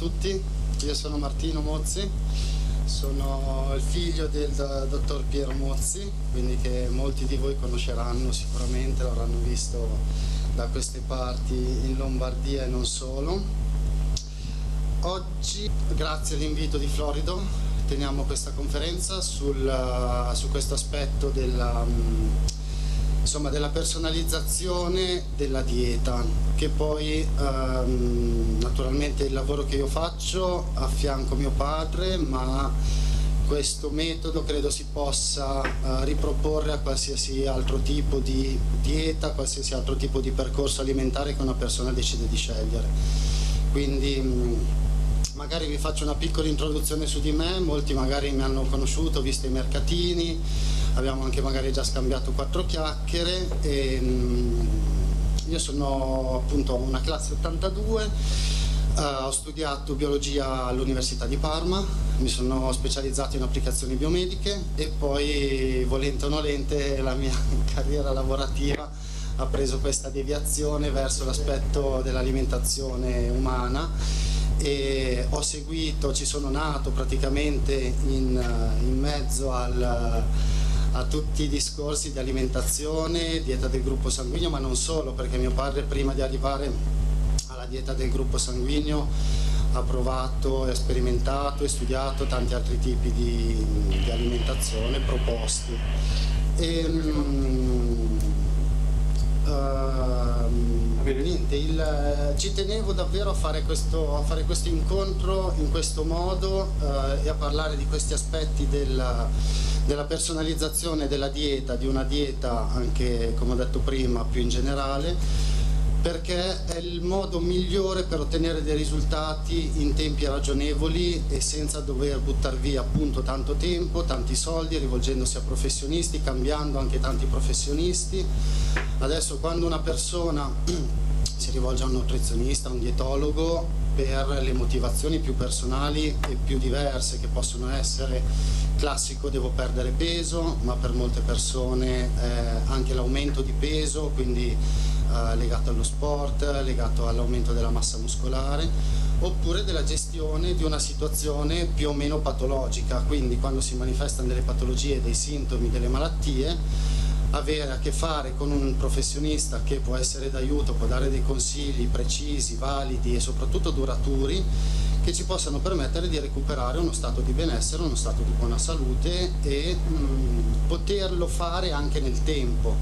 tutti, io sono Martino Mozzi, sono il figlio del dottor Piero Mozzi, quindi che molti di voi conosceranno sicuramente, l'avranno visto da queste parti in Lombardia e non solo. Oggi, grazie all'invito di Florido, teniamo questa conferenza sul, su questo aspetto della insomma, della personalizzazione della dieta, che poi ehm, naturalmente il lavoro che io faccio affianco mio padre, ma questo metodo credo si possa eh, riproporre a qualsiasi altro tipo di dieta, qualsiasi altro tipo di percorso alimentare che una persona decide di scegliere. Quindi mh, magari vi faccio una piccola introduzione su di me, molti magari mi hanno conosciuto, visto i mercatini, abbiamo anche magari già scambiato quattro chiacchiere e, mm, io sono appunto una classe 82 uh, eh, ho studiato biologia all'Università di Parma mi sono specializzato in applicazioni biomediche e poi volente o nolente la mia carriera lavorativa ha preso questa deviazione verso l'aspetto dell'alimentazione umana e ho seguito, ci sono nato praticamente in, in mezzo al a tutti i discorsi di alimentazione, dieta del gruppo sanguigno, ma non solo, perché mio padre prima di arrivare alla dieta del gruppo sanguigno ha provato, ha sperimentato e studiato tanti altri tipi di, di alimentazione proposti. E, um, uh, niente, il, ci tenevo davvero a fare, questo, a fare, questo, incontro in questo modo uh, e a parlare di questi aspetti del della personalizzazione della dieta, di una dieta anche come ho detto prima più in generale, perché è il modo migliore per ottenere dei risultati in tempi ragionevoli e senza dover buttare via appunto tanto tempo, tanti soldi, rivolgendosi a professionisti, cambiando anche tanti professionisti. Adesso quando una persona si rivolge a un nutrizionista, a un dietologo, per le motivazioni più personali e più diverse che possono essere classico devo perdere peso, ma per molte persone eh, anche l'aumento di peso, quindi eh, legato allo sport, legato all'aumento della massa muscolare, oppure della gestione di una situazione più o meno patologica, quindi quando si manifestano delle patologie, dei sintomi, delle malattie, avere a che fare con un professionista che può essere d'aiuto, può dare dei consigli precisi, validi e soprattutto duraturi che ci possano permettere di recuperare uno stato di benessere, uno stato di buona salute e mh, mm, poterlo fare anche nel tempo.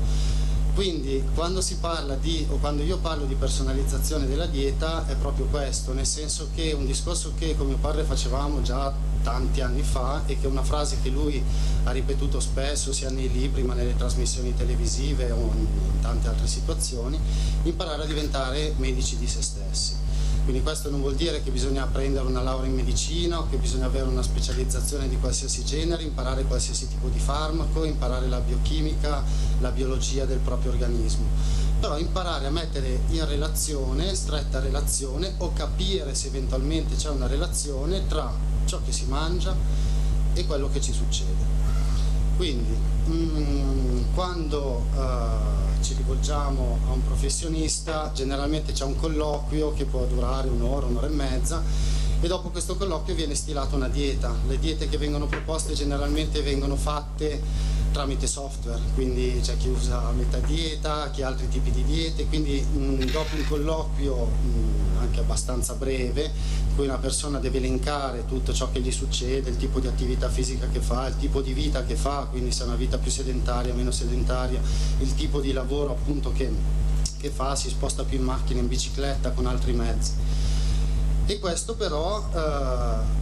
Quindi quando si parla di, o quando io parlo di personalizzazione della dieta è proprio questo, nel senso che un discorso che con mio padre facevamo già tanti anni fa e che è una frase che lui ha ripetuto spesso sia nei libri ma nelle trasmissioni televisive o in tante altre situazioni, imparare a diventare medici di se stessi. Quindi questo non vuol dire che bisogna prendere una laurea in medicina o che bisogna avere una specializzazione di qualsiasi genere, imparare qualsiasi tipo di farmaco, imparare la biochimica, la biologia del proprio organismo. Però imparare a mettere in relazione, stretta relazione o capire se eventualmente c'è una relazione tra ciò che si mangia e quello che ci succede. Quindi mm, quando uh, ci rivolgiamo a un professionista, generalmente c'è un colloquio che può durare un'ora, un'ora e mezza e dopo questo colloquio viene stilata una dieta. Le diete che vengono proposte generalmente vengono fatte tramite software, quindi c'è chi usa metadieta, chi ha altri tipi di diete, quindi mh, dopo un colloquio mh, anche abbastanza breve, in cui una persona deve elencare tutto ciò che gli succede, il tipo di attività fisica che fa, il tipo di vita che fa, quindi se è una vita più sedentaria, meno sedentaria, il tipo di lavoro appunto che, che fa, si sposta più in macchina, in bicicletta, con altri mezzi. E questo però eh,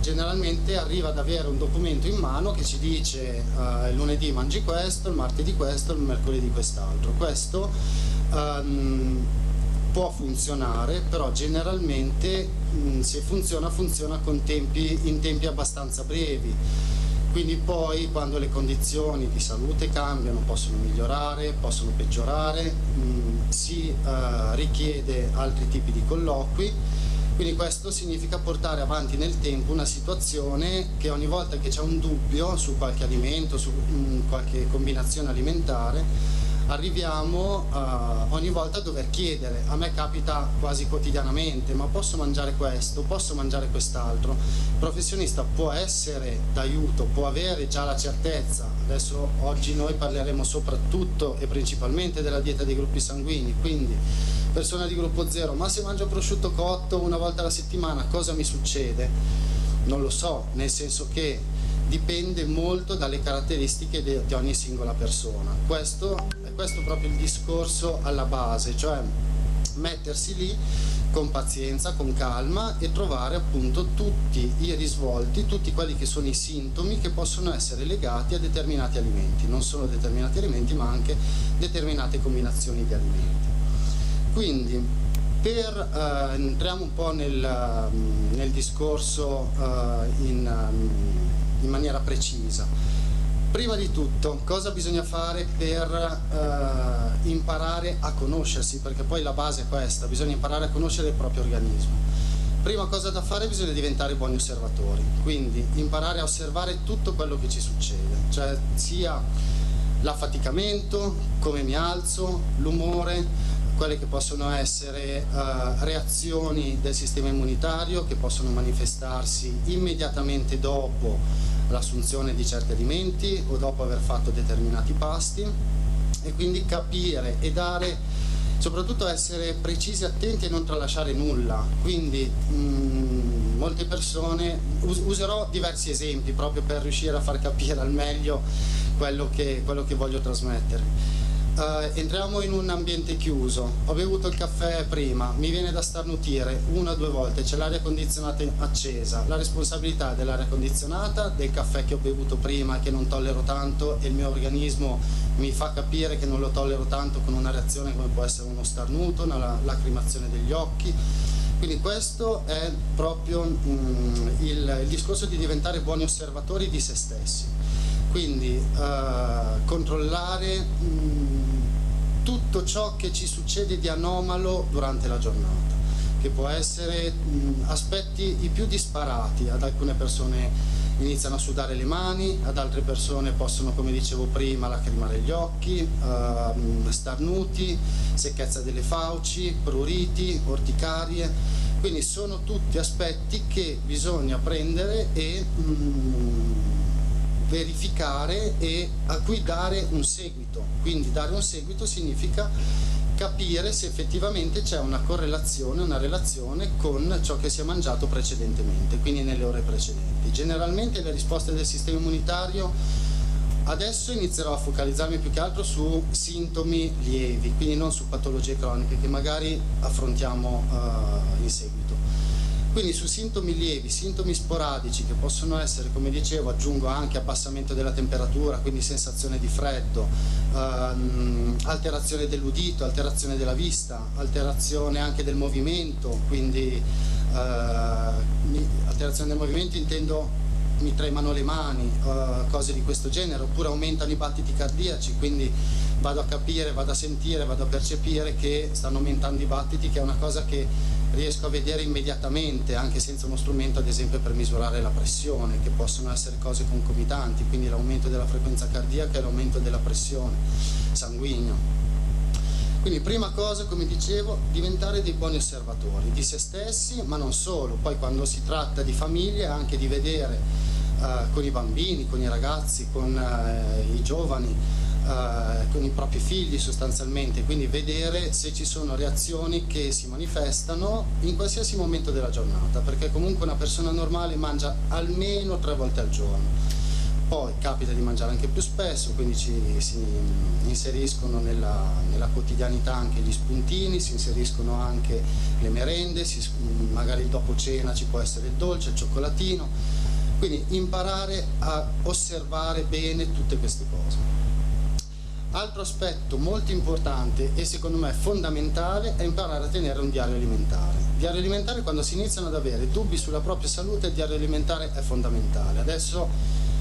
generalmente arriva ad avere un documento in mano che ci dice uh, il lunedì mangi questo, il martedì questo, il mercoledì quest'altro. Questo um, può funzionare, però generalmente um, se funziona funziona tempi, in tempi abbastanza brevi. Quindi poi quando le condizioni di salute cambiano, possono migliorare, possono peggiorare, um, si uh, richiede altri tipi di colloqui quindi questo significa portare avanti nel tempo una situazione che ogni volta che c'è un dubbio su qualche alimento, su qualche combinazione alimentare, arriviamo uh, ogni volta a dover chiedere, a me capita quasi quotidianamente, ma posso mangiare questo, posso mangiare quest'altro, il professionista può essere d'aiuto, può avere già la certezza, adesso oggi noi parleremo soprattutto e principalmente della dieta dei gruppi sanguigni, quindi persona di gruppo 0, ma se mangio prosciutto cotto una volta alla settimana cosa mi succede? Non lo so, nel senso che dipende molto dalle caratteristiche di, ogni singola persona. Questo è questo proprio il discorso alla base, cioè mettersi lì con pazienza, con calma e trovare appunto tutti i risvolti, tutti quelli che sono i sintomi che possono essere legati a determinati alimenti, non solo determinati alimenti ma anche determinate combinazioni di alimenti. Quindi per, uh, entriamo un po' nel, uh, nel discorso uh, in, um, in maniera precisa. Prima di tutto, cosa bisogna fare per eh, imparare a conoscersi? Perché poi la base è questa, bisogna imparare a conoscere il proprio organismo. Prima cosa da fare bisogna diventare buoni osservatori, quindi imparare a osservare tutto quello che ci succede, cioè sia l'affaticamento, come mi alzo, l'umore, quelle che possono essere uh, reazioni del sistema immunitario che possono manifestarsi immediatamente dopo l'assunzione di certi alimenti o dopo aver fatto determinati pasti. E quindi capire e dare soprattutto essere precisi, attenti e non tralasciare nulla. Quindi mh, mm, molte persone us userò diversi esempi proprio per riuscire a far capire al meglio quello che, quello che voglio trasmettere Uh, entriamo in un ambiente chiuso, ho bevuto il caffè prima, mi viene da starnutire una o due volte, c'è l'aria condizionata accesa, la responsabilità dell'aria condizionata, del caffè che ho bevuto prima che non tollero tanto e il mio organismo mi fa capire che non lo tollero tanto con una reazione come può essere uno starnuto, una lacrimazione degli occhi. Quindi questo è proprio mm, il, il discorso di diventare buoni osservatori di se stessi quindi uh, controllare mh, mm, tutto ciò che ci succede di anomalo durante la giornata, che può essere mh, mm, aspetti i più disparati, ad alcune persone iniziano a sudare le mani, ad altre persone possono, come dicevo prima, lacrimare gli occhi, uh, starnuti, secchezza delle fauci, pruriti, orticarie, quindi sono tutti aspetti che bisogna prendere e mh, mm, verificare e a cui dare un seguito. Quindi dare un seguito significa capire se effettivamente c'è una correlazione, una relazione con ciò che si è mangiato precedentemente, quindi nelle ore precedenti. Generalmente le risposte del sistema immunitario adesso inizierò a focalizzarmi più che altro su sintomi lievi, quindi non su patologie croniche che magari affrontiamo uh, in seguito. Quindi su sintomi lievi, sintomi sporadici che possono essere, come dicevo, aggiungo anche abbassamento della temperatura, quindi sensazione di freddo, ehm, alterazione dell'udito, alterazione della vista, alterazione anche del movimento, quindi eh, alterazione del movimento intendo mi tremano le mani, eh, cose di questo genere, oppure aumentano i battiti cardiaci, quindi vado a capire, vado a sentire, vado a percepire che stanno aumentando i battiti, che è una cosa che riesco a vedere immediatamente anche senza uno strumento ad esempio per misurare la pressione che possono essere cose concomitanti quindi l'aumento della frequenza cardiaca e l'aumento della pressione sanguigna. Quindi prima cosa, come dicevo, diventare dei buoni osservatori di se stessi, ma non solo, poi quando si tratta di famiglie anche di vedere eh, con i bambini, con i ragazzi, con eh, i giovani, eh, con i propri figli sostanzialmente, quindi vedere se ci sono reazioni che si manifestano in qualsiasi momento della giornata, perché comunque una persona normale mangia almeno tre volte al giorno. Poi capita di mangiare anche più spesso, quindi ci, si inseriscono nella, nella, quotidianità anche gli spuntini, si inseriscono anche le merende, si, magari dopo cena ci può essere il dolce, il cioccolatino, quindi imparare a osservare bene tutte queste cose. Altro aspetto molto importante e secondo me fondamentale è imparare a tenere un diario alimentare. Diario alimentare quando si iniziano ad avere dubbi sulla propria salute il diario alimentare è fondamentale. Adesso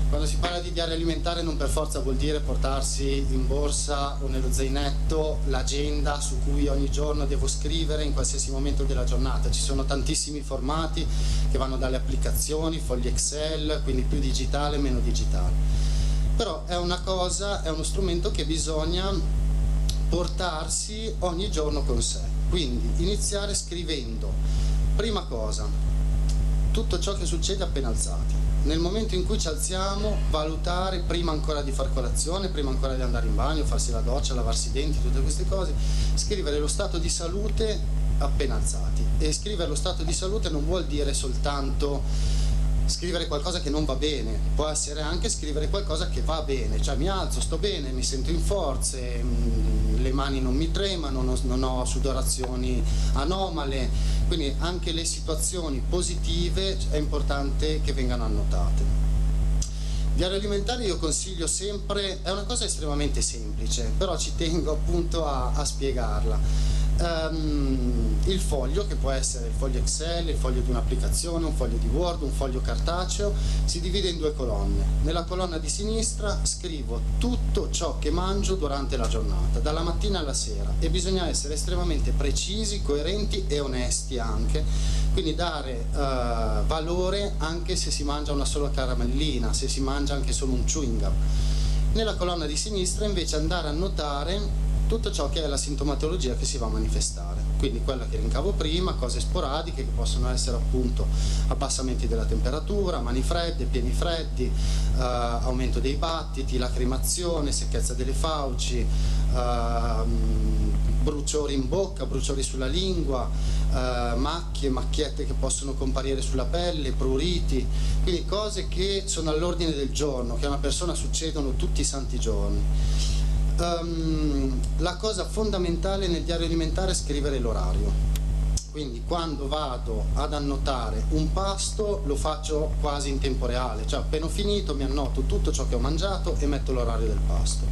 quando si parla di diario alimentare non per forza vuol dire portarsi in borsa o nello zainetto l'agenda su cui ogni giorno devo scrivere in qualsiasi momento della giornata. Ci sono tantissimi formati che vanno dalle applicazioni, fogli Excel, quindi più digitale, meno digitale però è una cosa, è uno strumento che bisogna portarsi ogni giorno con sé. Quindi iniziare scrivendo, prima cosa, tutto ciò che succede appena alzati. Nel momento in cui ci alziamo, valutare prima ancora di far colazione, prima ancora di andare in bagno, farsi la doccia, lavarsi i denti, tutte queste cose, scrivere lo stato di salute appena alzati. E scrivere lo stato di salute non vuol dire soltanto scrivere qualcosa che non va bene, può essere anche scrivere qualcosa che va bene, cioè mi alzo, sto bene, mi sento in forze, mm, le mani non mi tremano, non ho sudorazioni anomale, quindi anche le situazioni positive è importante che vengano annotate. Diario alimentare io consiglio sempre, è una cosa estremamente semplice, però ci tengo appunto a, a spiegarla um, il foglio, che può essere il foglio Excel, il foglio di un'applicazione, un foglio di Word, un foglio cartaceo, si divide in due colonne. Nella colonna di sinistra scrivo tutto ciò che mangio durante la giornata, dalla mattina alla sera e bisogna essere estremamente precisi, coerenti e onesti anche, quindi dare uh, valore anche se si mangia una sola caramellina, se si mangia anche solo un chewing gum. Nella colonna di sinistra invece andare a notare tutto ciò che è la sintomatologia che si va a manifestare. Quindi quella che rincavo prima, cose sporadiche che possono essere appunto abbassamenti della temperatura, mani fredde, piedi freddi, eh, aumento dei battiti, lacrimazione, secchezza delle fauci, eh, bruciori in bocca, bruciori sulla lingua, eh, macchie, macchiette che possono comparire sulla pelle, pruriti, quindi cose che sono all'ordine del giorno, che a una persona succedono tutti i santi giorni. Um, la cosa fondamentale nel diario alimentare è scrivere l'orario. Quindi quando vado ad annotare un pasto lo faccio quasi in tempo reale, cioè appena finito mi annoto tutto ciò che ho mangiato e metto l'orario del pasto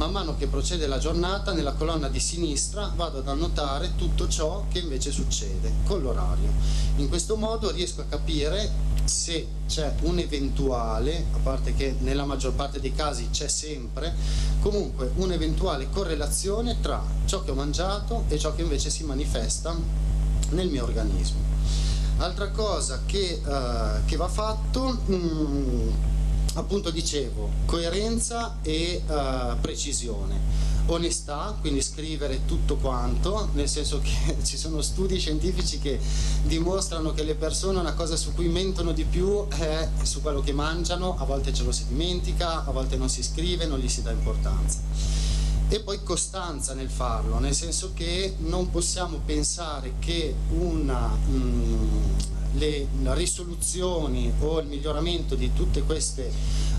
man mano che procede la giornata nella colonna di sinistra vado ad annotare tutto ciò che invece succede con l'orario. In questo modo riesco a capire se c'è un eventuale, a parte che nella maggior parte dei casi c'è sempre, comunque un'eventuale correlazione tra ciò che ho mangiato e ciò che invece si manifesta nel mio organismo. Altra cosa che, uh, che va fatto, mm, appunto dicevo, coerenza e uh, precisione. Onestà, quindi scrivere tutto quanto, nel senso che ci sono studi scientifici che dimostrano che le persone una cosa su cui mentono di più è su quello che mangiano, a volte ce lo si dimentica, a volte non si scrive, non gli si dà importanza. E poi costanza nel farlo, nel senso che non possiamo pensare che una... Mm, le risoluzioni o il miglioramento di tutte queste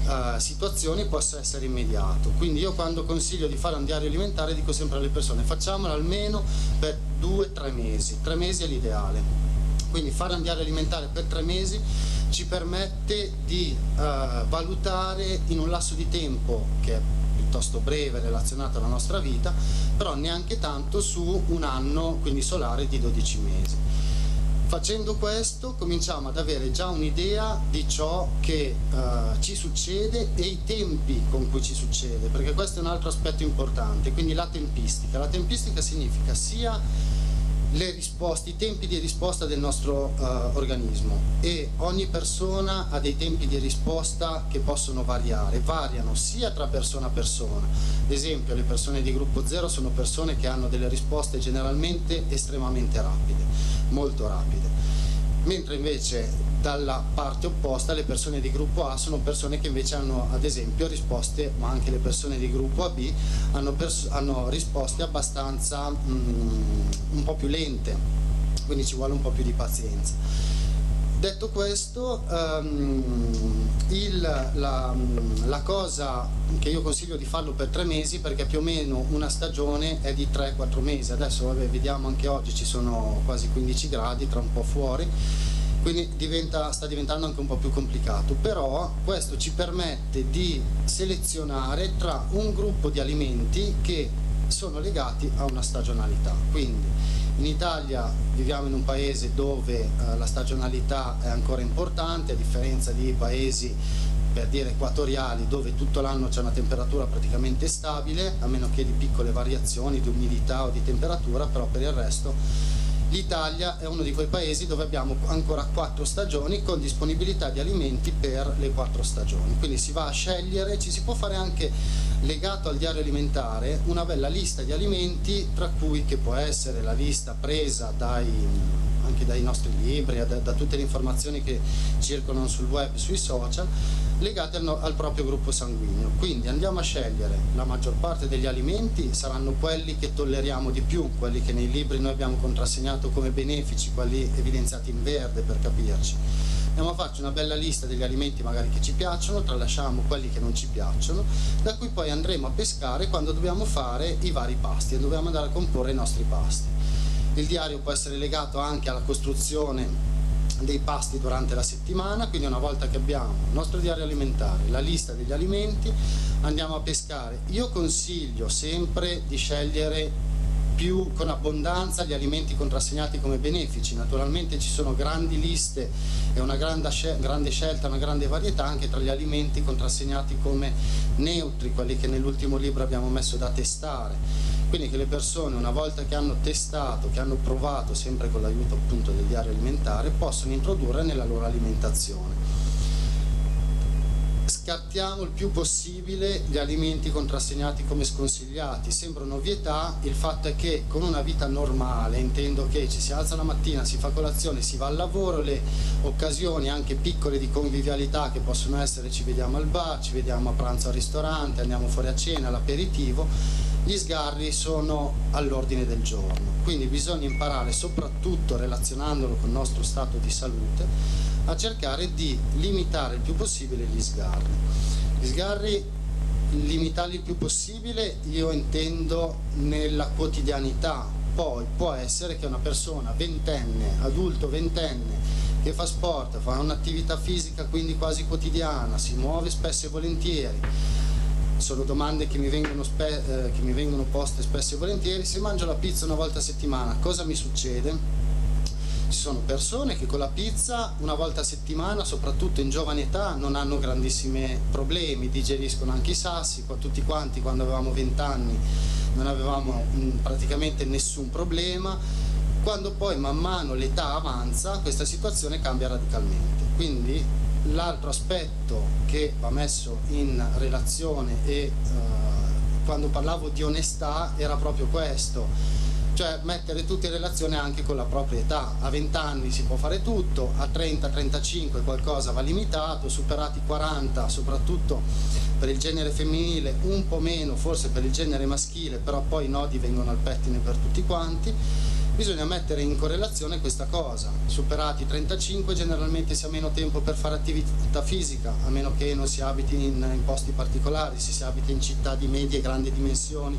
uh, situazioni possa essere immediato. Quindi io quando consiglio di fare un diario alimentare dico sempre alle persone facciamolo almeno per due o tre mesi, tre mesi è l'ideale. Quindi fare un diario alimentare per tre mesi ci permette di uh, valutare in un lasso di tempo che è piuttosto breve relazionato alla nostra vita, però neanche tanto su un anno, quindi solare, di 12 mesi. Facendo questo cominciamo ad avere già un'idea di ciò che uh, ci succede e i tempi con cui ci succede, perché questo è un altro aspetto importante, quindi la tempistica. La tempistica significa sia risposte, i tempi di risposta del nostro uh, organismo e ogni persona ha dei tempi di risposta che possono variare, variano sia tra persona a persona. Ad esempio le persone di gruppo 0 sono persone che hanno delle risposte generalmente estremamente rapide molto rapide. Mentre invece dalla parte opposta le persone di gruppo A sono persone che invece hanno ad esempio risposte, ma anche le persone di gruppo AB hanno, hanno risposte abbastanza mm, un po' più lente, quindi ci vuole un po' più di pazienza. Detto questo, um, il, la, la, cosa che io consiglio di farlo per tre mesi perché più o meno una stagione è di 3-4 mesi, adesso vabbè, vediamo anche oggi ci sono quasi 15 gradi, tra un po' fuori, quindi diventa, sta diventando anche un po' più complicato, però questo ci permette di selezionare tra un gruppo di alimenti che sono legati a una stagionalità. Quindi, in Italia viviamo in un paese dove eh, la stagionalità è ancora importante, a differenza di paesi per dire equatoriali dove tutto l'anno c'è una temperatura praticamente stabile, a meno che di piccole variazioni di umidità o di temperatura, però per il resto l'Italia è uno di quei paesi dove abbiamo ancora quattro stagioni con disponibilità di alimenti per le quattro stagioni. Quindi si va a scegliere, ci si può fare anche legato al diario alimentare una bella lista di alimenti tra cui che può essere la lista presa dai anche dai nostri libri, da, da, tutte le informazioni che circolano sul web, sui social, legate al, al, proprio gruppo sanguigno. Quindi andiamo a scegliere, la maggior parte degli alimenti saranno quelli che tolleriamo di più, quelli che nei libri noi abbiamo contrassegnato come benefici, quelli evidenziati in verde per capirci. Andiamo a farci una bella lista degli alimenti magari che ci piacciono, tralasciamo quelli che non ci piacciono, da cui poi andremo a pescare quando dobbiamo fare i vari pasti e dobbiamo andare a comporre i nostri pasti. Il diario può essere legato anche alla costruzione dei pasti durante la settimana, quindi una volta che abbiamo il nostro diario alimentare, la lista degli alimenti, andiamo a pescare. Io consiglio sempre di scegliere più con abbondanza gli alimenti contrassegnati come benefici. Naturalmente ci sono grandi liste e una grande, scelta, una grande varietà anche tra gli alimenti contrassegnati come neutri, quelli che nell'ultimo libro abbiamo messo da testare quindi che le persone una volta che hanno testato, che hanno provato sempre con l'aiuto appunto del diario alimentare, possono introdurre nella loro alimentazione. Scartiamo il più possibile gli alimenti contrassegnati come sconsigliati, sembra un'ovvietà, il fatto è che con una vita normale, intendo che ci si alza la mattina, si fa colazione, si va al lavoro, le occasioni anche piccole di convivialità che possono essere ci vediamo al bar, ci vediamo a pranzo al ristorante, andiamo fuori a cena, all'aperitivo, gli sgarri sono all'ordine del giorno, quindi bisogna imparare soprattutto relazionandolo con il nostro stato di salute a cercare di limitare il più possibile gli sgarri. Gli sgarri limitarli il più possibile io intendo nella quotidianità, poi può essere che una persona ventenne, adulto ventenne, che fa sport, fa un'attività fisica quindi quasi quotidiana, si muove spesso e volentieri, sono domande che mi, vengono eh, che mi vengono poste spesso e volentieri, se mangio la pizza una volta a settimana cosa mi succede? Ci sono persone che con la pizza una volta a settimana, soprattutto in giovane età, non hanno grandissimi problemi, digeriscono anche i sassi, tutti quanti quando avevamo 20 anni non avevamo mm, praticamente nessun problema, quando poi man mano l'età avanza questa situazione cambia radicalmente. Quindi l'altro aspetto che va messo in relazione e uh, quando parlavo di onestà era proprio questo cioè mettere tutto in relazione anche con la propria età. A 20 anni si può fare tutto a 30-35 qualcosa va limitato superati 40 soprattutto per il genere femminile un po' meno forse per il genere maschile però poi i nodi vengono al pettine per tutti quanti bisogna mettere in correlazione questa cosa. Superati i 35 generalmente si ha meno tempo per fare attività fisica, a meno che non si abiti in, in posti particolari, se si abita in città di medie e grandi dimensioni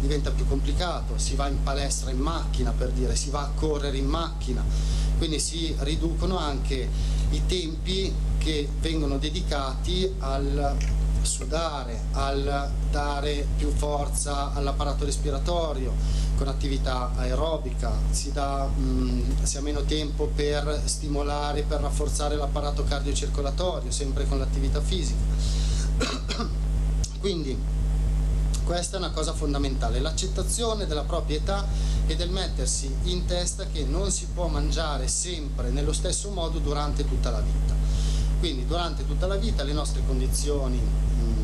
diventa più complicato, si va in palestra in macchina per dire, si va a correre in macchina, quindi si riducono anche i tempi che vengono dedicati al sudare, al dare più forza all'apparato respiratorio con attività aerobica, si, dà, mh, mm, si ha meno tempo per stimolare, per rafforzare l'apparato cardiocircolatorio, sempre con l'attività fisica. Quindi questa è una cosa fondamentale, l'accettazione della propria età e del mettersi in testa che non si può mangiare sempre nello stesso modo durante tutta la vita. Quindi durante tutta la vita le nostre condizioni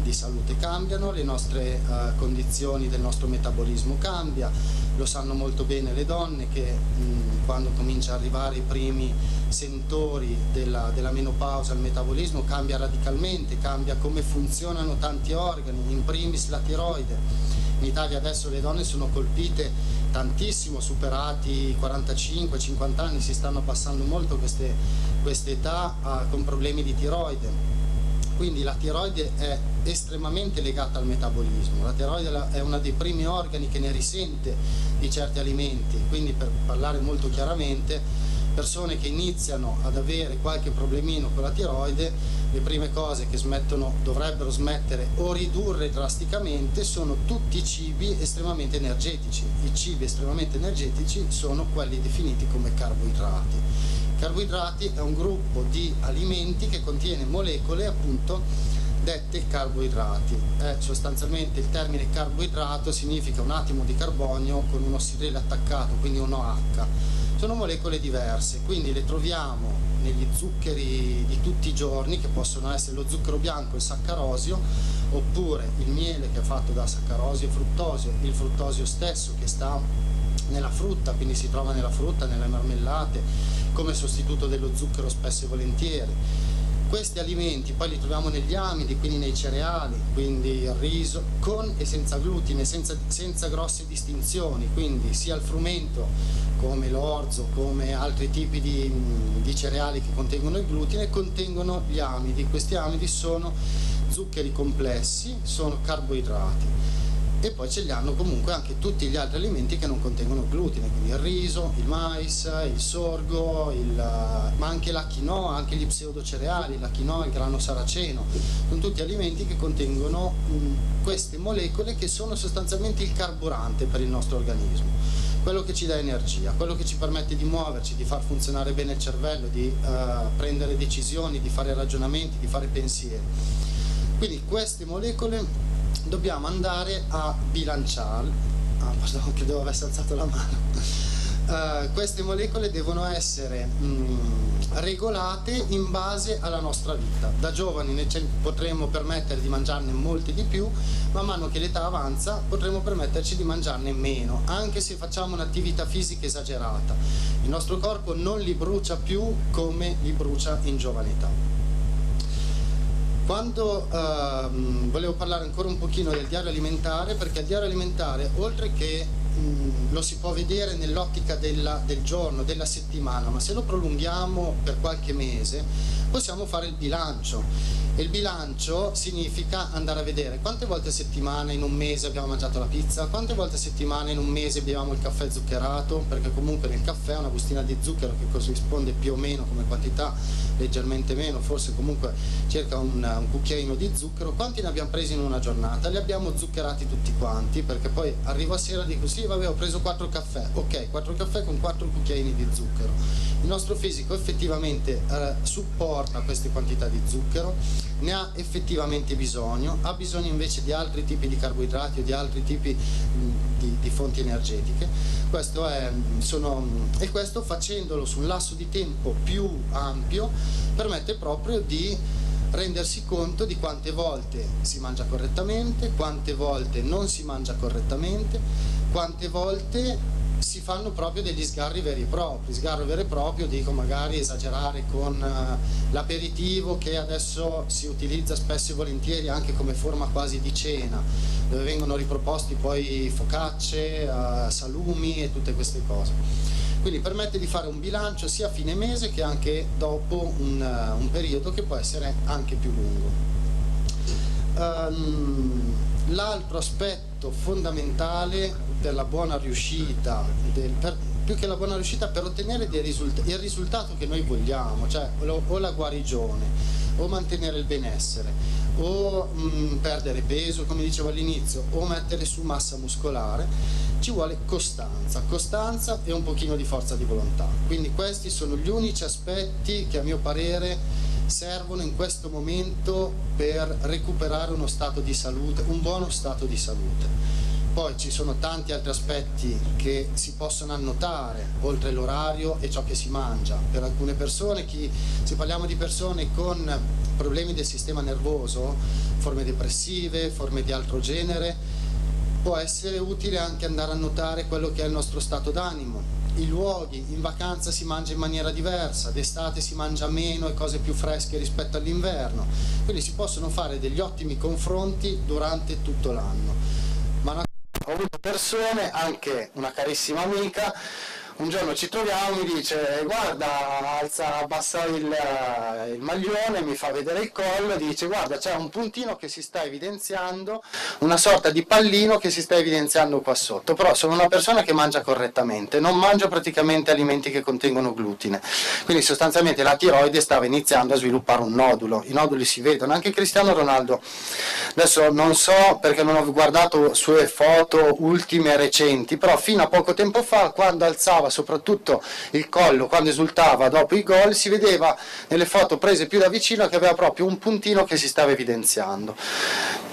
di salute cambiano, le nostre uh, condizioni del nostro metabolismo cambia, lo sanno molto bene le donne che mh, quando comincia ad arrivare i primi sentori della, della menopausa il metabolismo cambia radicalmente, cambia come funzionano tanti organi, in primis la tiroide. In Italia adesso le donne sono colpite tantissimo, superati i 45-50 anni, si stanno abbassando molto queste, queste età uh, con problemi di tiroide quindi la tiroide è estremamente legata al metabolismo, la tiroide è uno dei primi organi che ne risente di certi alimenti, quindi per parlare molto chiaramente, persone che iniziano ad avere qualche problemino con la tiroide, le prime cose che smettono, dovrebbero smettere o ridurre drasticamente sono tutti i cibi estremamente energetici. I cibi estremamente energetici sono quelli definiti come carboidrati Carboidrati è un gruppo di alimenti che contiene molecole appunto dette carboidrati. È sostanzialmente il termine carboidrato significa un atomo di carbonio con un ossidrele attaccato, quindi un OH. sono molecole diverse, quindi le troviamo negli zuccheri di tutti i giorni, che possono essere lo zucchero bianco, il saccarosio, oppure il miele che è fatto da saccarosio e fruttosio, il fruttosio stesso che sta nella frutta, quindi si trova nella frutta, nelle marmellate, come sostituto dello zucchero spesso e volentieri. Questi alimenti poi li troviamo negli amidi, quindi nei cereali, quindi il riso, con e senza glutine, senza, senza grosse distinzioni, quindi sia il frumento come l'orzo, come altri tipi di, di cereali che contengono il glutine, contengono gli amidi. Questi amidi sono zuccheri complessi, sono carboidrati e poi ce li hanno comunque anche tutti gli altri alimenti che non contengono glutine, quindi il riso, il mais, il sorgo, il, ma anche la quinoa, anche gli pseudocereali, la quinoa, il grano saraceno, sono tutti alimenti che contengono mh, queste molecole che sono sostanzialmente il carburante per il nostro organismo, quello che ci dà energia, quello che ci permette di muoverci, di far funzionare bene il cervello, di uh, prendere decisioni, di fare ragionamenti, di fare pensieri. Quindi queste molecole dobbiamo andare a bilanciare, ah, pardon, credevo avesse alzato la mano, Uh, queste molecole devono essere mh, mm, regolate in base alla nostra vita. Da giovani ne potremo permettere di mangiarne molte di più, man mano che l'età avanza potremo permetterci di mangiarne meno, anche se facciamo un'attività fisica esagerata. Il nostro corpo non li brucia più come li brucia in giovane età. Quando ehm, volevo parlare ancora un pochino del diario alimentare, perché il diario alimentare, oltre che lo si può vedere nell'ottica del giorno, della settimana, ma se lo prolunghiamo per qualche mese, possiamo fare il bilancio e il bilancio significa andare a vedere quante volte a settimana in un mese abbiamo mangiato la pizza, quante volte a settimana in un mese beviamo il caffè zuccherato, perché comunque nel caffè una bustina di zucchero che corrisponde più o meno come quantità, leggermente meno, forse comunque circa un, un cucchiaino di zucchero, quanti ne abbiamo presi in una giornata? Li abbiamo zuccherati tutti quanti, perché poi arrivo a sera e dico sì vabbè ho preso 4 caffè, ok 4 caffè con 4 cucchiaini di zucchero. Il nostro fisico effettivamente eh, supporta queste quantità di zucchero ne ha effettivamente bisogno, ha bisogno invece di altri tipi di carboidrati o di altri tipi di, di fonti energetiche. Questo è, sono, e questo facendolo su un lasso di tempo più ampio permette proprio di rendersi conto di quante volte si mangia correttamente, quante volte non si mangia correttamente, quante volte si fanno proprio degli sgarri veri e propri, sgarro vero e proprio dico magari esagerare con uh, l'aperitivo che adesso si utilizza spesso e volentieri anche come forma quasi di cena, dove vengono riproposti poi focacce, uh, salumi e tutte queste cose. Quindi permette di fare un bilancio sia a fine mese che anche dopo un, uh, un periodo che può essere anche più lungo. Um, L'altro aspetto fondamentale per la buona riuscita, del, per, più che la buona riuscita per ottenere risultati, il risultato che noi vogliamo, cioè o, o la guarigione, o mantenere il benessere, o mh, mm, perdere peso, come dicevo all'inizio, o mettere su massa muscolare, ci vuole costanza, costanza e un pochino di forza di volontà. Quindi questi sono gli unici aspetti che a mio parere servono in questo momento per recuperare uno stato di salute, un buono stato di salute. Poi ci sono tanti altri aspetti che si possono annotare, oltre l'orario e ciò che si mangia. Per alcune persone, chi, se parliamo di persone con problemi del sistema nervoso, forme depressive, forme di altro genere, può essere utile anche andare a notare quello che è il nostro stato d'animo, i luoghi, in vacanza si mangia in maniera diversa, d'estate si mangia meno e cose più fresche rispetto all'inverno, quindi si possono fare degli ottimi confronti durante tutto l'anno. Ho avuto persone, anche una carissima amica, un giorno ci troviamo, mi dice guarda, alza, abbassa il, eh, il, maglione, mi fa vedere il collo, dice guarda c'è un puntino che si sta evidenziando, una sorta di pallino che si sta evidenziando qua sotto, però sono una persona che mangia correttamente, non mangio praticamente alimenti che contengono glutine, quindi sostanzialmente la tiroide stava iniziando a sviluppare un nodulo, i noduli si vedono, anche Cristiano Ronaldo, adesso non so perché non ho guardato sue foto ultime recenti, però fino a poco tempo fa quando alzava esultava soprattutto il collo quando esultava dopo i gol, si vedeva nelle foto prese più da vicino che aveva proprio un puntino che si stava evidenziando.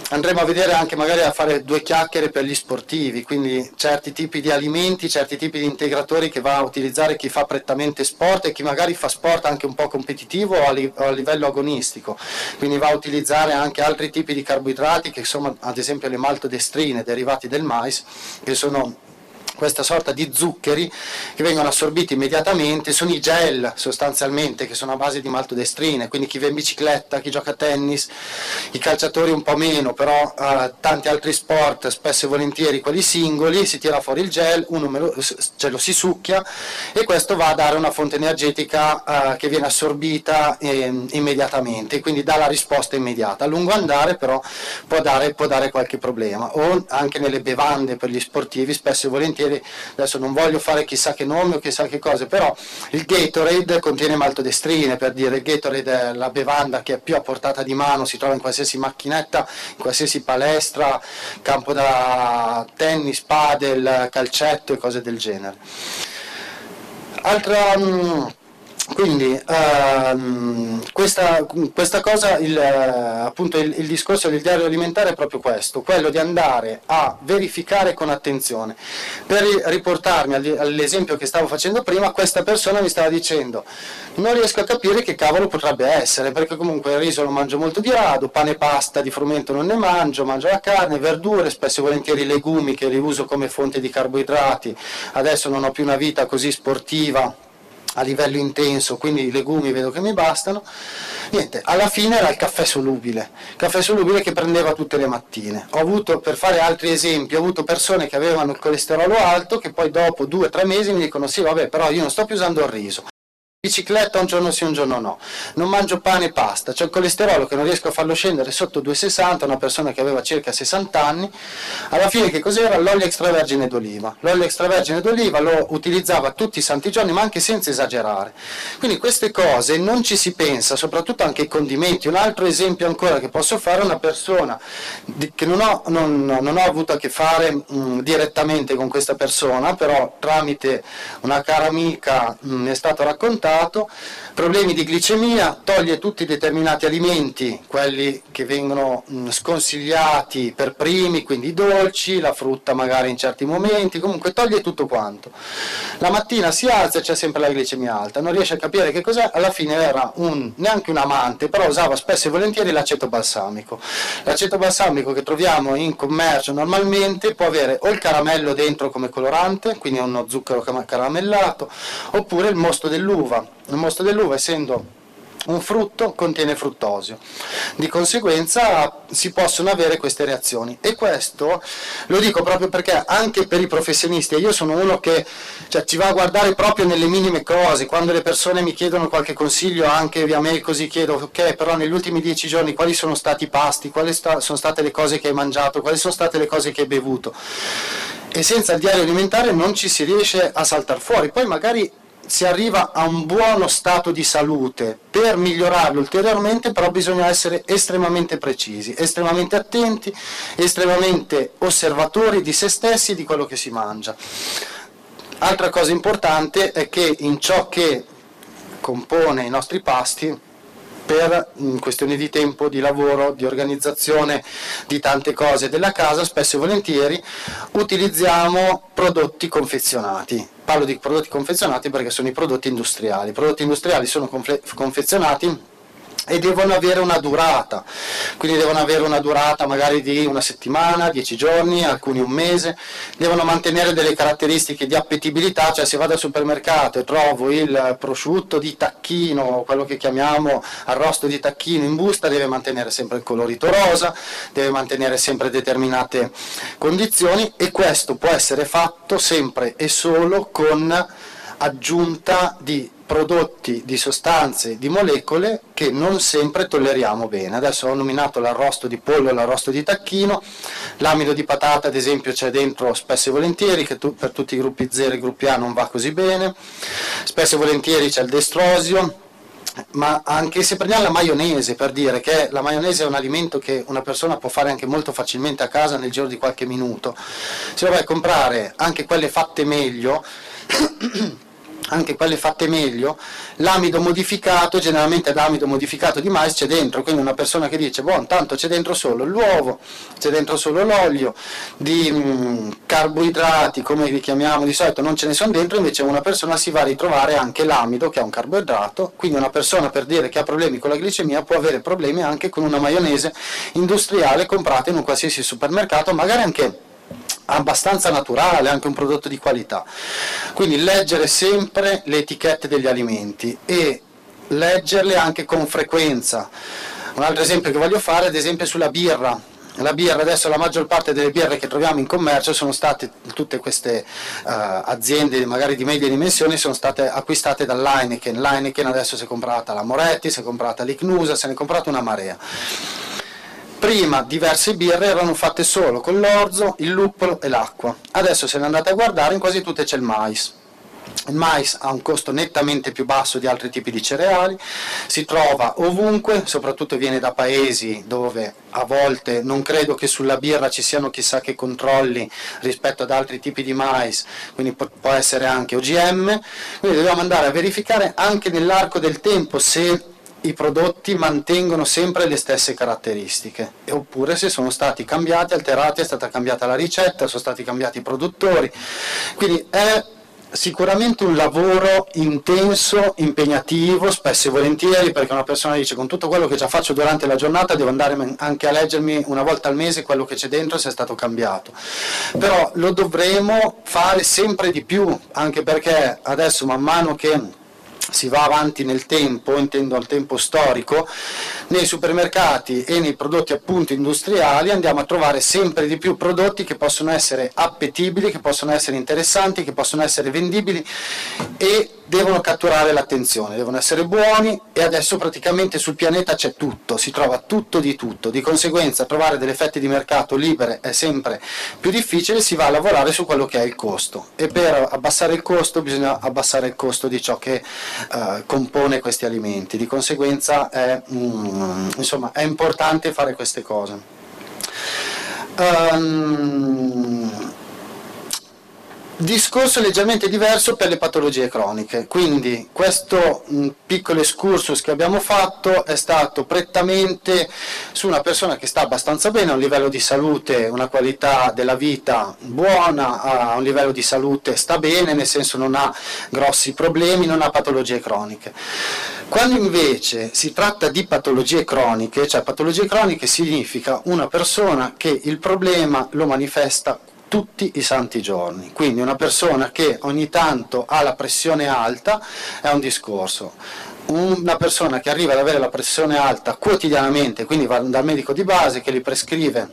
andremo a vedere anche magari a fare due chiacchiere per gli sportivi, quindi certi tipi di alimenti, certi tipi di integratori che va a utilizzare chi fa prettamente sport e chi magari fa sport anche un po' competitivo o a livello agonistico, quindi va a utilizzare anche altri tipi di carboidrati che sono ad esempio le maltodestrine derivati del mais, che sono questa sorta di zuccheri che vengono assorbiti immediatamente, sono i gel sostanzialmente che sono a base di maltodestrine, quindi chi va in bicicletta, chi gioca a tennis, i calciatori un po' meno, però eh, tanti altri sport, spesso e volentieri quelli singoli, si tira fuori il gel, uno lo, ce lo si succhia e questo va a dare una fonte energetica eh, che viene assorbita eh, immediatamente, quindi dà la risposta immediata. A lungo andare però può dare, può dare qualche problema o anche nelle bevande per gli sportivi spesso e volentieri contiene, adesso non voglio fare chissà che nome o chissà che cose, però il Gatorade contiene maltodestrine, per dire il Gatorade è la bevanda che è più a portata di mano, si trova in qualsiasi macchinetta, in qualsiasi palestra, campo da tennis, padel, calcetto e cose del genere. Altra... Mh, mm, quindi ehm, questa, questa, cosa, il, appunto il, il, discorso del diario alimentare è proprio questo, quello di andare a verificare con attenzione. Per riportarmi all'esempio che stavo facendo prima, questa persona mi stava dicendo non riesco a capire che cavolo potrebbe essere, perché comunque il riso lo mangio molto di rado, pane e pasta di frumento non ne mangio, mangio la carne, verdure, spesso e volentieri legumi che li uso come fonte di carboidrati, adesso non ho più una vita così sportiva a livello intenso, quindi i legumi vedo che mi bastano. Niente, alla fine era il caffè solubile, caffè solubile che prendeva tutte le mattine. Ho avuto, per fare altri esempi, ho avuto persone che avevano il colesterolo alto che poi dopo due o tre mesi mi dicono sì vabbè però io non sto più usando il riso, bicicletta un giorno sì un giorno no, non mangio pane e pasta, c'è il colesterolo che non riesco a farlo scendere sotto 2,60, una persona che aveva circa 60 anni, alla fine che cos'era? L'olio extravergine d'oliva, l'olio extravergine d'oliva lo utilizzava tutti i santi giorni ma anche senza esagerare, quindi queste cose non ci si pensa, soprattutto anche i condimenti, un altro esempio ancora che posso fare è una persona che non ho, non, non ho avuto a che fare mh, direttamente con questa persona, però tramite una cara amica mh, mi è stato raccontato, stato, problemi di glicemia, toglie tutti i determinati alimenti, quelli che vengono sconsigliati per primi, quindi i dolci, la frutta magari in certi momenti, comunque toglie tutto quanto. La mattina si alza e c'è sempre la glicemia alta, non riesce a capire che cos'è, alla fine era un, neanche un amante, però usava spesso e volentieri l'aceto balsamico. L'aceto balsamico che troviamo in commercio normalmente può avere o il caramello dentro come colorante, quindi uno zucchero caramellato, oppure il mosto dell'uva, il mosto dell'uva essendo un frutto contiene fruttosio, di conseguenza si possono avere queste reazioni. E questo lo dico proprio perché anche per i professionisti, io sono uno che cioè, ci va a guardare proprio nelle minime cose, quando le persone mi chiedono qualche consiglio anche via mail così chiedo ok però negli ultimi dieci giorni quali sono stati i pasti, quali sta, sono state le cose che hai mangiato, quali sono state le cose che hai bevuto? E senza il diario alimentare non ci si riesce a saltare fuori, poi magari si arriva a un buono stato di salute. Per migliorarlo ulteriormente però bisogna essere estremamente precisi, estremamente attenti, estremamente osservatori di se stessi e di quello che si mangia. Altra cosa importante è che in ciò che compone i nostri pasti per questioni di tempo, di lavoro, di organizzazione di tante cose della casa, spesso e volentieri utilizziamo prodotti confezionati. Parlo di prodotti confezionati perché sono i prodotti industriali. I prodotti industriali sono confezionati e devono avere una durata, quindi devono avere una durata magari di una settimana, dieci giorni, alcuni un mese, devono mantenere delle caratteristiche di appetibilità, cioè se vado al supermercato e trovo il prosciutto di tacchino, quello che chiamiamo arrosto di tacchino in busta, deve mantenere sempre il colorito rosa, deve mantenere sempre determinate condizioni e questo può essere fatto sempre e solo con aggiunta di prodotti di sostanze, di molecole che non sempre tolleriamo bene. Adesso ho nominato l'arrosto di pollo e l'arrosto di tacchino, l'amido di patata ad esempio c'è dentro spesso e volentieri, che tu, per tutti i gruppi 0 e gruppi A non va così bene, spesso e volentieri c'è il destrosio, ma anche se prendiamo la maionese per dire che la maionese è un alimento che una persona può fare anche molto facilmente a casa nel giro di qualche minuto, se vai a comprare anche quelle fatte meglio anche quelle fatte meglio, l'amido modificato, generalmente l'amido modificato di mais c'è dentro, quindi una persona che dice, buon, tanto c'è dentro solo l'uovo, c'è dentro solo l'olio, di mh, mm, carboidrati, come li chiamiamo di solito, non ce ne sono dentro, invece una persona si va a ritrovare anche l'amido, che è un carboidrato, quindi una persona per dire che ha problemi con la glicemia può avere problemi anche con una maionese industriale comprata in un qualsiasi supermercato, magari anche abbastanza naturale, anche un prodotto di qualità. Quindi leggere sempre le etichette degli alimenti e leggerle anche con frequenza. Un altro esempio che voglio fare è ad esempio sulla birra. La birra, adesso la maggior parte delle birre che troviamo in commercio sono state, tutte queste uh, aziende magari di media dimensione sono state acquistate dall'Heineken. L'Heineken adesso si è comprata la Moretti, si è comprata l'Icnusa, se ne è comprata una marea prima diverse birre erano fatte solo con l'orzo, il luppolo e l'acqua. Adesso se ne andate a guardare in quasi tutte c'è il mais. Il mais ha un costo nettamente più basso di altri tipi di cereali, si trova ovunque, soprattutto viene da paesi dove a volte non credo che sulla birra ci siano chissà che controlli rispetto ad altri tipi di mais, quindi può essere anche OGM, quindi dobbiamo andare a verificare anche nell'arco del tempo se i prodotti mantengono sempre le stesse caratteristiche, oppure se sono stati cambiati, alterati, è stata cambiata la ricetta, sono stati cambiati i produttori. Quindi è sicuramente un lavoro intenso, impegnativo, spesso e volentieri, perché una persona dice con tutto quello che già faccio durante la giornata devo andare anche a leggermi una volta al mese quello che c'è dentro se è stato cambiato. Però lo dovremo fare sempre di più, anche perché adesso man mano che si va avanti nel tempo, intendo al tempo storico, nei supermercati e nei prodotti appunto industriali andiamo a trovare sempre di più prodotti che possono essere appetibili, che possono essere interessanti, che possono essere vendibili e devono catturare l'attenzione, devono essere buoni e adesso praticamente sul pianeta c'è tutto, si trova tutto di tutto, di conseguenza trovare delle fette di mercato libere è sempre più difficile, si va a lavorare su quello che è il costo. E per abbassare il costo bisogna abbassare il costo di ciò che uh, compone questi alimenti, di conseguenza è, mm, insomma, è importante fare queste cose. Um, Discorso leggermente diverso per le patologie croniche, quindi questo piccolo excursus che abbiamo fatto è stato prettamente su una persona che sta abbastanza bene, ha un livello di salute, una qualità della vita buona, ha un livello di salute sta bene, nel senso non ha grossi problemi, non ha patologie croniche. Quando invece si tratta di patologie croniche, cioè patologie croniche significa una persona che il problema lo manifesta tutti i santi giorni. Quindi una persona che ogni tanto ha la pressione alta è un discorso. Una persona che arriva ad avere la pressione alta quotidianamente, quindi va dal medico di base che gli prescrive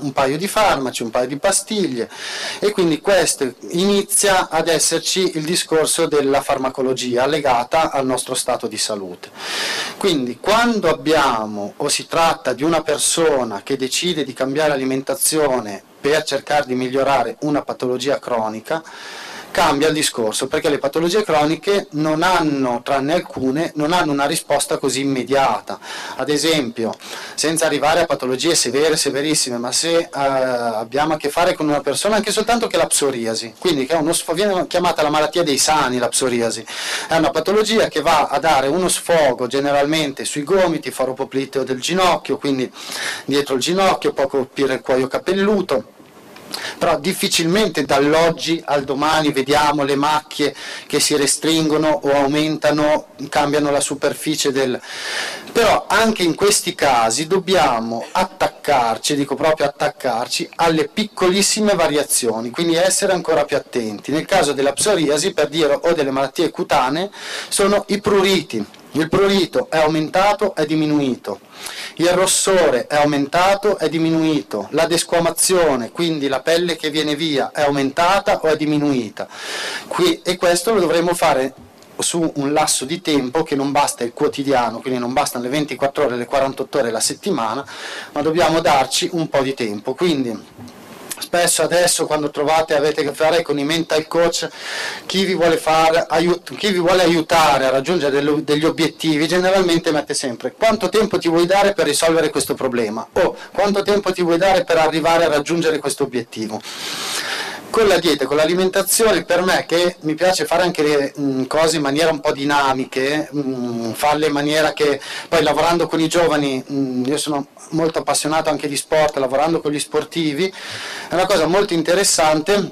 un paio di farmaci, un paio di pastiglie e quindi questo inizia ad esserci il discorso della farmacologia legata al nostro stato di salute. Quindi quando abbiamo o si tratta di una persona che decide di cambiare alimentazione per cercare di migliorare una patologia cronica, cambia il discorso perché le patologie croniche non hanno, tranne alcune, non hanno una risposta così immediata. Ad esempio, senza arrivare a patologie severe, severissime, ma se eh, abbiamo a che fare con una persona anche soltanto che la psoriasi, quindi che uno, viene chiamata la malattia dei sani, la psoriasi, è una patologia che va a dare uno sfogo generalmente sui gomiti, faropopliteo del ginocchio, quindi dietro il ginocchio, può colpire il cuoio capelluto però difficilmente dall'oggi al domani vediamo le macchie che si restringono o aumentano, cambiano la superficie del... Però anche in questi casi dobbiamo attaccarci, dico proprio attaccarci, alle piccolissime variazioni, quindi essere ancora più attenti. Nel caso della psoriasi, per dire, o delle malattie cutanee, sono i pruriti. Il prurito è aumentato, è diminuito il rossore è aumentato, è diminuito, la desquamazione, quindi la pelle che viene via, è aumentata o è diminuita. Qui, e questo lo dovremo fare su un lasso di tempo che non basta il quotidiano, quindi non bastano le 24 ore, le 48 ore la settimana, ma dobbiamo darci un po' di tempo. Quindi spesso adesso quando trovate avete a che fare con i mental coach chi vi vuole, fare, aiut- chi vi vuole aiutare a raggiungere degli obiettivi generalmente mette sempre quanto tempo ti vuoi dare per risolvere questo problema? o quanto tempo ti vuoi dare per arrivare a raggiungere questo obiettivo con la dieta, con l'alimentazione, per me che mi piace fare anche le mh, cose in maniera un po' dinamiche, mh, farle in maniera che poi lavorando con i giovani, mh, io sono molto appassionato anche di sport, lavorando con gli sportivi, è una cosa molto interessante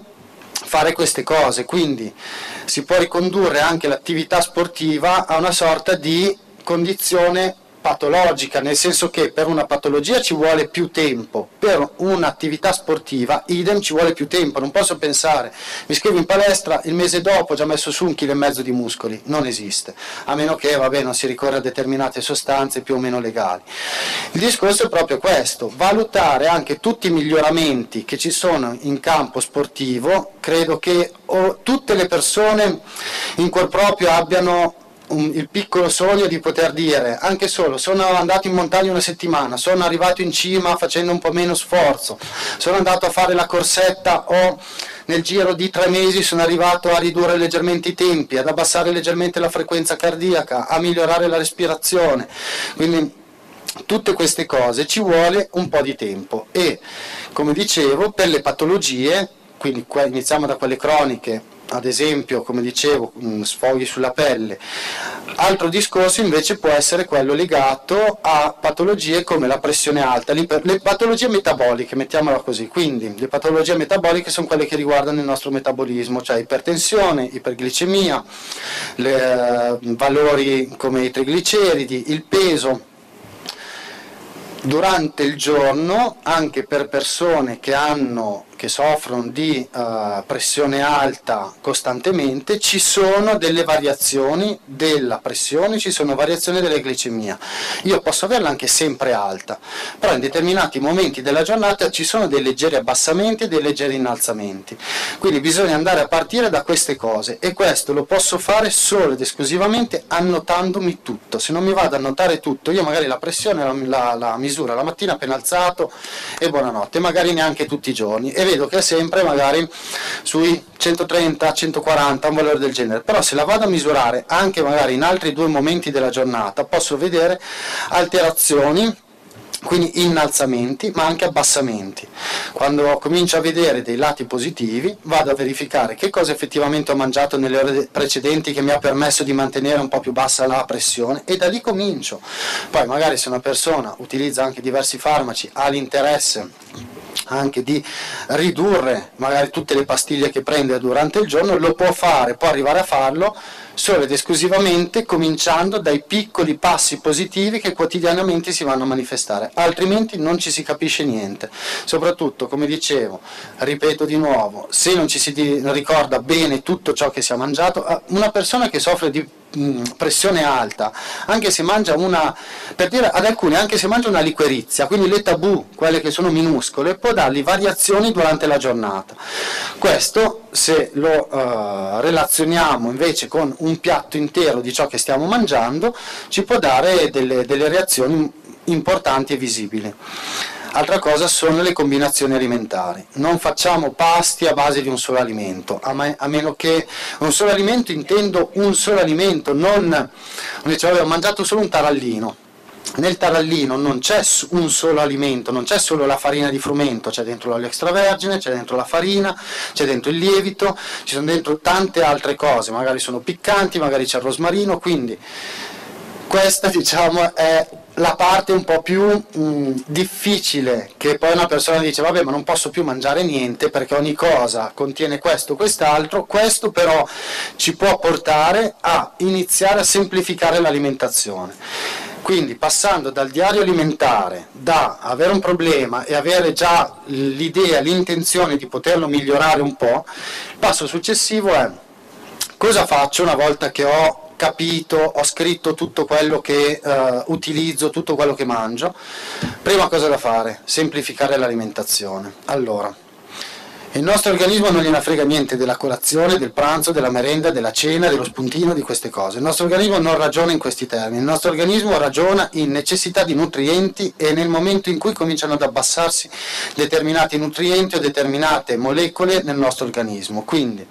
fare queste cose, quindi si può ricondurre anche l'attività sportiva a una sorta di condizione patologica, nel senso che per una patologia ci vuole più tempo, per un'attività sportiva idem ci vuole più tempo, non posso pensare, mi iscrivo in palestra, il mese dopo ho già messo su un chilo e mezzo di muscoli, non esiste, a meno che vabbè, non si ricorre a determinate sostanze più o meno legali. Il discorso è proprio questo, valutare anche tutti i miglioramenti che ci sono in campo sportivo, credo che tutte le persone in cuor proprio abbiano un, il piccolo sogno di poter dire anche solo sono andato in montagna una settimana, sono arrivato in cima facendo un po' meno sforzo, sono andato a fare la corsetta o nel giro di tre mesi sono arrivato a ridurre leggermente i tempi, ad abbassare leggermente la frequenza cardiaca, a migliorare la respirazione. Quindi tutte queste cose ci vuole un po' di tempo e come dicevo per le patologie, quindi iniziamo da quelle croniche ad esempio, come dicevo, sfoghi sulla pelle. Altro discorso invece può essere quello legato a patologie come la pressione alta, le patologie metaboliche, mettiamola così. Quindi le patologie metaboliche sono quelle che riguardano il nostro metabolismo, cioè ipertensione, iperglicemia, le, eh, valori come i trigliceridi, il peso durante il giorno anche per persone che hanno che soffrono di uh, pressione alta costantemente, ci sono delle variazioni della pressione, ci sono variazioni della glicemia. Io posso averla anche sempre alta, però in determinati momenti della giornata ci sono dei leggeri abbassamenti e dei leggeri innalzamenti. Quindi bisogna andare a partire da queste cose e questo lo posso fare solo ed esclusivamente annotandomi tutto. Se non mi vado a annotare tutto, io magari la pressione la, la, la misura la mattina appena alzato e buonanotte, magari neanche tutti i giorni. E vedo che è sempre magari sui 130, 140, un valore del genere, però se la vado a misurare anche magari in altri due momenti della giornata posso vedere alterazioni quindi innalzamenti ma anche abbassamenti. Quando comincio a vedere dei lati positivi vado a verificare che cosa effettivamente ho mangiato nelle ore precedenti che mi ha permesso di mantenere un po' più bassa la pressione e da lì comincio. Poi magari se una persona utilizza anche diversi farmaci ha l'interesse anche di ridurre magari tutte le pastiglie che prende durante il giorno, lo può fare, può arrivare a farlo solo ed esclusivamente cominciando dai piccoli passi positivi che quotidianamente si vanno a manifestare, altrimenti non ci si capisce niente. Soprattutto, come dicevo, ripeto di nuovo, se non ci si ricorda bene tutto ciò che si è mangiato, eh, una persona che soffre di pressione alta, anche se mangia una, per dire ad alcuni, anche se mangia una liquerizia, quindi le tabù, quelle che sono minuscole, può dargli variazioni durante la giornata. Questo se lo uh, relazioniamo invece con un piatto intero di ciò che stiamo mangiando, ci può dare delle, delle reazioni importanti e visibili. Altra cosa sono le combinazioni alimentari. Non facciamo pasti a base di un solo alimento, a, me, a meno che un solo alimento intendo un solo alimento, non dice vabbè ho mangiato solo un tarallino. Nel tarallino non c'è un solo alimento, non c'è solo la farina di frumento, c'è dentro l'olio extravergine, c'è dentro la farina, c'è dentro il lievito, ci sono dentro tante altre cose, magari sono piccanti, magari c'è il rosmarino, quindi questa diciamo è la parte un po' più mh, mm, difficile che poi una persona dice vabbè ma non posso più mangiare niente perché ogni cosa contiene questo quest'altro questo però ci può portare a iniziare a semplificare l'alimentazione quindi passando dal diario alimentare da avere un problema e avere già l'idea, l'intenzione di poterlo migliorare un po', il passo successivo è cosa faccio una volta che ho capito, ho scritto tutto quello che uh, utilizzo, tutto quello che mangio. Prima cosa da fare, semplificare l'alimentazione. Allora, il nostro organismo non gliene frega niente della colazione, del pranzo, della merenda, della cena, dello spuntino, di queste cose. Il nostro organismo non ragiona in questi termini, il nostro organismo ragiona in necessità di nutrienti e nel momento in cui cominciano ad abbassarsi determinati nutrienti o determinate molecole nel nostro organismo. Quindi,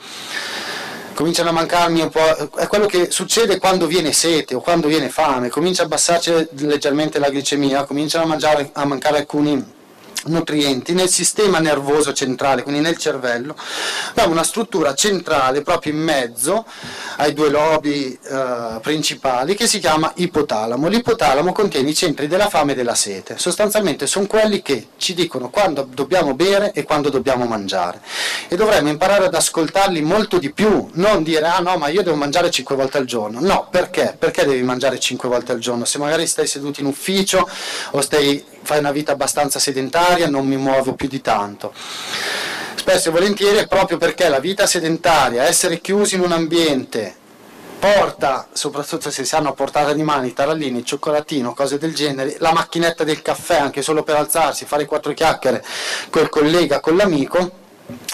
cominciano a mancarmi un po', è quello che succede quando viene sete o quando viene fame, comincia a abbassarci leggermente la glicemia, cominciano a, mangiare, a mancare alcuni nutrienti nel sistema nervoso centrale, quindi nel cervello, abbiamo una struttura centrale proprio in mezzo ai due lobi eh, principali che si chiama ipotalamo. L'ipotalamo contiene i centri della fame e della sete, sostanzialmente sono quelli che ci dicono quando dobbiamo bere e quando dobbiamo mangiare e dovremmo imparare ad ascoltarli molto di più, non dire ah no ma io devo mangiare 5 volte al giorno, no perché? Perché devi mangiare 5 volte al giorno? Se magari stai seduto in ufficio o stai, fai una vita abbastanza sedentaria non mi muovo più di tanto spesso e volentieri è proprio perché la vita sedentaria, essere chiusi in un ambiente, porta, soprattutto se si hanno a portata di mano i tarallini, cioccolatino, cose del genere, la macchinetta del caffè anche solo per alzarsi, fare quattro chiacchiere col collega, con l'amico,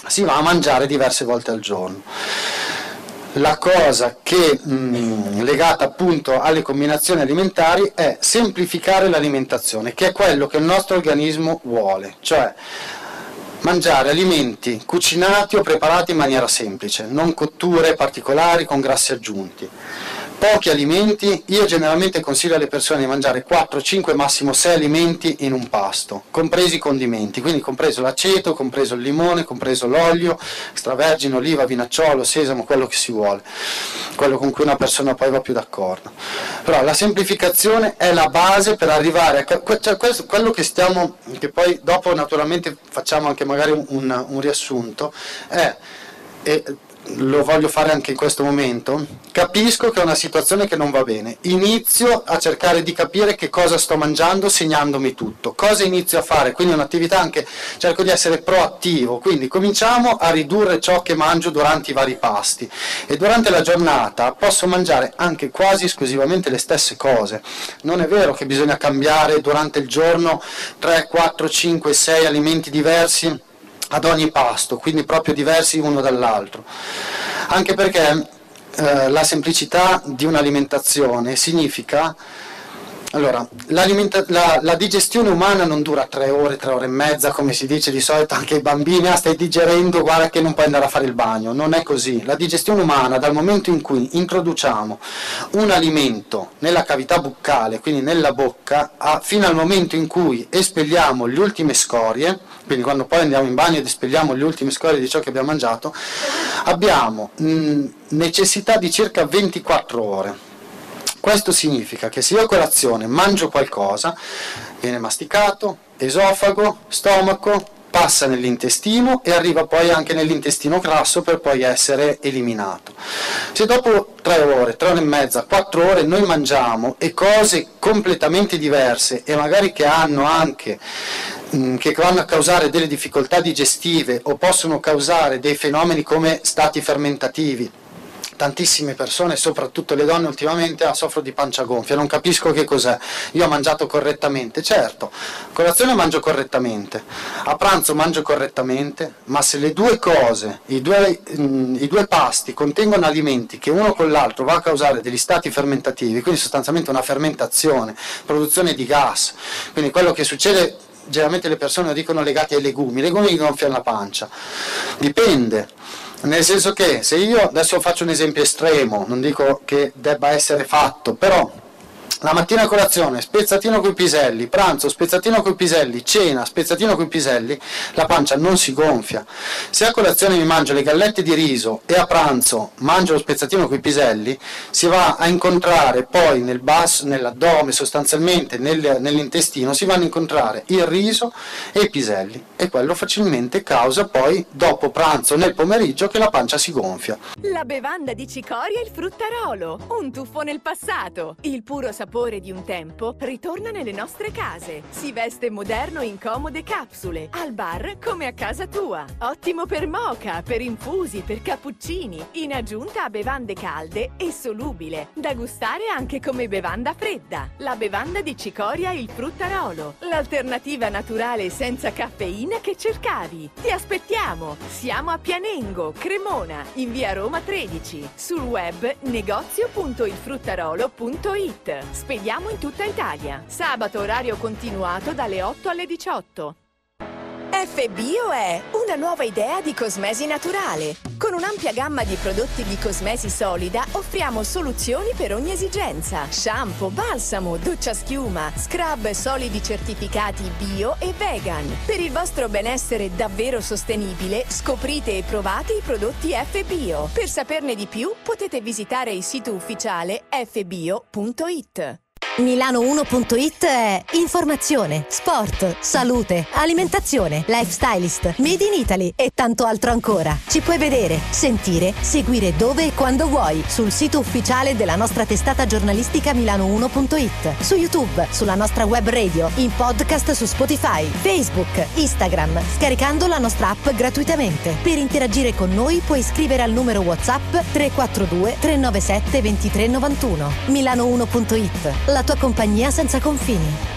si va a mangiare diverse volte al giorno. La cosa che mh, mm, legata appunto alle combinazioni alimentari è semplificare l'alimentazione, che è quello che il nostro organismo vuole, cioè mangiare alimenti cucinati o preparati in maniera semplice, non cotture particolari con grassi aggiunti pochi alimenti, io generalmente consiglio alle persone di mangiare 4, 5, massimo 6 alimenti in un pasto, compresi i condimenti, quindi compreso l'aceto, compreso il limone, compreso l'olio, extravergine, oliva, vinacciolo, sesamo, quello che si vuole, quello con cui una persona poi va più d'accordo. Però la semplificazione è la base per arrivare a cioè questo, quello che stiamo, che poi dopo naturalmente facciamo anche magari un, un riassunto, è, è lo voglio fare anche in questo momento, capisco che è una situazione che non va bene, inizio a cercare di capire che cosa sto mangiando segnandomi tutto, cosa inizio a fare, quindi un'attività anche, cerco di essere proattivo, quindi cominciamo a ridurre ciò che mangio durante i vari pasti. E durante la giornata posso mangiare anche quasi esclusivamente le stesse cose, non è vero che bisogna cambiare durante il giorno 3, 4, 5, 6 alimenti diversi ad ogni pasto, quindi proprio diversi uno dall'altro. Anche perché eh, la semplicità di un'alimentazione significa allora, la, la, digestione umana non dura tre ore, tre ore e mezza, come si dice di solito anche ai bambini, ah, stai digerendo, guarda che non puoi andare a fare il bagno. Non è così. La digestione umana, dal momento in cui introduciamo un alimento nella cavità buccale, quindi nella bocca, a, fino al momento in cui espelliamo le ultime scorie, quindi quando poi andiamo in bagno ed espelliamo le ultime scorie di ciò che abbiamo mangiato, abbiamo mh, necessità di circa 24 ore questo significa che se io a colazione mangio qualcosa, viene masticato, esofago, stomaco, passa nell'intestino e arriva poi anche nell'intestino grasso per poi essere eliminato. Se dopo tre ore, tre ore e mezza, quattro ore noi mangiamo e cose completamente diverse e magari che hanno anche mm, che vanno a causare delle difficoltà digestive o possono causare dei fenomeni come stati fermentativi. Tantissime persone, soprattutto le donne ultimamente, ah, soffro di pancia gonfia, non capisco che cos'è. Io ho mangiato correttamente, certo, a colazione mangio correttamente, a pranzo mangio correttamente, ma se le due cose, i due, mh, mm, i due pasti contengono alimenti che uno con l'altro va a causare degli stati fermentativi, quindi sostanzialmente una fermentazione, produzione di gas, quindi quello che succede generalmente le persone dicono legati ai legumi, i legumi gonfiano la pancia, dipende nel senso che se io adesso faccio un esempio estremo, non dico che debba essere fatto, però la mattina a colazione, spezzatino con i piselli, pranzo, spezzatino con i piselli, cena, spezzatino con i piselli, la pancia non si gonfia. Se a colazione mi mangio le gallette di riso e a pranzo mangio lo spezzatino con i piselli, si va a incontrare poi nel basso, nell'addome, sostanzialmente nel, nell'intestino, si vanno a incontrare il riso e i piselli e quello facilmente causa poi dopo pranzo nel pomeriggio che la pancia si gonfia. La bevanda di cicoria e il fruttarolo, un tuffo nel passato, il puro sapore sapore di un tempo ritorna nelle nostre case. Si veste moderno in comode capsule, al bar come a casa tua. Ottimo per mocha, per infusi, per cappuccini, in aggiunta a bevande calde e solubile, da gustare anche come bevanda fredda. La bevanda di cicoria il fruttarolo, l'alternativa naturale senza caffeina che cercavi. Ti aspettiamo! Siamo a Pianengo, Cremona, in via Roma 13, sul web negozio.ilfruttarolo.it. Spediamo in tutta Italia. Sabato orario continuato dalle 8 alle 18. FBio è una nuova idea di cosmesi naturale. Con un'ampia gamma di prodotti di cosmesi solida offriamo soluzioni per ogni esigenza. Shampoo, balsamo, doccia schiuma, scrub solidi certificati bio e vegan. Per il vostro benessere davvero sostenibile, scoprite e provate i prodotti FBio. Per saperne di più potete visitare il sito ufficiale fbio.it. Milano1.it è informazione, sport, salute, alimentazione, lifestylist, made in Italy e tanto altro ancora. Ci puoi vedere, sentire, seguire dove e quando vuoi sul sito ufficiale della nostra testata giornalistica Milano1.it, su YouTube, sulla nostra web radio, in podcast su Spotify, Facebook, Instagram, scaricando la nostra app gratuitamente. Per interagire con noi puoi scrivere al numero WhatsApp 342 397 2391. Milano1.it, la tua compagnia senza confini.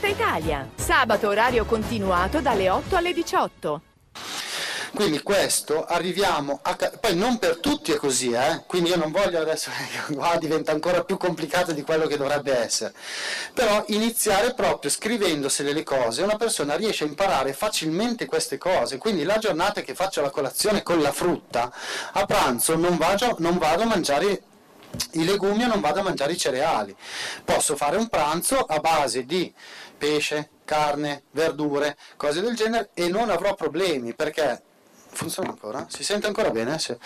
tutta Italia. Sabato orario continuato dalle 8 alle 18. Quindi questo arriviamo a... poi non per tutti è così, eh? quindi io non voglio adesso, qua diventa ancora più complicato di quello che dovrebbe essere, però iniziare proprio scrivendosele le cose, una persona riesce a imparare facilmente queste cose, quindi la giornata che faccio la colazione con la frutta, a pranzo non vado, non vado a mangiare i legumi e non vado a mangiare i cereali. Posso fare un pranzo a base di pesce, carne, verdure, cose del genere e non avrò problemi perché funziona ancora? Si sente ancora bene? Sì.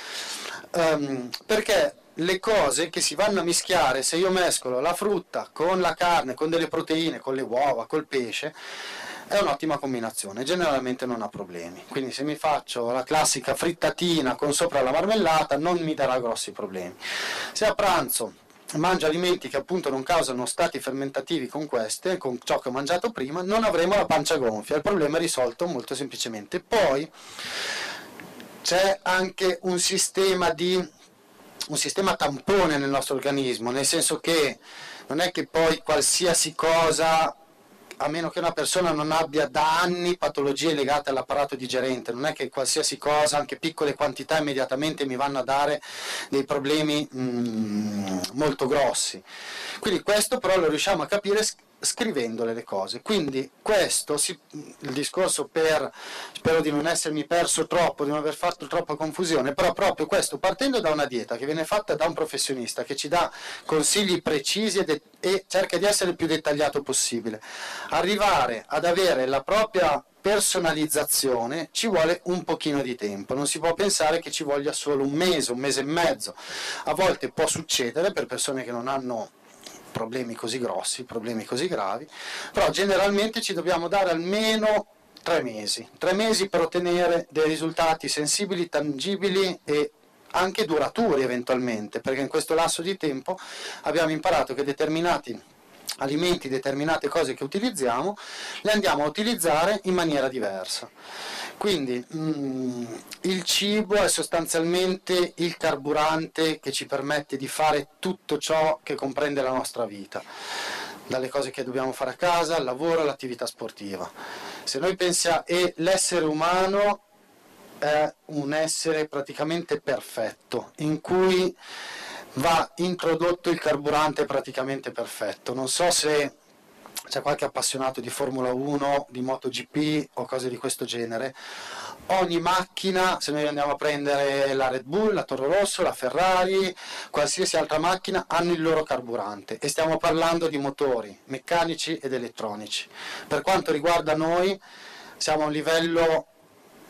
Um, perché le cose che si vanno a mischiare, se io mescolo la frutta con la carne, con delle proteine, con le uova, col pesce, è un'ottima combinazione, generalmente non ha problemi. Quindi se mi faccio la classica frittatina con sopra la marmellata non mi darà grossi problemi. Se a pranzo mangio alimenti che appunto non causano stati fermentativi con queste, con ciò che ho mangiato prima, non avremo la pancia gonfia. Il problema è risolto molto semplicemente. Poi c'è anche un sistema di un sistema tampone nel nostro organismo, nel senso che non è che poi qualsiasi cosa a meno che una persona non abbia da anni patologie legate all'apparato digerente, non è che qualsiasi cosa, anche piccole quantità, immediatamente mi vanno a dare dei problemi mm, molto grossi. Quindi questo però lo riusciamo a capire scrivendole le cose. Quindi questo, si, il discorso per, spero di non essermi perso troppo, di non aver fatto troppa confusione, però proprio questo, partendo da una dieta che viene fatta da un professionista che ci dà consigli precisi e, e cerca di essere il più dettagliato possibile, arrivare ad avere la propria personalizzazione ci vuole un pochino di tempo, non si può pensare che ci voglia solo un mese, un mese e mezzo, a volte può succedere per persone che non hanno problemi così grossi, problemi così gravi, però generalmente ci dobbiamo dare almeno tre mesi, tre mesi per ottenere dei risultati sensibili, tangibili e anche duraturi eventualmente, perché in questo lasso di tempo abbiamo imparato che determinati alimenti, determinate cose che utilizziamo, le andiamo a utilizzare in maniera diversa. Quindi mh, mm, il cibo è sostanzialmente il carburante che ci permette di fare tutto ciò che comprende la nostra vita, dalle cose che dobbiamo fare a casa, al lavoro, all'attività sportiva. Se noi pensiamo, e l'essere umano è un essere praticamente perfetto, in cui va introdotto il carburante praticamente perfetto. Non so se c'è qualche appassionato di Formula 1, di MotoGP o cose di questo genere. Ogni macchina, se noi andiamo a prendere la Red Bull, la Toro Rosso, la Ferrari, qualsiasi altra macchina, hanno il loro carburante e stiamo parlando di motori meccanici ed elettronici. Per quanto riguarda noi, siamo a un livello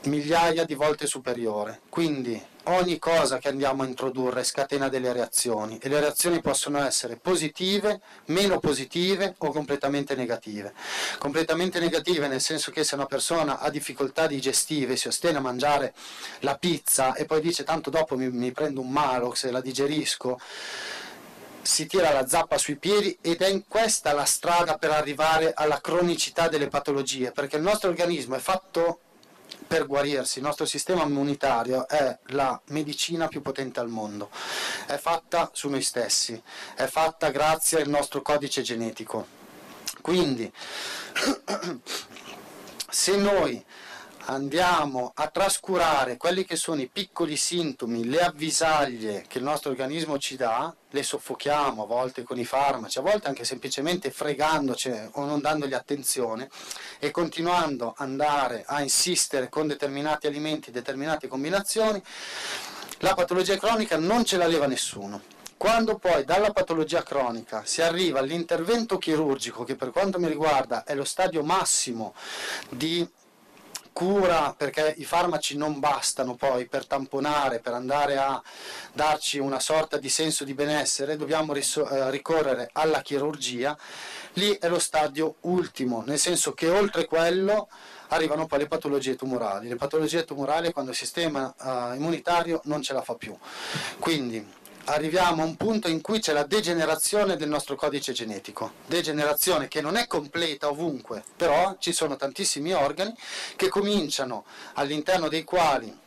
migliaia di volte superiore, quindi ogni cosa che andiamo a introdurre scatena delle reazioni e le reazioni possono essere positive, meno positive o completamente negative. Completamente negative nel senso che se una persona ha difficoltà digestive, si ostena a mangiare la pizza e poi dice tanto dopo mi, mi prendo un Malox e la digerisco, si tira la zappa sui piedi ed è in questa la strada per arrivare alla cronicità delle patologie, perché il nostro organismo è fatto per guarirsi, il nostro sistema immunitario è la medicina più potente al mondo, è fatta su noi stessi, è fatta grazie al nostro codice genetico. Quindi, se noi andiamo a trascurare quelli che sono i piccoli sintomi, le avvisaglie che il nostro organismo ci dà, le soffochiamo a volte con i farmaci, a volte anche semplicemente fregandoci o non dandogli attenzione e continuando ad andare a insistere con determinati alimenti, determinate combinazioni, la patologia cronica non ce la leva nessuno. Quando poi dalla patologia cronica si arriva all'intervento chirurgico, che per quanto mi riguarda è lo stadio massimo di cura perché i farmaci non bastano poi per tamponare, per andare a darci una sorta di senso di benessere, dobbiamo eh, ricorrere alla chirurgia, lì è lo stadio ultimo, nel senso che oltre quello arrivano poi le patologie tumorali. Le patologie tumorali quando il sistema uh, immunitario non ce la fa più. Quindi arriviamo a un punto in cui c'è la degenerazione del nostro codice genetico, degenerazione che non è completa ovunque, però ci sono tantissimi organi che cominciano all'interno dei quali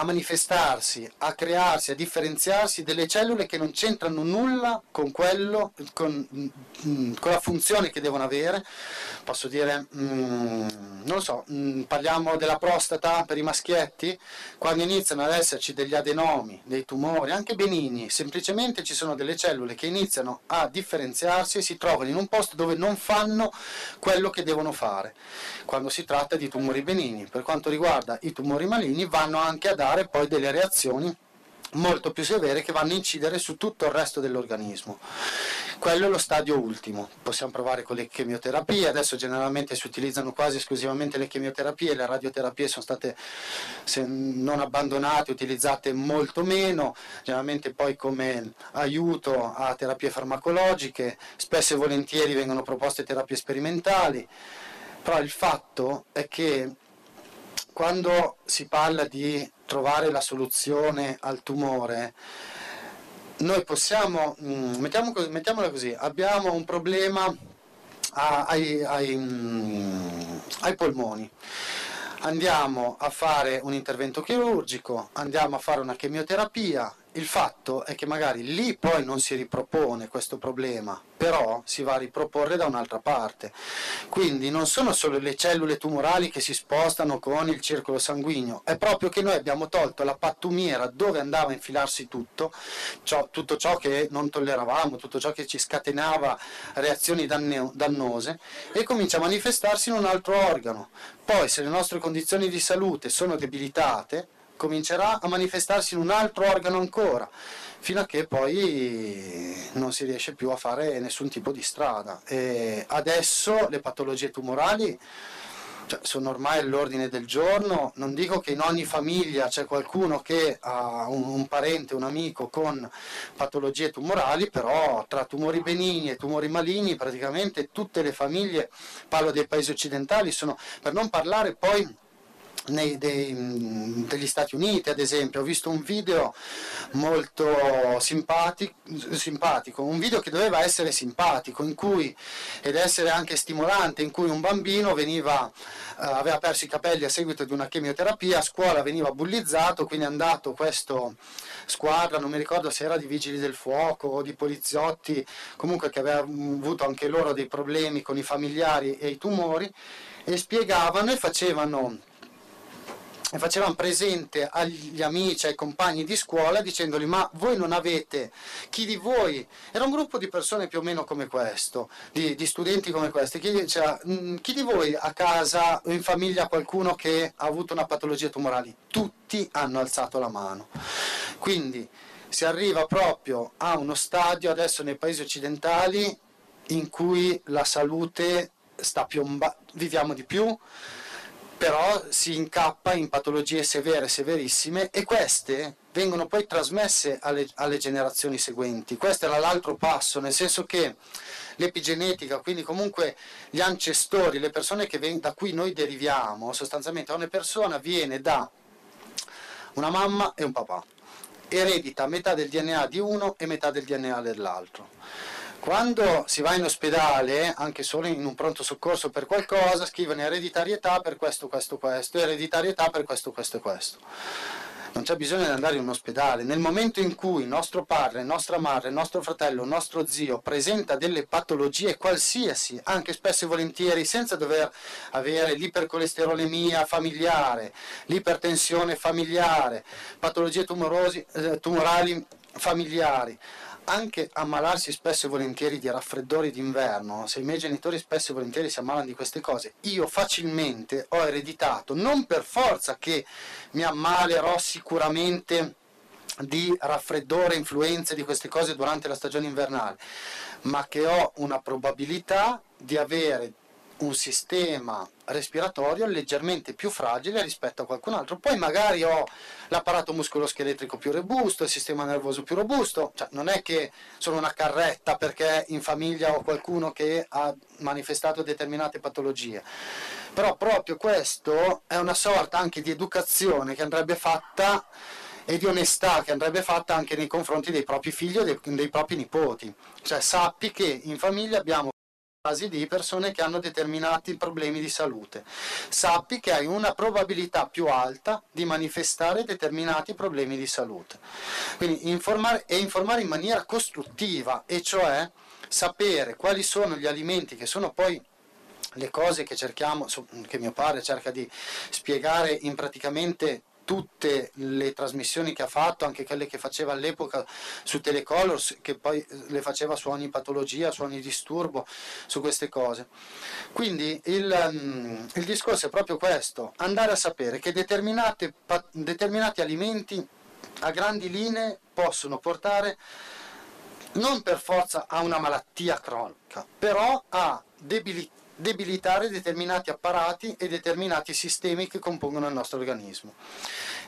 a manifestarsi, a crearsi, a differenziarsi delle cellule che non c'entrano nulla con quello, con, mm, con la funzione che devono avere. Posso dire, mm, non lo so, mm, parliamo della prostata per i maschietti, quando iniziano ad esserci degli adenomi, dei tumori, anche benigni, semplicemente ci sono delle cellule che iniziano a differenziarsi e si trovano in un posto dove non fanno quello che devono fare. Quando si tratta di tumori benigni, per quanto riguarda i tumori maligni, vanno anche a dare poi delle reazioni molto più severe che vanno a incidere su tutto il resto dell'organismo. Quello è lo stadio ultimo. Possiamo provare con le chemioterapie, adesso generalmente si utilizzano quasi esclusivamente le chemioterapie, le radioterapie sono state non abbandonate, utilizzate molto meno, generalmente poi come aiuto a terapie farmacologiche, spesso e volentieri vengono proposte terapie sperimentali, però il fatto è che quando si parla di trovare la soluzione al tumore, noi possiamo, mm, mettiamo, mettiamola così, abbiamo un problema ai, ai, mm, ai polmoni. Andiamo a fare un intervento chirurgico, andiamo a fare una chemioterapia, il fatto è che magari lì poi non si ripropone questo problema, però si va a riproporre da un'altra parte. Quindi non sono solo le cellule tumorali che si spostano con il circolo sanguigno, è proprio che noi abbiamo tolto la pattumiera dove andava a infilarsi tutto, ciò, tutto ciò che non tolleravamo, tutto ciò che ci scatenava reazioni danne, dannose e comincia a manifestarsi in un altro organo. Poi se le nostre condizioni di salute sono debilitate, comincerà a manifestarsi in un altro organo ancora, fino a che poi non si riesce più a fare nessun tipo di strada. E adesso le patologie tumorali cioè, sono ormai all'ordine del giorno, non dico che in ogni famiglia c'è qualcuno che ha un, un, parente, un amico con patologie tumorali, però tra tumori benigni e tumori maligni praticamente tutte le famiglie, parlo dei paesi occidentali, sono, per non parlare poi nei, dei, degli Stati Uniti ad esempio. Ho visto un video molto simpatico, simpatico, un video che doveva essere simpatico in cui, ed essere anche stimolante in cui un bambino veniva, uh, aveva perso i capelli a seguito di una chemioterapia a scuola veniva bullizzato quindi è andato questo squadra non mi ricordo se era di vigili del fuoco o di poliziotti comunque che aveva avuto anche loro dei problemi con i familiari e i tumori e spiegavano e facevano e facevano presente agli amici, ai compagni di scuola dicendogli ma voi non avete, chi di voi, era un gruppo di persone più o meno come questo, di, di studenti come questi, chi, diceva, mm, chi di voi a casa o in famiglia qualcuno che ha avuto una patologia tumorale? Tutti hanno alzato la mano. Quindi si arriva proprio a uno stadio adesso nei paesi occidentali in cui la salute sta piombando, viviamo di più, però si incappa in patologie severe, severissime e queste vengono poi trasmesse alle, alle generazioni seguenti. Questo era l'altro passo, nel senso che l'epigenetica, quindi comunque gli ancestori, le persone ven- da cui noi deriviamo, sostanzialmente ogni persona viene da una mamma e un papà eredita metà del DNA di uno e metà del DNA dell'altro. Quando si va in ospedale, anche solo in un pronto soccorso per qualcosa, scrivono ereditarietà per questo, questo, questo, ereditarietà per questo, questo e questo non c'è bisogno di andare in ospedale. Nel momento in cui nostro padre, nostra madre, nostro fratello, nostro zio presenta delle patologie qualsiasi, anche spesso e volentieri senza dover avere l'ipercolesterolemia familiare, l'ipertensione familiare, patologie eh, tumorali familiari, anche ammalarsi spesso e volentieri di raffreddori d'inverno, se i miei genitori spesso e volentieri si ammalano di queste cose, io facilmente ho ereditato, non per forza che mi ammalerò sicuramente di raffreddore, influenze di queste cose durante la stagione invernale, ma che ho una probabilità di avere un sistema respiratorio leggermente più fragile rispetto a qualcun altro. Poi magari ho l'apparato muscoloscheletrico più robusto, il sistema nervoso più robusto, cioè non è che sono una carretta perché in famiglia ho qualcuno che ha manifestato determinate patologie. Però proprio questo è una sorta anche di educazione che andrebbe fatta e di onestà che andrebbe fatta anche nei confronti dei propri figli o dei, dei propri nipoti. Cioè sappi che in famiglia abbiamo casi di persone che hanno determinati problemi di salute. Sappi che hai una probabilità più alta di manifestare determinati problemi di salute. Quindi informare e informare in maniera costruttiva, e cioè sapere quali sono gli alimenti che sono poi le cose che cerchiamo, che mio padre cerca di spiegare in praticamente tutte le trasmissioni che ha fatto, anche quelle che faceva all'epoca su Telecolors, che poi le faceva su ogni patologia, su ogni disturbo, su queste cose. Quindi il, um, il discorso è proprio questo, andare a sapere che determinati alimenti a grandi linee possono portare non per forza a una malattia cronica, però a debilità debilitare determinati apparati e determinati sistemi che compongono il nostro organismo.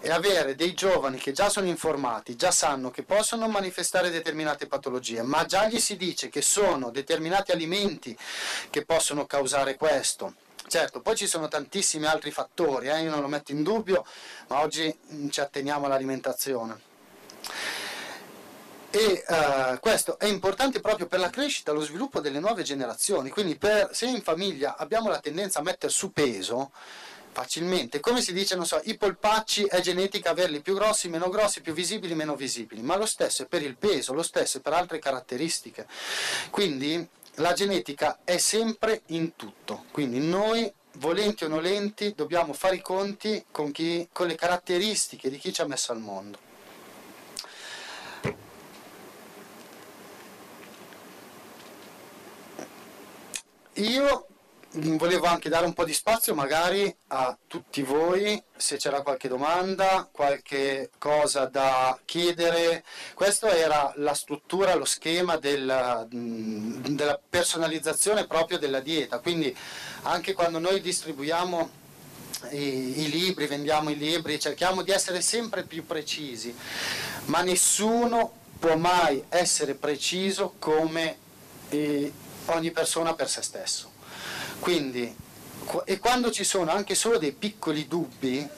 E avere dei giovani che già sono informati, già sanno che possono manifestare determinate patologie, ma già gli si dice che sono determinati alimenti che possono causare questo. Certo, poi ci sono tantissimi altri fattori, eh? io non lo metto in dubbio, ma oggi mm, ci atteniamo all'alimentazione e uh, questo è importante proprio per la crescita lo sviluppo delle nuove generazioni, quindi per, se in famiglia abbiamo la tendenza a mettere su peso facilmente, come si dice, non so, i polpacci è genetica averli più grossi, meno grossi, più visibili, meno visibili, ma lo stesso è per il peso, lo stesso è per altre caratteristiche. Quindi la genetica è sempre in tutto, quindi noi volenti o nolenti dobbiamo fare i conti con, chi, con le caratteristiche di chi ci ha messo al mondo. Io volevo anche dare un po' di spazio magari a tutti voi se c'era qualche domanda, qualche cosa da chiedere. Questa era la struttura, lo schema del, della personalizzazione proprio della dieta, quindi anche quando noi distribuiamo i, i libri, vendiamo i libri, cerchiamo di essere sempre più precisi, ma nessuno può mai essere preciso come... Eh, ogni persona per se stesso. Quindi, e quando ci sono anche solo dei piccoli dubbi,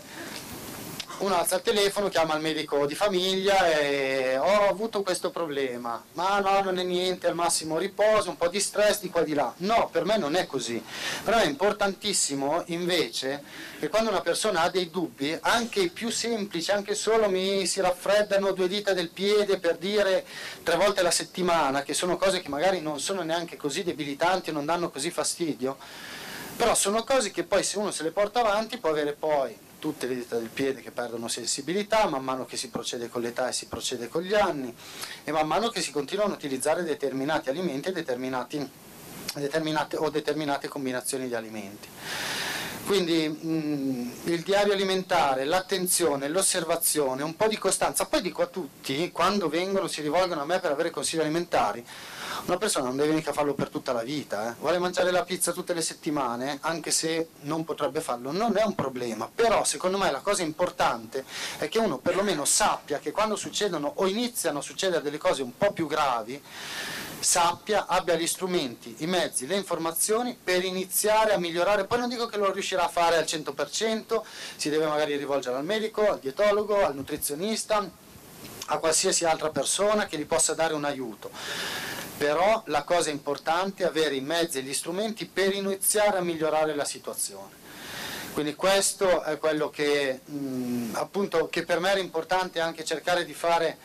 uno alza il telefono, chiama il medico di famiglia e ho avuto questo problema, ma no, non è niente, al massimo riposo, un po' di stress di qua e di là. No, per me non è così. Per me è importantissimo invece che quando una persona ha dei dubbi, anche i più semplici, anche solo mi si raffreddano due dita del piede per dire tre volte alla settimana, che sono cose che magari non sono neanche così debilitanti non danno così fastidio, però sono cose che poi se uno se le porta avanti può avere poi tutte le dita del piede che perdono sensibilità man mano che si procede con l'età e si procede con gli anni e man mano che si continuano a utilizzare determinati alimenti determinate o determinate combinazioni di alimenti. Quindi mh, mm, il diario alimentare, l'attenzione, l'osservazione, un po' di costanza, poi dico a tutti, quando vengono, si rivolgono a me per avere consigli alimentari, una persona non deve mica farlo per tutta la vita, eh. vuole mangiare la pizza tutte le settimane, anche se non potrebbe farlo, non è un problema, però secondo me la cosa importante è che uno perlomeno sappia che quando succedono o iniziano a succedere delle cose un po' più gravi, sappia, abbia gli strumenti, i mezzi, le informazioni per iniziare a migliorare. Poi non dico che lo riuscirà a fare al 100%, si deve magari rivolgere al medico, al dietologo, al nutrizionista, a qualsiasi altra persona che gli possa dare un aiuto. Però la cosa importante è avere i mezzi e gli strumenti per iniziare a migliorare la situazione. Quindi questo è quello che, mh, appunto, che per me era importante anche cercare di fare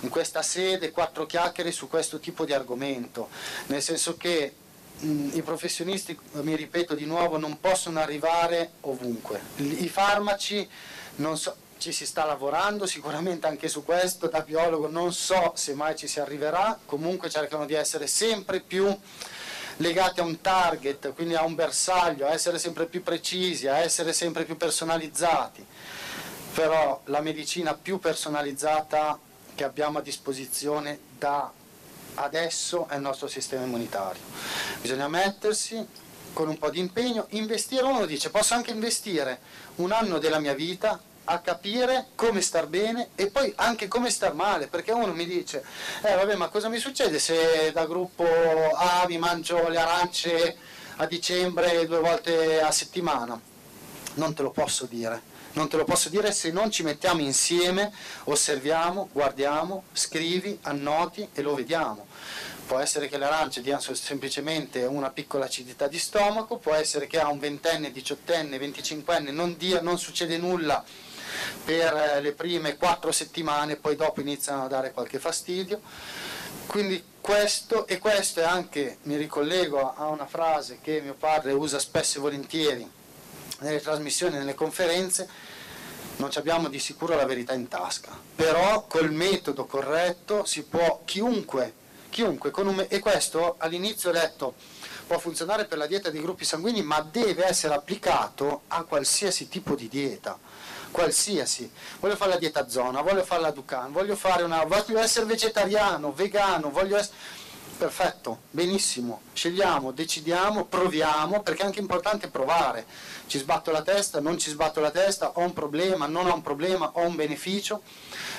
in questa sede quattro chiacchiere su questo tipo di argomento, nel senso che mh, i professionisti, mi ripeto di nuovo, non possono arrivare ovunque. I farmaci non so, ci si sta lavorando sicuramente anche su questo, da biologo non so se mai ci si arriverà, comunque cercano di essere sempre più legati a un target, quindi a un bersaglio, a essere sempre più precisi, a essere sempre più personalizzati. Però la medicina più personalizzata che abbiamo a disposizione da adesso è il nostro sistema immunitario. Bisogna mettersi con un po' di impegno, investire, uno dice posso anche investire un anno della mia vita a capire come star bene e poi anche come star male, perché uno mi dice, eh vabbè ma cosa mi succede se da gruppo A mi mangio le arance a dicembre due volte a settimana? Non te lo posso dire, non te lo posso dire se non ci mettiamo insieme, osserviamo, guardiamo, scrivi, annoti e lo vediamo. Può essere che le arance diano semplicemente una piccola acidità di stomaco, può essere che a un ventenne, diciottenne, venticinquenne non, dia, non succede nulla per eh, le prime quattro settimane, poi dopo iniziano a dare qualche fastidio. Quindi questo, e questo è anche, mi ricollego a una frase che mio padre usa spesso e volentieri nelle trasmissioni, nelle conferenze, non abbiamo di sicuro la verità in tasca, però col metodo corretto si può, chiunque, chiunque, un, e questo all'inizio ho detto, può funzionare per la dieta dei gruppi sanguigni, ma deve essere applicato a qualsiasi tipo di dieta qualsiasi, voglio fare la dieta zona, voglio fare la Ducan, voglio, fare una, voglio essere vegetariano, vegano, voglio essere... Perfetto, benissimo, scegliamo, decidiamo, proviamo, perché è anche importante provare. Ci sbatto la testa, non ci sbatto la testa, ho un problema, non ho un problema, ho un beneficio,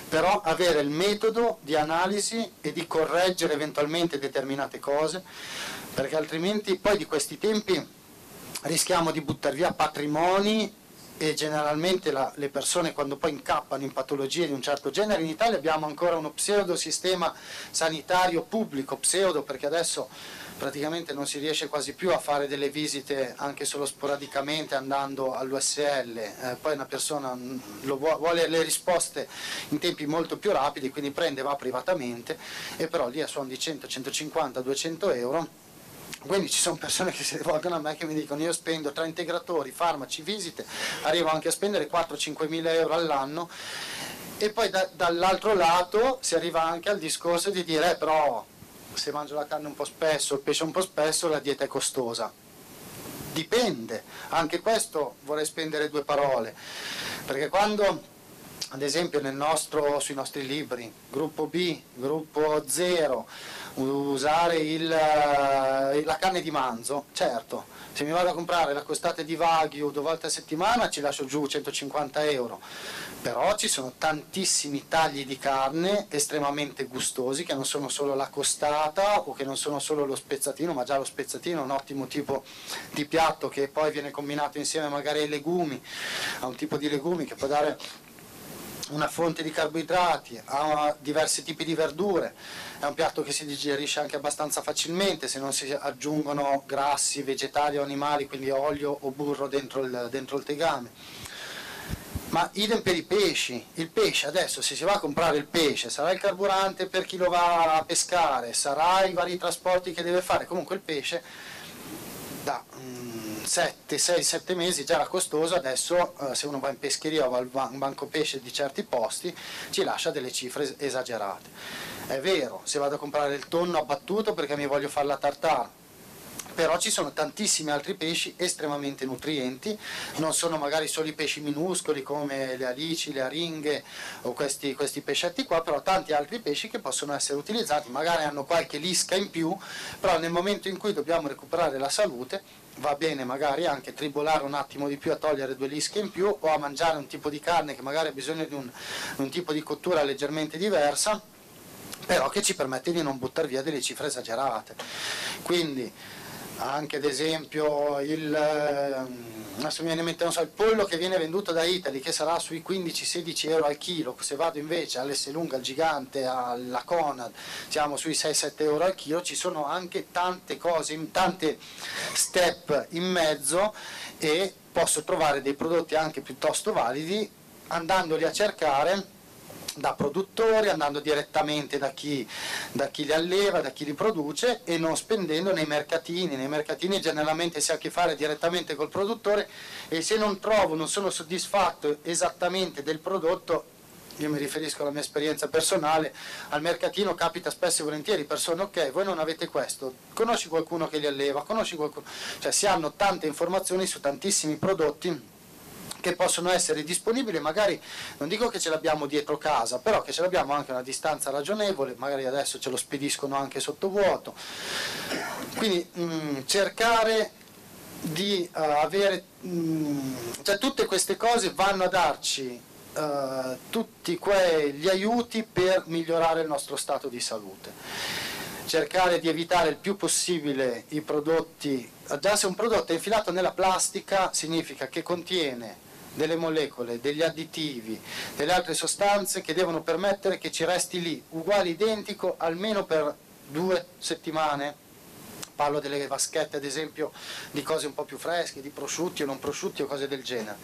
però avere il metodo di analisi e di correggere eventualmente determinate cose, perché altrimenti poi di questi tempi rischiamo di buttare via patrimoni e generalmente la, le persone quando poi incappano in patologie di un certo genere, in Italia abbiamo ancora uno pseudo sistema sanitario pubblico, pseudo perché adesso praticamente non si riesce quasi più a fare delle visite anche solo sporadicamente andando all'USL, eh, poi una persona vuole, le risposte in tempi molto più rapidi, quindi prende, va privatamente e però lì a suon di 100, 150, 200 euro quindi ci sono persone che si rivolgono a me che mi dicono io spendo tra integratori, farmaci, visite, arrivo anche a spendere 4-5 mila euro all'anno. E poi da, dall'altro lato si arriva anche al discorso di dire eh, però se mangio la carne un po' spesso, il pesce un po' spesso, la dieta è costosa. Dipende, anche questo vorrei spendere due parole, perché quando ad esempio nostro, sui nostri libri, gruppo B, gruppo 0, usare il, eh, la carne di manzo, certo, se mi vado a comprare la costata di Wagyu due volte a settimana ci lascio giù 150 euro, però ci sono tantissimi tagli di carne estremamente gustosi che non sono solo la costata o che non sono solo lo spezzatino, ma già lo spezzatino è un ottimo tipo di piatto che poi viene combinato insieme magari ai legumi, a un tipo di legumi che può dare una fonte di carboidrati, ha diversi tipi di verdure, è un piatto che si digerisce anche abbastanza facilmente se non si aggiungono grassi vegetali o animali, quindi olio o burro dentro il, dentro il tegame. Ma idem per i pesci, il pesce adesso se si va a comprare il pesce sarà il carburante per chi lo va a pescare, sarà i vari trasporti che deve fare, comunque il pesce da 7, 6, 7 mesi già era costoso, adesso eh, se uno va in pescheria o va al banco pesce di certi posti ci lascia delle cifre esagerate. È vero, se vado a comprare il tonno abbattuto perché mi voglio fare la tartare, però ci sono tantissimi altri pesci estremamente nutrienti, non sono magari solo i pesci minuscoli come le alici, le aringhe o questi, questi pescetti qua, però tanti altri pesci che possono essere utilizzati, magari hanno qualche lisca in più, però nel momento in cui dobbiamo recuperare la salute va bene magari anche tribolare un attimo di più a togliere due lische in più o a mangiare un tipo di carne che magari ha bisogno di un, un tipo di cottura leggermente diversa però che ci permette di non buttare via delle cifre esagerate. Quindi anche ad esempio il, adesso mi viene in mente, so, il pollo che viene venduto da Italy che sarà sui 15-16 euro al chilo, se vado invece all'S Lunga, al Gigante, alla Conad siamo sui 6-7 euro al chilo, ci sono anche tante cose, tante step in mezzo e posso trovare dei prodotti anche piuttosto validi andandoli a cercare da produttori, andando direttamente da chi, da chi, li alleva, da chi li produce e non spendendo nei mercatini. Nei mercatini generalmente si ha a che fare direttamente col produttore e se non trovo, non sono soddisfatto esattamente del prodotto, io mi riferisco alla mia esperienza personale, al mercatino capita spesso e volentieri persone, ok, voi non avete questo, conosci qualcuno che li alleva, conosci qualcuno, cioè si hanno tante informazioni su tantissimi prodotti che possono essere disponibili, magari non dico che ce l'abbiamo dietro casa, però che ce l'abbiamo anche a una distanza ragionevole, magari adesso ce lo spediscono anche sottovuoto. Quindi mh, mm, cercare di uh, avere, mh, mm, cioè tutte queste cose vanno a darci uh, tutti quegli aiuti per migliorare il nostro stato di salute cercare di evitare il più possibile i prodotti, già se un prodotto è infilato nella plastica significa che contiene delle molecole, degli additivi, delle altre sostanze che devono permettere che ci resti lì, uguale, identico, almeno per due settimane. Parlo delle vaschette, ad esempio, di cose un po' più fresche, di prosciutti o non prosciutti o cose del genere.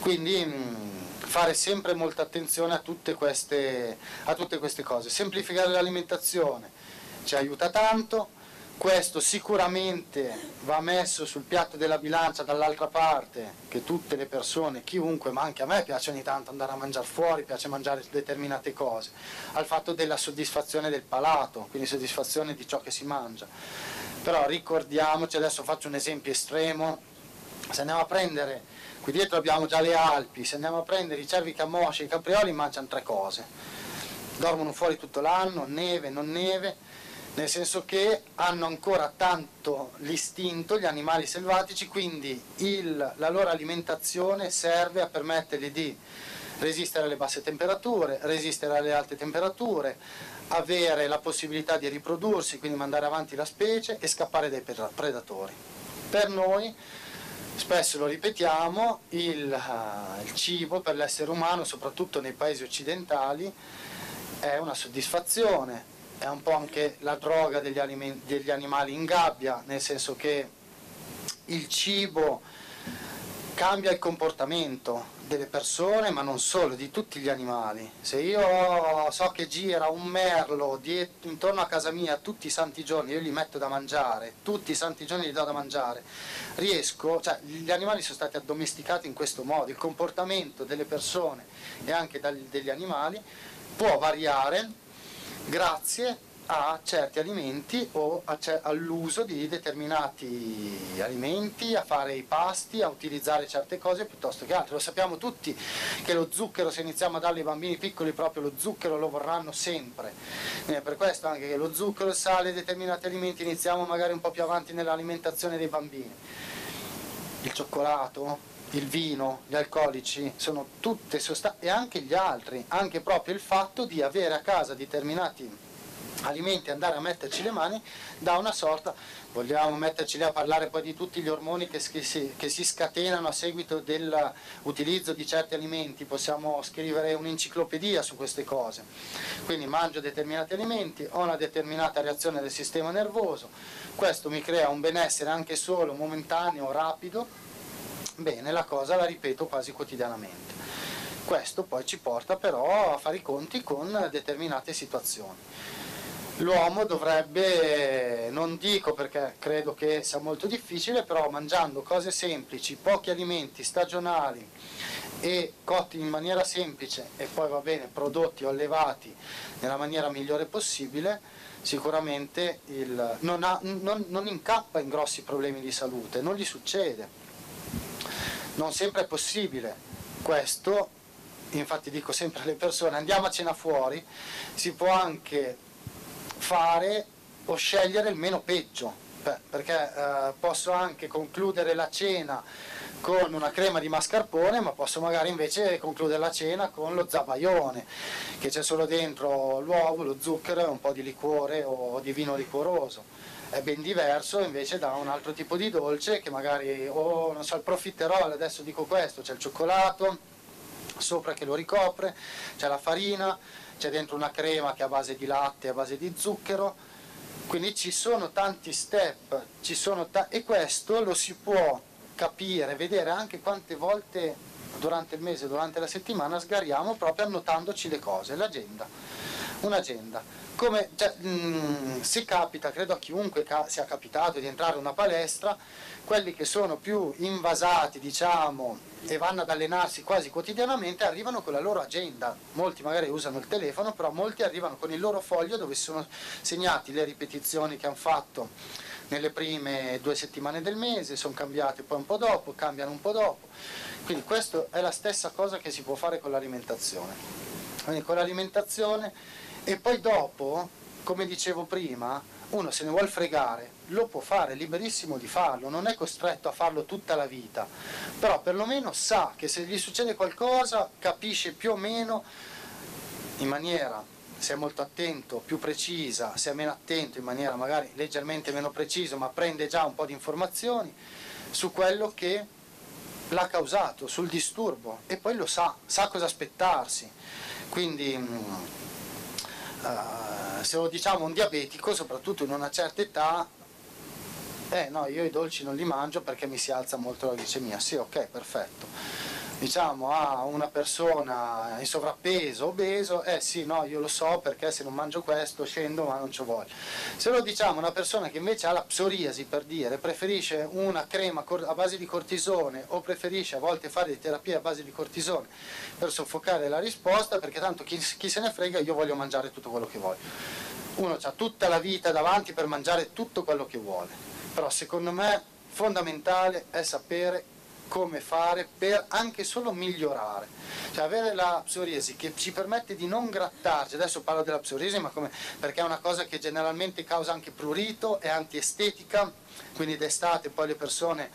Quindi mm, fare sempre molta attenzione a tutte, queste, a tutte queste cose. Semplificare l'alimentazione ci aiuta tanto, questo sicuramente va messo sul piatto della bilancia dall'altra parte, che tutte le persone, chiunque, ma anche a me piace ogni tanto andare a mangiare fuori, piace mangiare determinate cose, al fatto della soddisfazione del palato, quindi soddisfazione di ciò che si mangia. Però ricordiamoci, adesso faccio un esempio estremo, se andiamo a prendere, qui dietro abbiamo già le Alpi, se andiamo a prendere i cervi camosci e i caprioli mangiano tre cose, dormono fuori tutto l'anno, neve, non neve, nel senso che hanno ancora tanto l'istinto, gli animali selvatici, quindi il, la loro alimentazione serve a permettergli di resistere alle basse temperature, resistere alle alte temperature, avere la possibilità di riprodursi, quindi mandare avanti la specie e scappare dai predatori. Per noi, spesso lo ripetiamo, il, uh, il cibo per l'essere umano, soprattutto nei paesi occidentali, è una soddisfazione, è un po' anche la droga degli, degli animali in gabbia, nel senso che il cibo cambia il comportamento delle persone, ma non solo, di tutti gli animali. Se io so che gira un merlo dietro, intorno a casa mia tutti i santi giorni, io gli metto da mangiare, tutti i santi giorni gli do da mangiare, riesco, cioè gli animali sono stati addomesticati in questo modo, il comportamento delle persone e anche degli animali può variare grazie a certi alimenti o all'uso di determinati alimenti, a fare i pasti, a utilizzare certe cose piuttosto che altre. Lo sappiamo tutti che lo zucchero, se iniziamo a darlo ai bambini piccoli, proprio lo zucchero lo vorranno sempre. Eh, per questo anche che lo zucchero, il sale, determinati alimenti iniziamo magari un po' più avanti nell'alimentazione dei bambini. Il cioccolato, il vino, gli alcolici, sono tutte sostanze, e anche gli altri, anche proprio il fatto di avere a casa determinati alimenti, andare a metterci le mani, da una sorta, vogliamo metterci lì a parlare poi di tutti gli ormoni che, si, che si scatenano a seguito dell'utilizzo di certi alimenti, possiamo scrivere un'enciclopedia su queste cose. Quindi mangio determinati alimenti, ho una determinata reazione del sistema nervoso, questo mi crea un benessere anche solo momentaneo, rapido, Bene, la cosa la ripeto quasi quotidianamente. Questo poi ci porta però a fare i conti con determinate situazioni. L'uomo dovrebbe, non dico perché credo che sia molto difficile, però mangiando cose semplici, pochi alimenti stagionali e cotti in maniera semplice e poi va bene prodotti o allevati nella maniera migliore possibile, sicuramente il, non, ha, non, non incappa in grossi problemi di salute, non gli succede non sempre è possibile. Questo, infatti dico sempre alle persone andiamo a cena fuori, si può anche fare o scegliere il meno peggio, Beh, perché eh, posso anche concludere la cena con una crema di mascarpone, ma posso magari invece concludere la cena con lo zabaione, che c'è solo dentro l'uovo, lo zucchero e un po' di liquore o di vino liquoroso è ben diverso invece da un altro tipo di dolce che magari, o oh, non so, il profiterol, adesso dico questo, c'è il cioccolato sopra che lo ricopre, c'è la farina, c'è dentro una crema che è a base di latte, a base di zucchero, quindi ci sono tanti step, sono ta- e questo lo si può capire, vedere anche quante volte durante il mese, durante la settimana sgariamo proprio annotandoci le cose, l'agenda, un'agenda. Come cioè, mh, mm, se capita, credo a chiunque ca- sia capitato di entrare in una palestra, quelli che sono più invasati, diciamo, e vanno ad allenarsi quasi quotidianamente arrivano con la loro agenda. Molti magari usano il telefono, però molti arrivano con il loro foglio dove sono segnati le ripetizioni che hanno fatto nelle prime due settimane del mese, sono cambiate poi un po' dopo, cambiano un po' dopo. Quindi questa è la stessa cosa che si può fare con l'alimentazione. Quindi con l'alimentazione e poi dopo, come dicevo prima, uno se ne vuole fregare, lo può fare, è liberissimo di farlo, non è costretto a farlo tutta la vita, però perlomeno sa che se gli succede qualcosa capisce più o meno in maniera se è molto attento, più precisa, se è meno attento in maniera magari leggermente meno precisa, ma prende già un po' di informazioni su quello che l'ha causato, sul disturbo e poi lo sa, sa cosa aspettarsi. Quindi uh, se lo diciamo un diabetico, soprattutto in una certa età, eh no, io i dolci non li mangio perché mi si alza molto la glicemia. Sì, ok, perfetto diciamo a una persona in sovrappeso, obeso, eh sì, no, io lo so perché se non mangio questo scendo ma non ci voglio. Se lo diciamo a una persona che invece ha la psoriasi per dire, preferisce una crema a base di cortisone o preferisce a volte fare di terapia a base di cortisone per soffocare la risposta, perché tanto chi, chi se ne frega io voglio mangiare tutto quello che voglio. Uno ha tutta la vita davanti per mangiare tutto quello che vuole, però secondo me fondamentale è sapere come fare per anche solo migliorare. Cioè avere la psoriasi che ci permette di non grattarci, adesso parlo della psoriasi ma come, perché è una cosa che generalmente causa anche prurito, è antiestetica, quindi d'estate poi le persone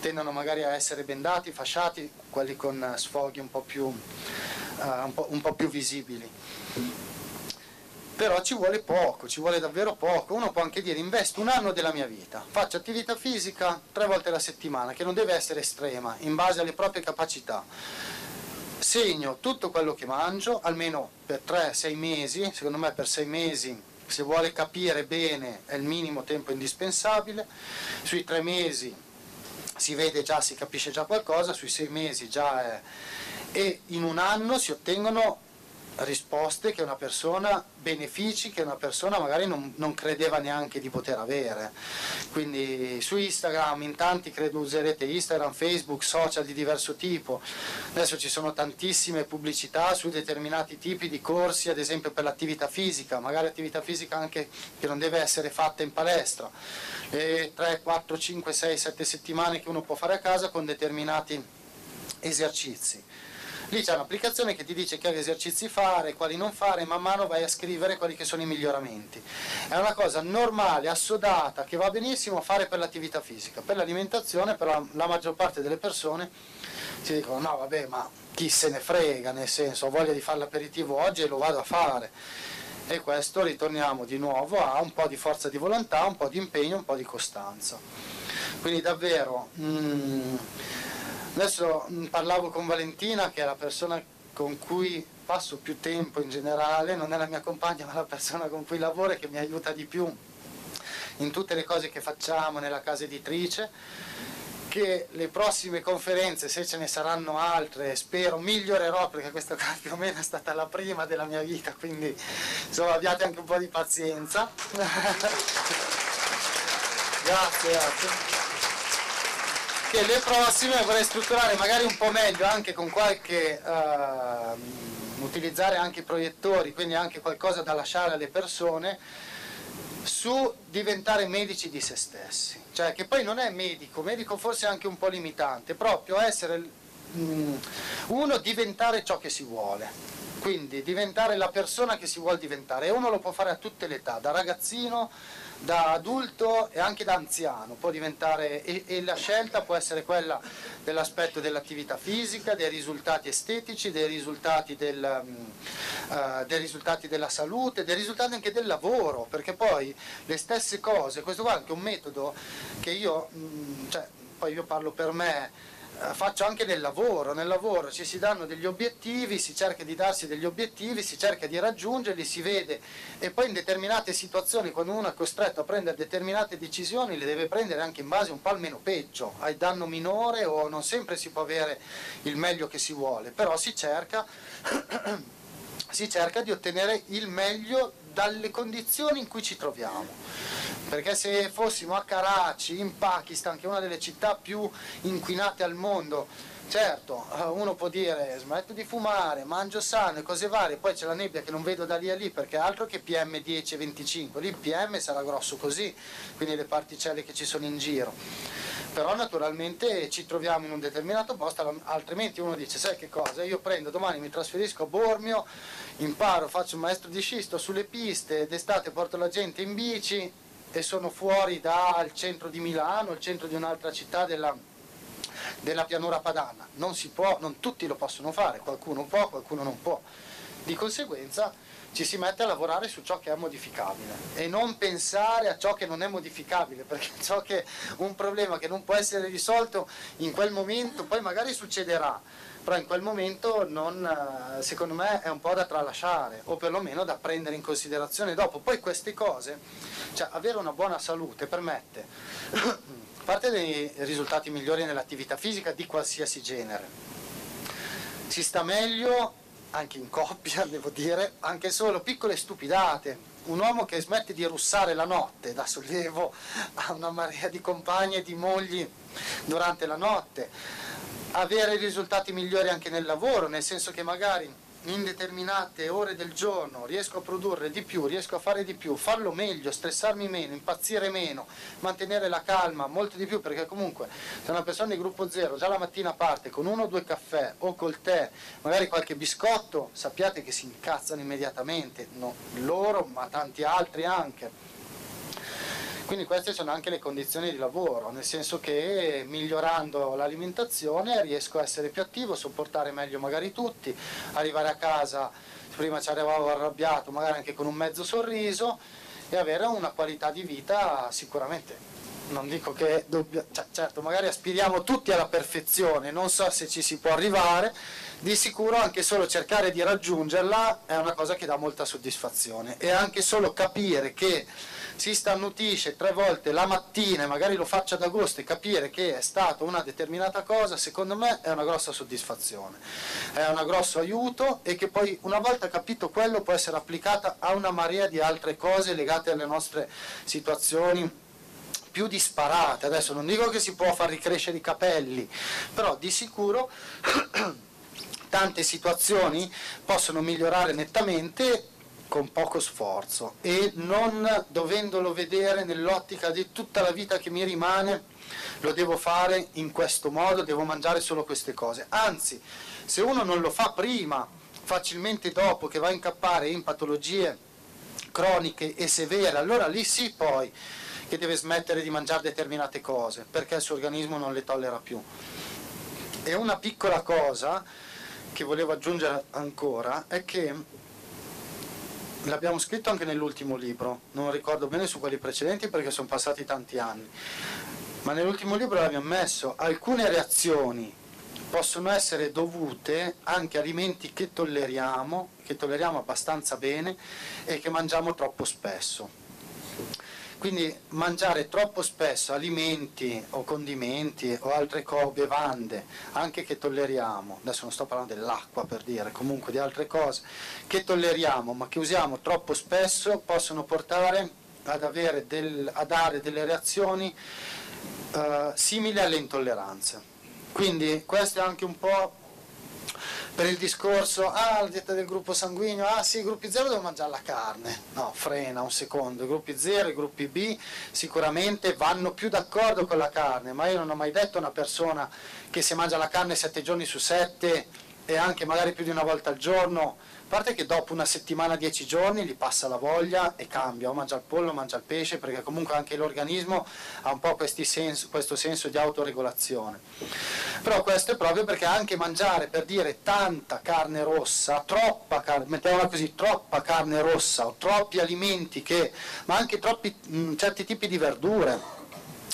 tendono magari a essere bendati, fasciati, quelli con sfoghi un po' più, uh, un po', un po più visibili però ci vuole poco, ci vuole davvero poco. Uno può anche dire investo un anno della mia vita, faccio attività fisica tre volte alla settimana, che non deve essere estrema, in base alle proprie capacità. Segno tutto quello che mangio, almeno per 3-6 mesi, secondo me per 6 mesi se vuole capire bene è il minimo tempo indispensabile, sui 3 mesi si vede già, si capisce già qualcosa, sui 6 mesi già è... e in un anno si ottengono risposte che una persona, benefici che una persona magari non, non, credeva neanche di poter avere. Quindi su Instagram, in tanti credo userete Instagram, Facebook, social di diverso tipo. Adesso ci sono tantissime pubblicità su determinati tipi di corsi, ad esempio per l'attività fisica, magari attività fisica anche che non deve essere fatta in palestra. E 3, 4, 5, 6, 7 settimane che uno può fare a casa con determinati esercizi Lì c'è un'applicazione che ti dice che esercizi fare, quali non fare, man mano vai a scrivere quelli che sono i miglioramenti. È una cosa normale, assodata, che va benissimo fare per l'attività fisica. Per l'alimentazione però la maggior parte delle persone si dicono no vabbè ma chi se ne frega, nel senso ho voglia di fare l'aperitivo oggi e lo vado a fare. E questo ritorniamo di nuovo a un po' di forza di volontà, un po' di impegno, un po' di costanza. Quindi davvero... Mm, Adesso parlavo con Valentina, che è la persona con cui passo più tempo in generale, non è la mia compagna, ma la persona con cui lavoro e che mi aiuta di più in tutte le cose che facciamo nella casa editrice che le prossime conferenze, se ce ne saranno altre, spero migliorerò perché questa più o meno è stata la prima della mia vita, quindi insomma abbiate anche un po' di pazienza. grazie, grazie che le prossime vorrei strutturare magari un po' meglio anche con qualche uh, utilizzare anche i proiettori quindi anche qualcosa da lasciare alle persone su diventare medici di se stessi. Cioè che poi non è medico medico forse è anche un po' limitante proprio essere um, uno diventare ciò che si vuole. Quindi diventare la persona che si vuole diventare. E uno lo può fare a tutte le età da ragazzino da adulto e anche da anziano, può diventare, e, e la scelta può essere quella dell'aspetto dell'attività fisica, dei risultati estetici, dei risultati, del, uh, dei risultati, della salute, dei risultati anche del lavoro, perché poi le stesse cose, questo qua è anche un metodo che io, mh, mm, cioè, poi io parlo per me, faccio anche nel lavoro, nel lavoro ci si danno degli obiettivi, si cerca di darsi degli obiettivi, si cerca di raggiungerli, si vede. E poi in determinate situazioni quando uno è costretto a prendere determinate decisioni le deve prendere anche in base un po' almeno peggio, hai danno minore o non sempre si può avere il meglio che si vuole, però si cerca, si cerca di ottenere il meglio dalle condizioni in cui ci troviamo perché se fossimo a Karachi, in Pakistan, che è una delle città più inquinate al mondo, certo, eh, uno può dire smetto di fumare, mangio sano e cose varie, poi c'è la nebbia che non vedo da lì a lì perché altro che PM10 e 25, lì PM sarà grosso così, quindi le particelle che ci sono in giro. Però naturalmente ci troviamo in un determinato posto, altrimenti uno dice sai che cosa, io prendo domani mi trasferisco a Bormio, imparo, faccio un maestro di scisto sulle piste, d'estate porto la gente in bici, e sono fuori dal centro di Milano, il centro di un'altra città della, della pianura padana. Non si può, non tutti lo possono fare, qualcuno può, qualcuno non può. Di conseguenza ci si mette a lavorare su ciò che è modificabile e non pensare a ciò che non è modificabile, perché ciò che un problema che non può essere risolto in quel momento, poi magari succederà, però in quel momento non, eh, secondo me è un po' da tralasciare o perlomeno da prendere in considerazione dopo. Poi queste cose, cioè avere una buona salute permette, a parte dei risultati migliori nell'attività fisica di qualsiasi genere, si sta meglio anche in coppia, devo dire, anche solo piccole stupidate. Un uomo che smette di russare la notte dà sollievo a una marea di compagni e di mogli durante la notte avere risultati migliori anche nel lavoro, nel senso che magari in determinate ore del giorno riesco a produrre di più, riesco a fare di più, farlo meglio, stressarmi meno, impazzire meno, mantenere la calma molto di più, perché comunque se una persona di gruppo zero già la mattina parte con uno o due caffè o col tè, magari qualche biscotto, sappiate che si incazzano immediatamente, no, loro ma tanti altri anche quindi queste sono anche le condizioni di lavoro, nel senso che migliorando l'alimentazione riesco a essere più attivo, sopportare meglio magari tutti, arrivare a casa, prima ci arrivavo arrabbiato, magari anche con un mezzo sorriso e avere una qualità di vita sicuramente. Non dico che dobbia, cioè, certo magari aspiriamo tutti alla perfezione, non so se ci si può arrivare, di sicuro anche solo cercare di raggiungerla è una cosa che dà molta soddisfazione. E anche solo capire che si starnutisce tre volte la mattina e magari lo faccia ad agosto e capire che è stata una determinata cosa, secondo me è una grossa soddisfazione, è un grosso aiuto e che poi una volta capito quello può essere applicata a una marea di altre cose legate alle nostre situazioni più disparate. Adesso non dico che si può far ricrescere i capelli, però di sicuro tante situazioni possono migliorare nettamente con poco sforzo e non dovendolo vedere nell'ottica di tutta la vita che mi rimane, lo devo fare in questo modo, devo mangiare solo queste cose. Anzi, se uno non lo fa prima, facilmente dopo che va a incappare in patologie croniche e severe, allora lì sì poi che deve smettere di mangiare determinate cose, perché il suo organismo non le tollera più. E una piccola cosa che volevo aggiungere ancora è che l'abbiamo scritto anche nell'ultimo libro, non ricordo bene su quelli precedenti perché sono passati tanti anni, ma nell'ultimo libro l'abbiamo messo alcune reazioni possono essere dovute anche a alimenti che tolleriamo, che tolleriamo abbastanza bene e che mangiamo troppo spesso. Quindi mangiare troppo spesso alimenti o condimenti o altre cose, bevande, anche che tolleriamo, adesso non sto parlando dell'acqua per dire, comunque di altre cose, che tolleriamo ma che usiamo troppo spesso possono portare ad, del, a dare delle reazioni uh, simili alle intolleranze. Quindi questo è anche un po' per il discorso, ah la dieta del gruppo sanguigno, ah sì, i gruppi 0 devono mangiare la carne, no, frena un secondo, i gruppi 0 e i gruppi B sicuramente vanno più d'accordo con la carne, ma io non ho mai detto a una persona che se mangia la carne 7 giorni su 7 e anche magari più di una volta al giorno parte che dopo una settimana, dieci giorni gli passa la voglia e cambia, o mangia il pollo, o mangia il pesce, perché comunque anche l'organismo ha un po' senso, questo senso di autoregolazione. Però questo è proprio perché anche mangiare, per dire, tanta carne rossa, troppa carne, mettiamola così, troppa carne rossa o troppi alimenti che, ma anche troppi, mh, certi tipi di verdure,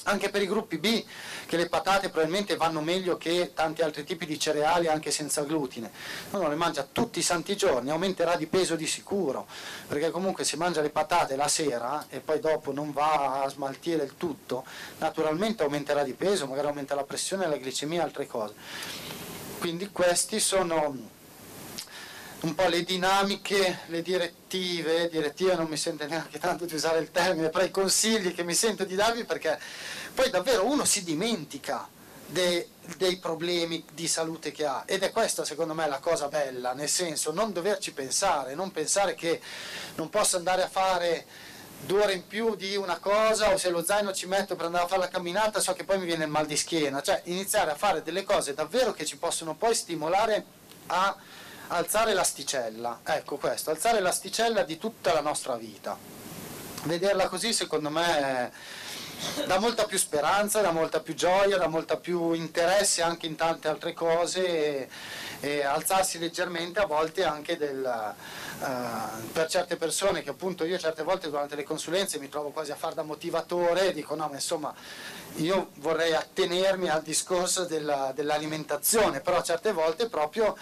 anche per i gruppi B, che le patate probabilmente vanno meglio che tanti altri tipi di cereali anche senza glutine. Uno le mangia tutti i santi giorni, aumenterà di peso di sicuro, perché comunque se mangia le patate la sera e poi dopo non va a smaltire il tutto, naturalmente aumenterà di peso, magari aumenta la pressione, la glicemia e altre cose. Quindi questi sono un po' le dinamiche, le direttive, direttive non mi sento neanche tanto di usare il termine, però i consigli che mi sento di darvi perché poi davvero uno si dimentica de, dei problemi di salute che ha. Ed è questa secondo me la cosa bella, nel senso non doverci pensare, non pensare che non posso andare a fare due ore in più di una cosa o se lo zaino ci metto per andare a fare la camminata so che poi mi viene il mal di schiena, cioè iniziare a fare delle cose davvero che ci possono poi stimolare a alzare l'asticella, ecco questo, alzare l'asticella di tutta la nostra vita. Vederla così secondo me dà molta più speranza, dà molta più gioia, dà molta più interesse anche in tante altre cose e, e alzarsi leggermente a volte anche del, uh, per certe persone che appunto io certe volte durante le consulenze mi trovo quasi a far da motivatore e dico no ma insomma io vorrei attenermi al discorso della, dell'alimentazione però certe volte proprio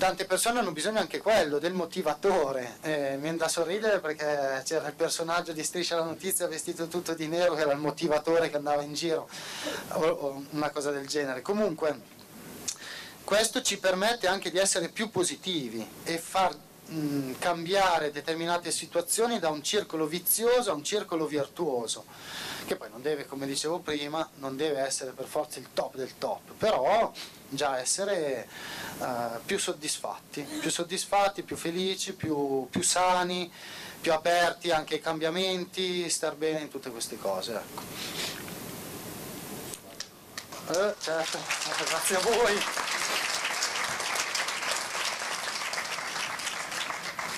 tante persone hanno bisogno anche quello, del motivatore. Eh, mi viene da sorridere perché c'era il personaggio di Striscia la Notizia vestito tutto di nero che era il motivatore che andava in giro o, o una cosa del genere. Comunque questo ci permette anche di essere più positivi e far mh, cambiare determinate situazioni da un circolo vizioso a un circolo virtuoso che poi non deve, come dicevo prima, non deve essere per forza il top del top, però già essere uh, più soddisfatti, più soddisfatti, più felici, più, più, sani, più aperti anche ai cambiamenti, star bene in tutte queste cose. Ecco. Eh, certo, grazie a voi.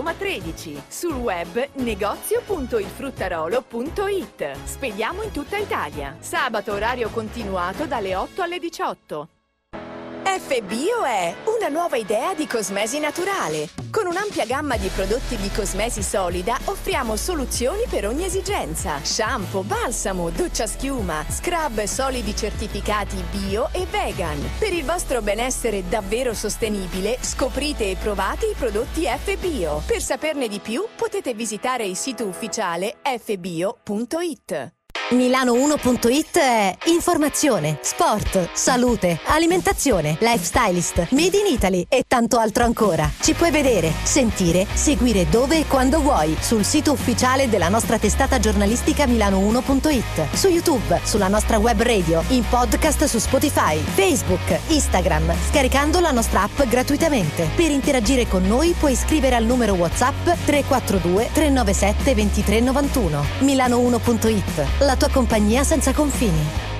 Roma 13. Sul web negozio.ilfruttarolo.it. Spediamo in tutta Italia. Sabato orario continuato dalle 8 alle 18. FBio è una nuova idea di cosmesi naturale. Con un'ampia gamma di prodotti di cosmesi solida offriamo soluzioni per ogni esigenza. Shampoo, balsamo, doccia schiuma, scrub solidi certificati bio e vegan. Per il vostro benessere davvero sostenibile, scoprite e provate i prodotti FBio. Per saperne di più potete visitare il sito ufficiale fbio.it. Milano1.it è informazione, sport, salute, alimentazione, lifestylist, made in Italy e tanto altro ancora. Ci puoi vedere, sentire, seguire dove e quando vuoi sul sito ufficiale della nostra testata giornalistica Milano1.it, su YouTube, sulla nostra web radio, in podcast su Spotify, Facebook, Instagram, scaricando la nostra app gratuitamente. Per interagire con noi puoi scrivere al numero WhatsApp 342 397 2391. Milano1.it, la tua compagnia senza confini.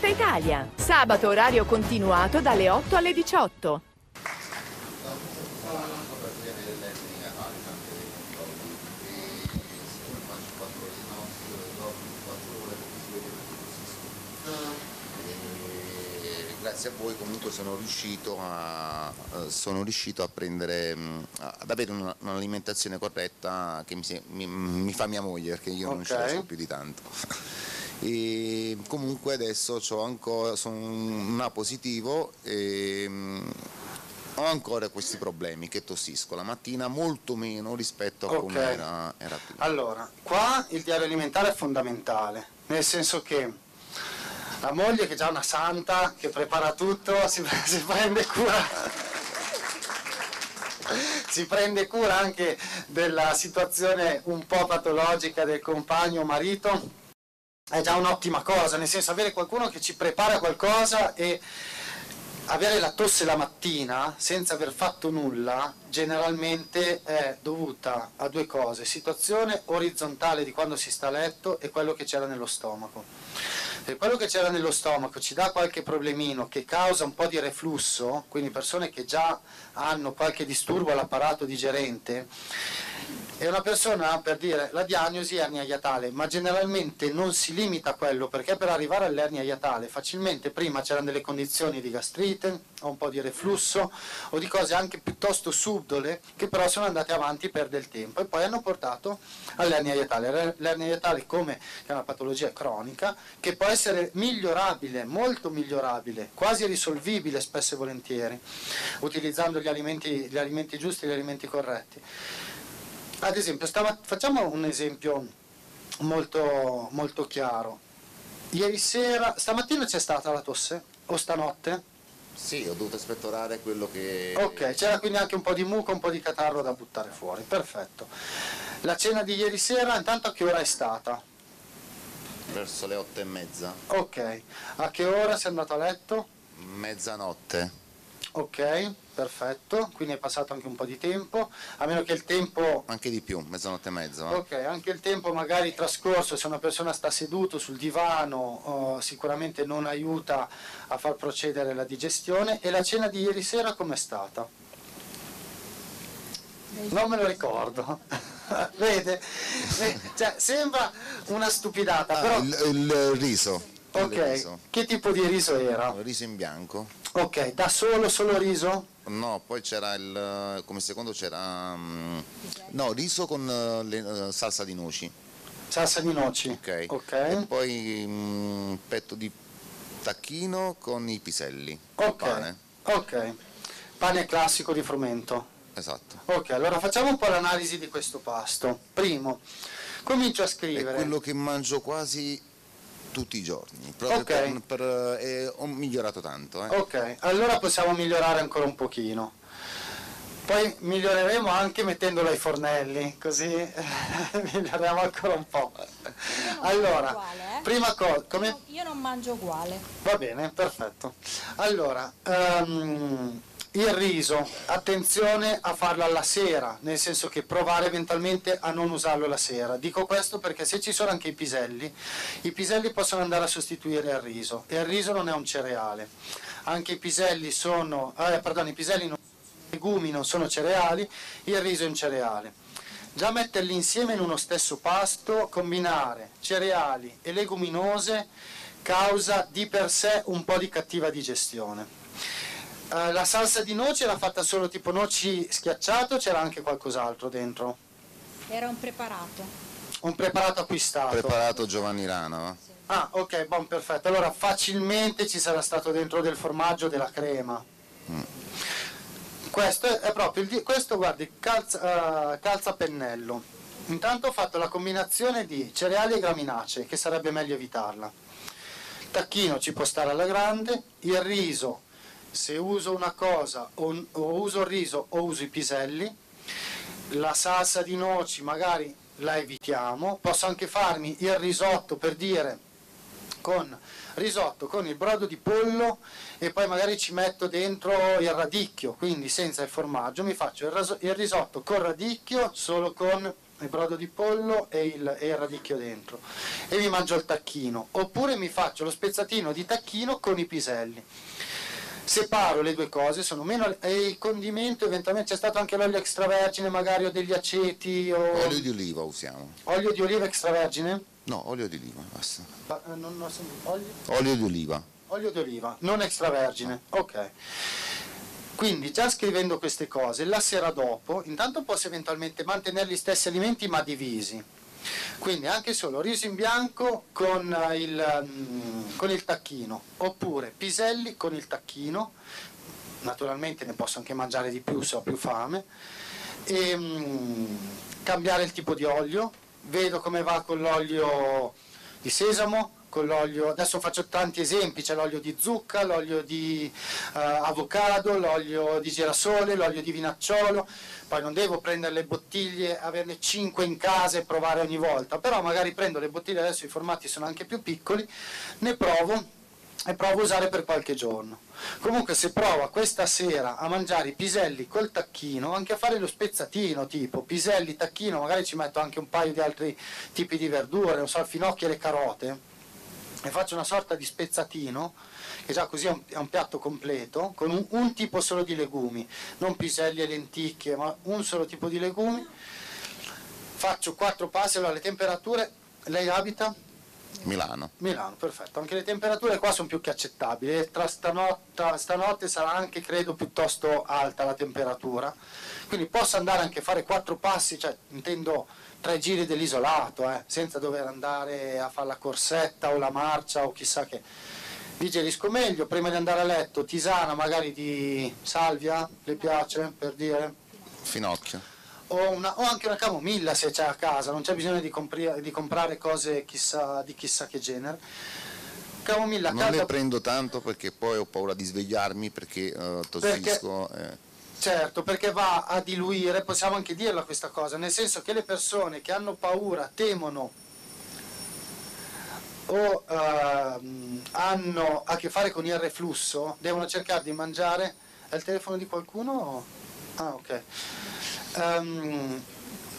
tutta Italia. Sabato orario continuato dalle 8 alle 18. grazie a voi comunque sono riuscito a, eh, sono riuscito a prendere, mm, ad avere una- un'alimentazione corretta che mi, se- mi- mi fa mia moglie perché io non ci Ok. riesco più di tanto. E comunque adesso ancora, sono un A positivo e mm, ho ancora questi problemi che tossisco la mattina molto meno rispetto a Ok. come era, era prima. Allora, qua il diario alimentare è fondamentale, nel senso che la moglie che è già una santa, che prepara tutto, si, si prende cura. Si prende cura anche della situazione un po' patologica del compagno o marito, è già un'ottima cosa, nel senso avere qualcuno che ci prepara qualcosa e avere la tosse la mattina senza aver fatto nulla generalmente è dovuta a due cose, situazione orizzontale di quando si sta a letto e quello che c'era nello stomaco. Se quello che c'era nello stomaco ci dà qualche problemino che causa un po' di reflusso, quindi persone che già hanno qualche disturbo all'apparato digerente, è una persona, per dire, la diagnosi ernia iatale, ma generalmente non si limita a quello, perché per arrivare all'ernia iatale facilmente prima c'erano delle condizioni di gastrite, o un po' di reflusso, o di cose anche piuttosto subdole, che però sono andate avanti per del tempo e poi hanno portato all'ernia iatale. L'ernia iatale come è una patologia cronica, che può essere migliorabile, molto migliorabile, quasi risolvibile spesso e volentieri, utilizzando gli alimenti, gli alimenti giusti e gli alimenti corretti. Ad esempio, stama- facciamo un esempio molto, molto chiaro. Ieri sera, stamattina c'è stata la tosse? O stanotte? Sì, ho dovuto spettorare quello che... Ok, c'era quindi anche un po' di muco, un po' di catarro da buttare fuori, perfetto. La cena di ieri sera, intanto a che ora è stata? Verso le otto e mezza, Ok, a che ora sei andato a letto? mezzanotte. Ok, perfetto, quindi è passato anche un po' di tempo, a meno che il tempo Anche di più, mezzanotte e mezza. va? Ok, anche il tempo magari trascorso, se una persona sta seduto sul divano, oh, sicuramente non aiuta a far procedere la digestione. E la cena di ieri sera com'è stata? Non me lo ricordo. Vede? Eh, Cioè, sembra una stupidata, Ah, però... il, il riso. Ok, riso. che tipo di riso era? Riso in bianco. Ok, da solo, solo riso? No, poi c'era il... come secondo c'era... mm, no, riso con eh, le- eh, salsa di noci. Salsa di noci? Ok. Ok. E poi un petto di tacchino con i piselli. Ok, Pane. ok. Pane classico di frumento. Esatto. Ok, allora facciamo un po' l'analisi di questo pasto. Primo, comincio a È scrivere. quello che mangio quasi tutti i giorni. Proprio Ok. per- per- eh, ho migliorato tanto. eh. Ok, allora possiamo migliorare ancora un pochino. Poi miglioreremo anche mettendolo ai fornelli, così miglioriamo ancora un po'. Allora, uguale, eh. prima cosa, come... Io- non mangio uguale. Va bene, perfetto. Allora, ehm, il riso, attenzione a farlo alla sera, nel senso che provare eventualmente a non usarlo la sera. Dico questo perché se ci sono anche i piselli, i piselli possono andare a sostituire il riso e il riso non è un cereale. Anche i piselli sono, eh, pardon, i piselli non i legumi non sono cereali, il riso è un cereale. Già metterli insieme in uno stesso pasto, combinare cereali e leguminose causa di per sé un po' di cattiva digestione. Eh, la salsa di noci era fatta solo tipo noci schiacciato o c'era anche qualcos'altro dentro? Era un preparato. Un preparato acquistato. Preparato Giovanni Rana. eh. Ah, ok, buon, perfetto. Allora facilmente ci sarà stato dentro del formaggio, della crema. Questo è proprio il di- questo guardi, calza, eh, calza pennello. Intanto ho fatto la combinazione di cereali e graminacee, che sarebbe meglio evitarla. Il tacchino ci può stare alla grande, il riso, se uso una cosa o, o uso il riso o uso i piselli, la salsa di noci magari la evitiamo, posso anche farmi il risotto per dire con risotto con il brodo di pollo e poi magari ci metto dentro il radicchio, quindi senza il formaggio, mi faccio il, il risotto con radicchio solo con il brodo di pollo e il, e il radicchio dentro. E mi mangio il tacchino, oppure mi faccio lo spezzatino di tacchino con i piselli. Separo le due cose, sono meno e il condimento eventualmente c'è stato anche l'olio extravergine, magari o degli aceti o Olio di oliva usiamo. olio di oliva extravergine? No, olio di oliva, basta. Ma, eh, non ho sentito. Olio? Olio di oliva. olio d'oliva, non extravergine, ok. Quindi già scrivendo queste cose, la sera dopo, intanto posso eventualmente mantenere gli stessi alimenti ma divisi. Quindi anche solo riso in bianco con il, mm, con il tacchino, oppure piselli con il tacchino, naturalmente ne posso anche mangiare di più se ho più fame, e mm, cambiare il tipo di olio, vedo come va con l'olio di sesamo, con l'olio, adesso faccio tanti esempi, c'è l'olio di zucca, l'olio di uh, avocado, l'olio di girasole, l'olio di vinacciolo, poi non devo prendere le bottiglie, averne 5 in casa e provare ogni volta, però magari prendo le bottiglie, adesso i formati sono anche più piccoli, ne provo e provo a usare per qualche giorno. Comunque se prova questa sera a mangiare i piselli col tacchino, anche a fare lo spezzatino tipo piselli, tacchino, magari ci metto anche un paio di altri tipi di verdure, non so, il finocchio e le carote, e faccio una sorta di spezzatino, che già così è un, è un piatto completo, con un, un, tipo solo di legumi, non piselli e lenticchie, ma un solo tipo di legumi. Faccio quattro passi, allora le temperature, lei abita? Milano. Milano, perfetto. Anche le temperature qua sono più che accettabili. Tra stanotte, stanotte sarà anche, credo, piuttosto alta la temperatura. Quindi posso andare anche a fare quattro passi, cioè intendo tre giri dell'isolato, eh, senza dover andare a fare la corsetta o la marcia o chissà che. Digerisco meglio, prima di andare a letto, tisana magari di salvia, le piace per dire? Finocchio o, una, o, anche una camomilla se c'è a casa, non c'è bisogno di, compri, di comprare cose chissà, di chissà che genere. Camomilla non calda... le prendo tanto perché poi ho paura di svegliarmi perché uh, tossisco. Perché... Eh. Certo, perché va a diluire, possiamo anche dirla questa cosa, nel senso che le persone che hanno paura, temono o uh, hanno a che fare con il reflusso, devono cercare di mangiare. È il telefono di qualcuno? Ah, ok um,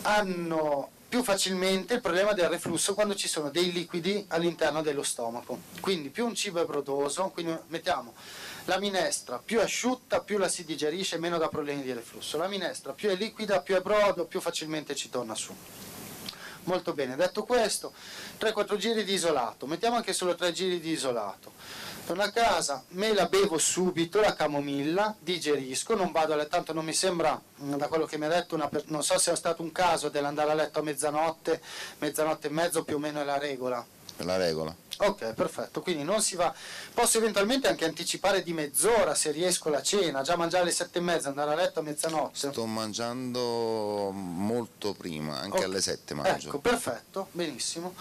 hanno più facilmente il problema del reflusso quando ci sono dei liquidi all'interno dello stomaco. Quindi più un cibo è brodoso, quindi mettiamo la minestra più asciutta, più la si digerisce, meno da problemi di reflusso. La minestra più è liquida, più è brodo, più facilmente ci torna su. Molto bene, detto questo, 3-4 giri di isolato, mettiamo anche solo 3 giri di isolato Torno a casa, me la bevo subito, la camomilla, digerisco, non vado a letto, tanto non mi sembra, mm, da quello che mi ha detto, non so se è stato un caso dell'andare a letto a mezzanotte, mezzanotte e mezzo più o meno è la regola. È la regola. Ok, perfetto, quindi non si va, posso eventualmente anche anticipare di mezz'ora se riesco la cena, già mangiare alle sette e mezza, andare a letto a mezzanotte. Sto mangiando molto prima, anche okay. alle sette mangio. Ecco, perfetto, benissimo.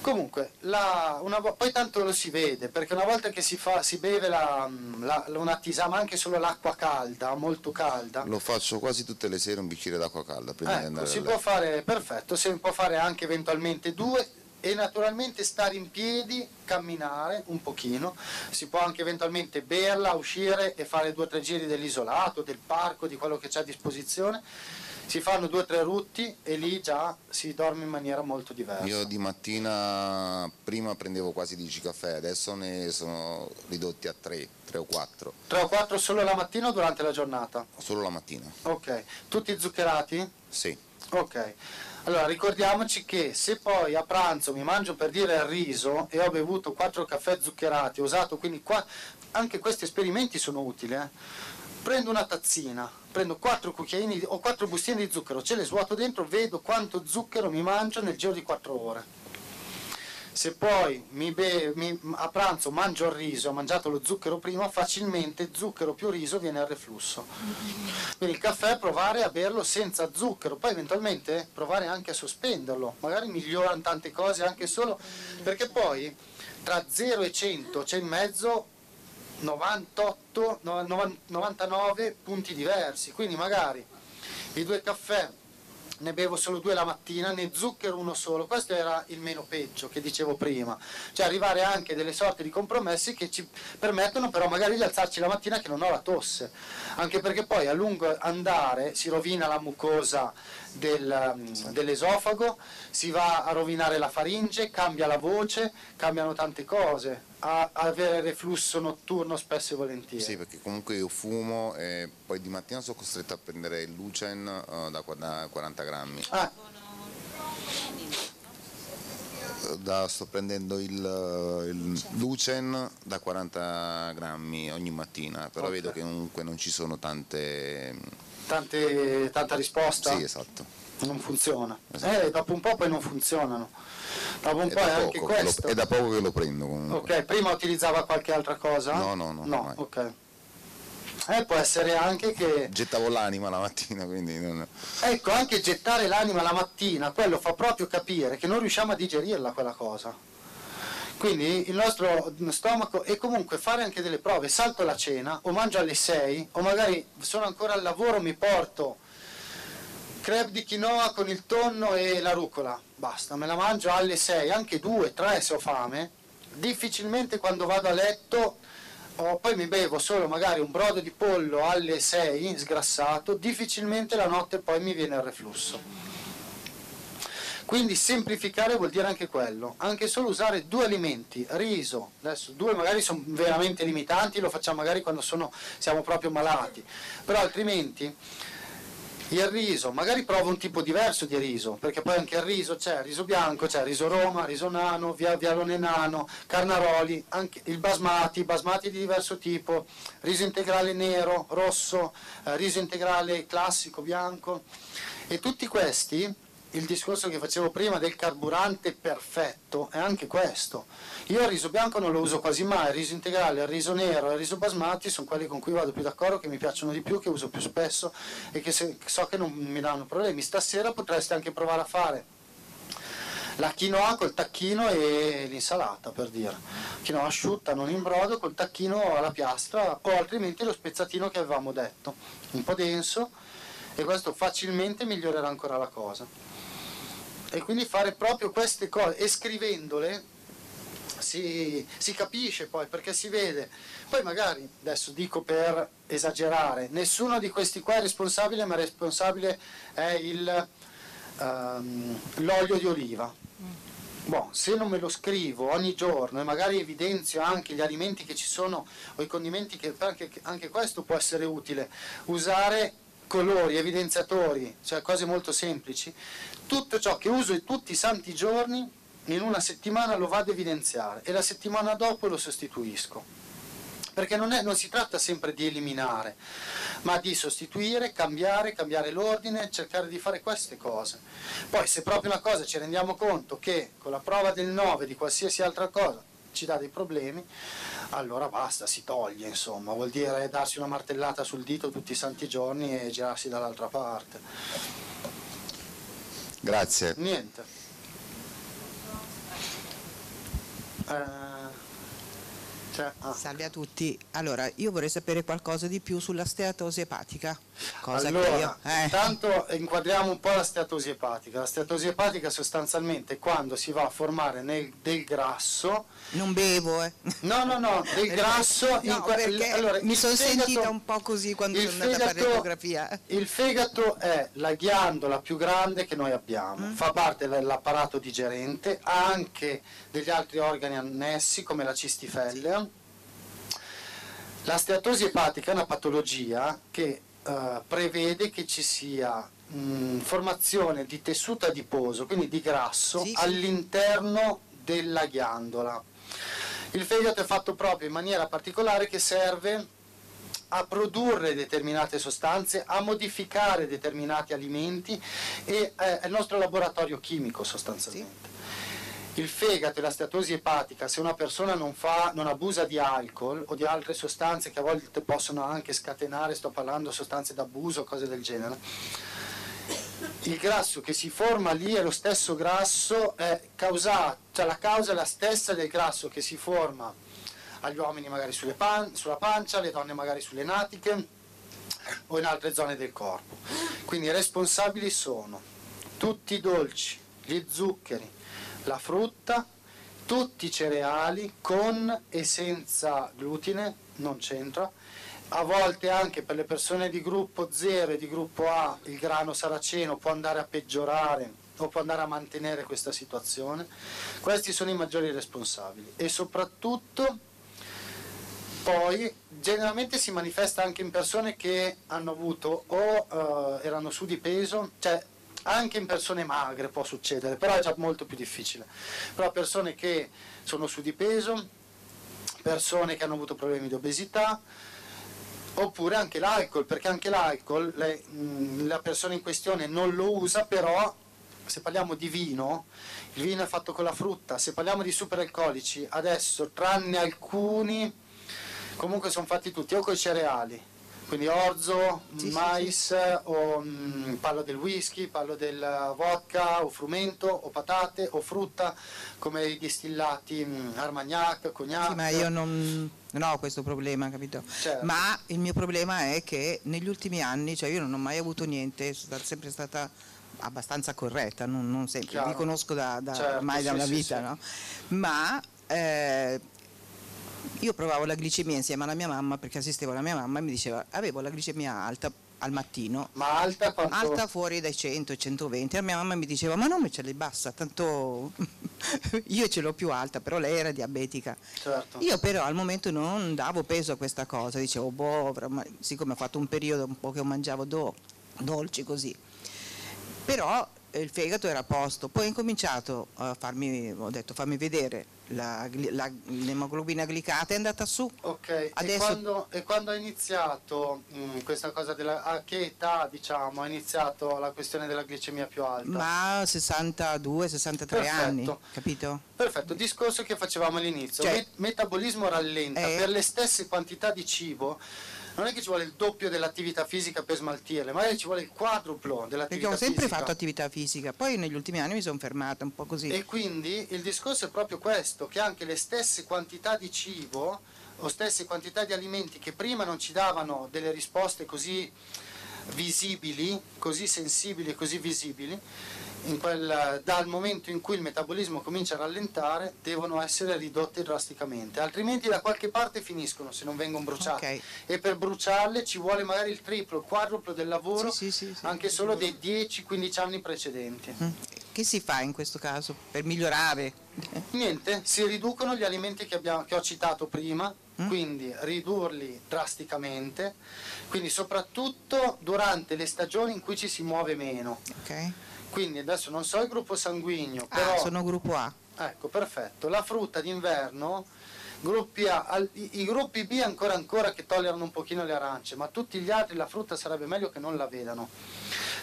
Comunque, la, una, poi tanto lo si vede, perché una volta che si, fa, si beve la, la, una tisana, anche solo l'acqua calda, molto calda. Lo faccio quasi tutte le sere un bicchiere d'acqua calda prima ecco, di andare si può fare, perfetto, si può fare anche eventualmente due e naturalmente stare in piedi, camminare un pochino, si può anche eventualmente berla, uscire e fare due o tre giri dell'isolato, del parco, di quello che c'è a disposizione. Si fanno due o tre rutti e lì già si dorme in maniera molto diversa. Io di mattina prima prendevo quasi 10 caffè, adesso ne sono ridotti a 3, 3 o 4. 3 o 4 solo la mattina o durante la giornata? Solo la mattina. Ok. Tutti zuccherati? Sì. Ok. Allora ricordiamoci che se poi a pranzo mi mangio per dire il riso e ho bevuto 4 caffè zuccherati, ho usato quindi qua, anche questi esperimenti sono utili. Eh? Prendo una tazzina, prendo 4 cucchiaini o 4 bustine di zucchero, ce le svuoto dentro, vedo quanto zucchero mi mangio nel giro di 4 ore se poi mi be- mi, a pranzo mangio il riso, ho mangiato lo zucchero prima, facilmente zucchero più riso viene al reflusso. Quindi il caffè provare a berlo senza zucchero, poi eventualmente provare anche a sospenderlo, magari migliorano tante cose anche solo perché poi tra 0 e 100 c'è in mezzo 98, 99 punti diversi, quindi magari i due caffè ne bevo solo due la mattina, ne zucchero uno solo, questo era il meno peggio che dicevo prima, cioè arrivare anche delle sorte di compromessi che ci permettono però magari di alzarci la mattina che non ho la tosse, anche perché poi a lungo andare si rovina la mucosa del, um, dell'esofago, si va a rovinare la faringe, cambia la voce, cambiano tante cose, a, avere reflusso notturno spesso e volentieri. Sì, perché comunque io fumo e poi di mattina sono costretto a prendere il Lucen uh, da, da 40 grammi. Ah. da- sto prendendo il, il Lucen da 40 grammi ogni mattina, però Ok. vedo che comunque non ci sono tante... Tante- tanta risposta? Sì, esatto. Non funziona. Esatto. Eh, dopo un po' poi non funzionano. Dopo un È anche poco che lo, questo. è da poco che lo prendo comunque. Ok, prima utilizzava qualche altra cosa? No, no, no, No, ok. Eh, può essere anche che, Gettavo l'anima la mattina, quindi non... ecco, anche gettare l'anima la mattina, quello fa proprio capire che non riusciamo a digerirla quella cosa. Quindi il nostro stomaco e comunque fare anche delle prove, salto la cena o mangio alle 6 o magari sono ancora al lavoro, mi porto crepe di quinoa con il tonno e la rucola, basta, me la mangio alle 6, anche 2, 3 se ho fame, difficilmente quando vado a letto o poi mi bevo solo magari un brodo di pollo alle 6 sgrassato, difficilmente la notte poi mi viene il reflusso. Quindi semplificare vuol dire anche quello, anche solo usare due alimenti, riso, adesso due magari sono veramente limitanti, lo facciamo magari quando sono- siamo proprio malati, però altrimenti il riso, magari provo un tipo diverso di riso, perché poi anche il riso c'è riso bianco, c'è riso Roma, riso nano, via- vialone nano, carnaroli, il basmati, basmati di diverso tipo, riso integrale nero, rosso, eh, riso integrale classico, bianco. E tutti questi, il discorso che facevo prima del carburante perfetto è anche questo. Io il riso bianco non lo uso quasi mai, il riso integrale, il riso nero il riso basmati sono quelli con cui vado più d'accordo, che mi piacciono di più, che uso più spesso e che so che non mi danno problemi. Stasera potreste anche provare a fare la quinoa col tacchino e l'insalata per dire. Quinoa asciutta, non in brodo, col tacchino alla piastra o altrimenti lo spezzatino che avevamo detto, un po' denso e questo facilmente migliorerà ancora la cosa. E quindi fare proprio queste cose e scrivendole si, si capisce poi perché si vede. Poi magari, adesso dico per esagerare, nessuno di questi qua è responsabile, ma responsabile è il, ehm, l'olio di oliva. Boh, se non me lo scrivo ogni giorno e magari evidenzio anche gli alimenti che ci sono o i condimenti, che anche, anche questo può essere utile, usare colori, evidenziatori, cioè cose molto semplici, tutto ciò che uso tutti i santi giorni in una settimana lo vado a evidenziare e la settimana dopo lo sostituisco. Perché non, è- non si tratta sempre di eliminare, ma di sostituire, cambiare, cambiare l'ordine, cercare di fare queste cose. Poi se proprio una cosa ci rendiamo conto che con la prova del 9 di qualsiasi altra cosa ci dà dei problemi, allora basta, si toglie, insomma, vuol dire darsi una martellata sul dito tutti i santi giorni e girarsi dall'altra parte. Grazie. Niente. Eh, cioè, ah. Salve a tutti. Allora, io vorrei sapere qualcosa di più sulla steatosi epatica. Cosa allora, che io... eh, intanto inquadriamo un po' la steatosi epatica. La steatosi epatica sostanzialmente è quando si va a formare nel- del grasso, non bevo, eh. no no no, del grasso, No, que- allora, mi sono fegato- sentita un po' così quando sono andata a fare fegato- l'ecografia. Il fegato è la ghiandola più grande che noi abbiamo, Mm. fa parte dell'apparato digerente, ha anche degli altri organi annessi come la cistifellea. La steatosi epatica è una patologia che eh, prevede che ci sia mh, formazione di tessuto adiposo, quindi di grasso, Sì, sì. all'interno della ghiandola. Il fegato è fatto proprio in maniera particolare che serve a produrre determinate sostanze, a modificare determinati alimenti e eh, è il nostro laboratorio chimico sostanzialmente. Il fegato e la steatosi epatica, se una persona non, fa, non abusa di alcol o di altre sostanze che a volte possono anche scatenare, sto parlando sostanze d'abuso, cose del genere, il grasso che si forma lì è lo stesso grasso, è causato, cioè la causa è la stessa del grasso che si forma agli uomini magari pan- sulla pancia, alle donne magari sulle natiche o in altre zone del corpo. Quindi i responsabili sono tutti i dolci, gli zuccheri, la frutta, tutti i cereali con e senza glutine, non c'entra, a volte anche per le persone di gruppo 0 e di gruppo A il grano saraceno può andare a peggiorare o può andare a mantenere questa situazione. Questi sono i maggiori responsabili e soprattutto poi generalmente si manifesta anche in persone che hanno avuto o eh, erano su di peso, cioè anche in persone magre può succedere, però è già molto più difficile. Però persone che sono su di peso, persone che hanno avuto problemi di obesità, oppure anche l'alcol, perché anche l'alcol le- mh, la persona in questione non lo usa, però se parliamo di vino, il vino è fatto con la frutta, se parliamo di superalcolici, adesso tranne alcuni, comunque sono fatti tutti o con i cereali, quindi orzo, Sì, sì, mais, o mh, parlo del whisky, parlo del vodka, o frumento, o patate, o frutta, come i distillati mh, Armagnac, Cognac. Sì, ma io non, non ho questo problema, capito? Certo. Ma il mio problema è che negli ultimi anni, cioè io non ho mai avuto niente, sono sempre stata abbastanza corretta, non, non sempre, Chiaro. vi conosco da, da- Certo, ormai da sì, una sì, vita, sì. no? Ma eh, io provavo la glicemia insieme alla mia mamma perché assistevo alla mia mamma e mi diceva avevo la glicemia alta al mattino Ma alta quanto? alta fuori dai 100 120 e mia mamma mi diceva ma non me ce l'hai bassa tanto io ce l'ho più alta però lei era diabetica Certo. io però al momento non davo peso a questa cosa dicevo boh ma- siccome ho fatto un periodo un po' che mangiavo do- dolci così però il fegato era a posto poi ho incominciato a farmi ho detto fammi vedere la la- l'emoglobina glicata è andata su Ok, e, Adesso- quando, e quando ha iniziato mh, questa cosa della... a che età diciamo ha iniziato la questione della glicemia più alta? ma 62 63 Perfetto. anni capito? Perfetto, discorso che facevamo all'inizio, Cioè- Met- metabolismo rallenta, Eh. per le stesse quantità di cibo non è che ci vuole il doppio dell'attività fisica per smaltirle, magari ci vuole il quadruplo Perché dell'attività ho sempre fisica. fatto attività fisica, poi negli ultimi anni mi sono fermata un po' così. E quindi il discorso è proprio questo, che anche le stesse quantità di cibo o stesse quantità di alimenti che prima non ci davano delle risposte così visibili, così sensibili e così visibili, quel- dal momento in cui il metabolismo comincia a rallentare, devono essere ridotte drasticamente, altrimenti da qualche parte finiscono se non vengono bruciate. Ok. E per bruciarle ci vuole magari il triplo, il quadruplo del lavoro, Sì, sì, sì, anche solo dei 10-15 anni precedenti. Mm. Che si fa in questo caso per migliorare? Niente, si riducono gli alimenti che, abbiamo- che ho citato prima, Mm. quindi ridurli drasticamente, quindi soprattutto durante le stagioni in cui ci si muove meno. Ok? Quindi adesso non so il gruppo sanguigno, Ah, però sono gruppo A. ecco, perfetto. La frutta d'inverno, gruppi A, al- i, i gruppi B ancora ancora che tollerano un pochino le arance, ma tutti gli altri la frutta sarebbe meglio che non la vedano.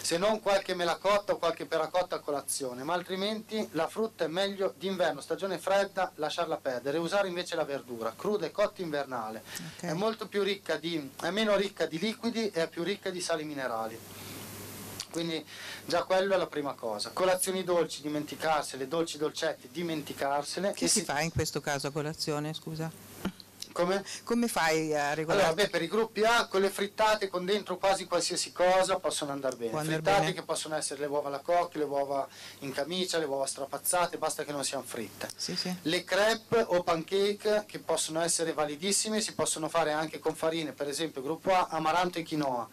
Se non qualche melacotta o qualche peracotta a colazione, ma altrimenti la frutta è meglio d'inverno, stagione fredda, lasciarla perdere, usare invece la verdura, cruda e cotta invernale. Ok. È molto più ricca di, è meno ricca di liquidi e è più ricca di sali minerali. Quindi già quello è la prima cosa. Colazioni dolci, dimenticarsele, dolci dolcetti, dimenticarsele. Che E si fa in questo caso a colazione, scusa? Come? Come fai a regolare? Allora, beh, per i gruppi A con le frittate con dentro quasi qualsiasi cosa possono andare bene. Può andare frittate bene. che possono essere le uova alla cocca, le uova in camicia, le uova strapazzate, basta che non siano fritte. Sì, sì. Le crepe o pancake che possono essere validissime, si possono fare anche con farine, per esempio gruppo A, amaranto e quinoa.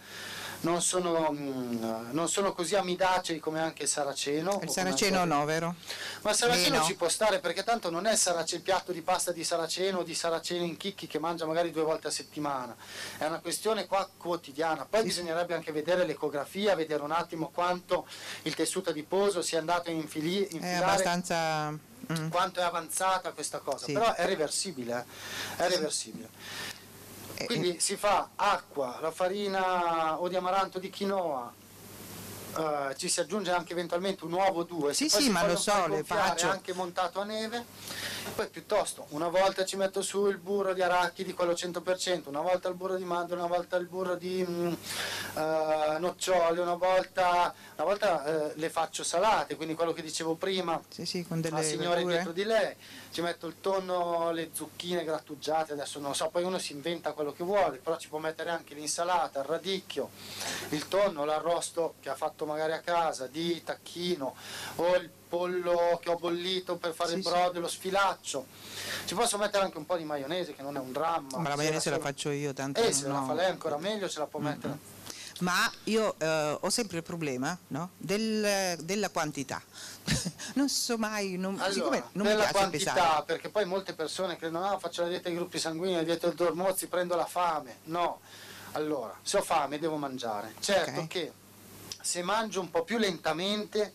Non sono, mm, non sono così amidacei come anche il saraceno. Il saraceno no, vero? ma il saraceno Meno. ci può stare perché tanto non è il piatto di pasta di saraceno o di saraceno in chicchi che mangia magari due volte a settimana, è una questione qua quotidiana. Poi bisognerebbe anche vedere l'ecografia, vedere un attimo quanto il tessuto adiposo sia andato a infili- È infilare, abbastanza... mm. quanto è avanzata questa cosa, Sì. però è reversibile, eh, è reversibile. Quindi si fa acqua, la farina o di amaranto di quinoa, eh, ci si aggiunge anche eventualmente un uovo o due. Sì, sì, ma lo so, le faccio. anche montato a neve, poi piuttosto una volta ci metto su il burro di arachidi, quello 100%, una volta il burro di mandorle, una volta il burro di eh, nocciole, una volta, una volta eh, le faccio salate, quindi quello che dicevo prima, Sì, sì, con la delle signora verdure. dietro di lei, ci metto il tonno, le zucchine grattugiate, adesso non lo so, poi uno si inventa quello che vuole, però ci può mettere anche l'insalata, il radicchio, il tonno, l'arrosto che ha fatto magari a casa, di tacchino o il pollo che ho bollito per fare Sì, il sì. brodo, lo sfilaccio. Ci posso mettere anche un po' di maionese che non è un dramma. Ma la se maionese la solo- faccio io, tanto Eh, se no. la fa lei ancora meglio, ce la può mettere. Ma io eh, ho sempre il problema no? Del- della quantità. non so mai, non, Allora, non mi piace quantità, pesare. perché poi molte persone credono, ah, faccio la dieta ai gruppi sanguigni, la dieta del dormozzi, prendo la fame. No, allora, se ho fame devo mangiare. Certo Ok. che se mangio un po' più lentamente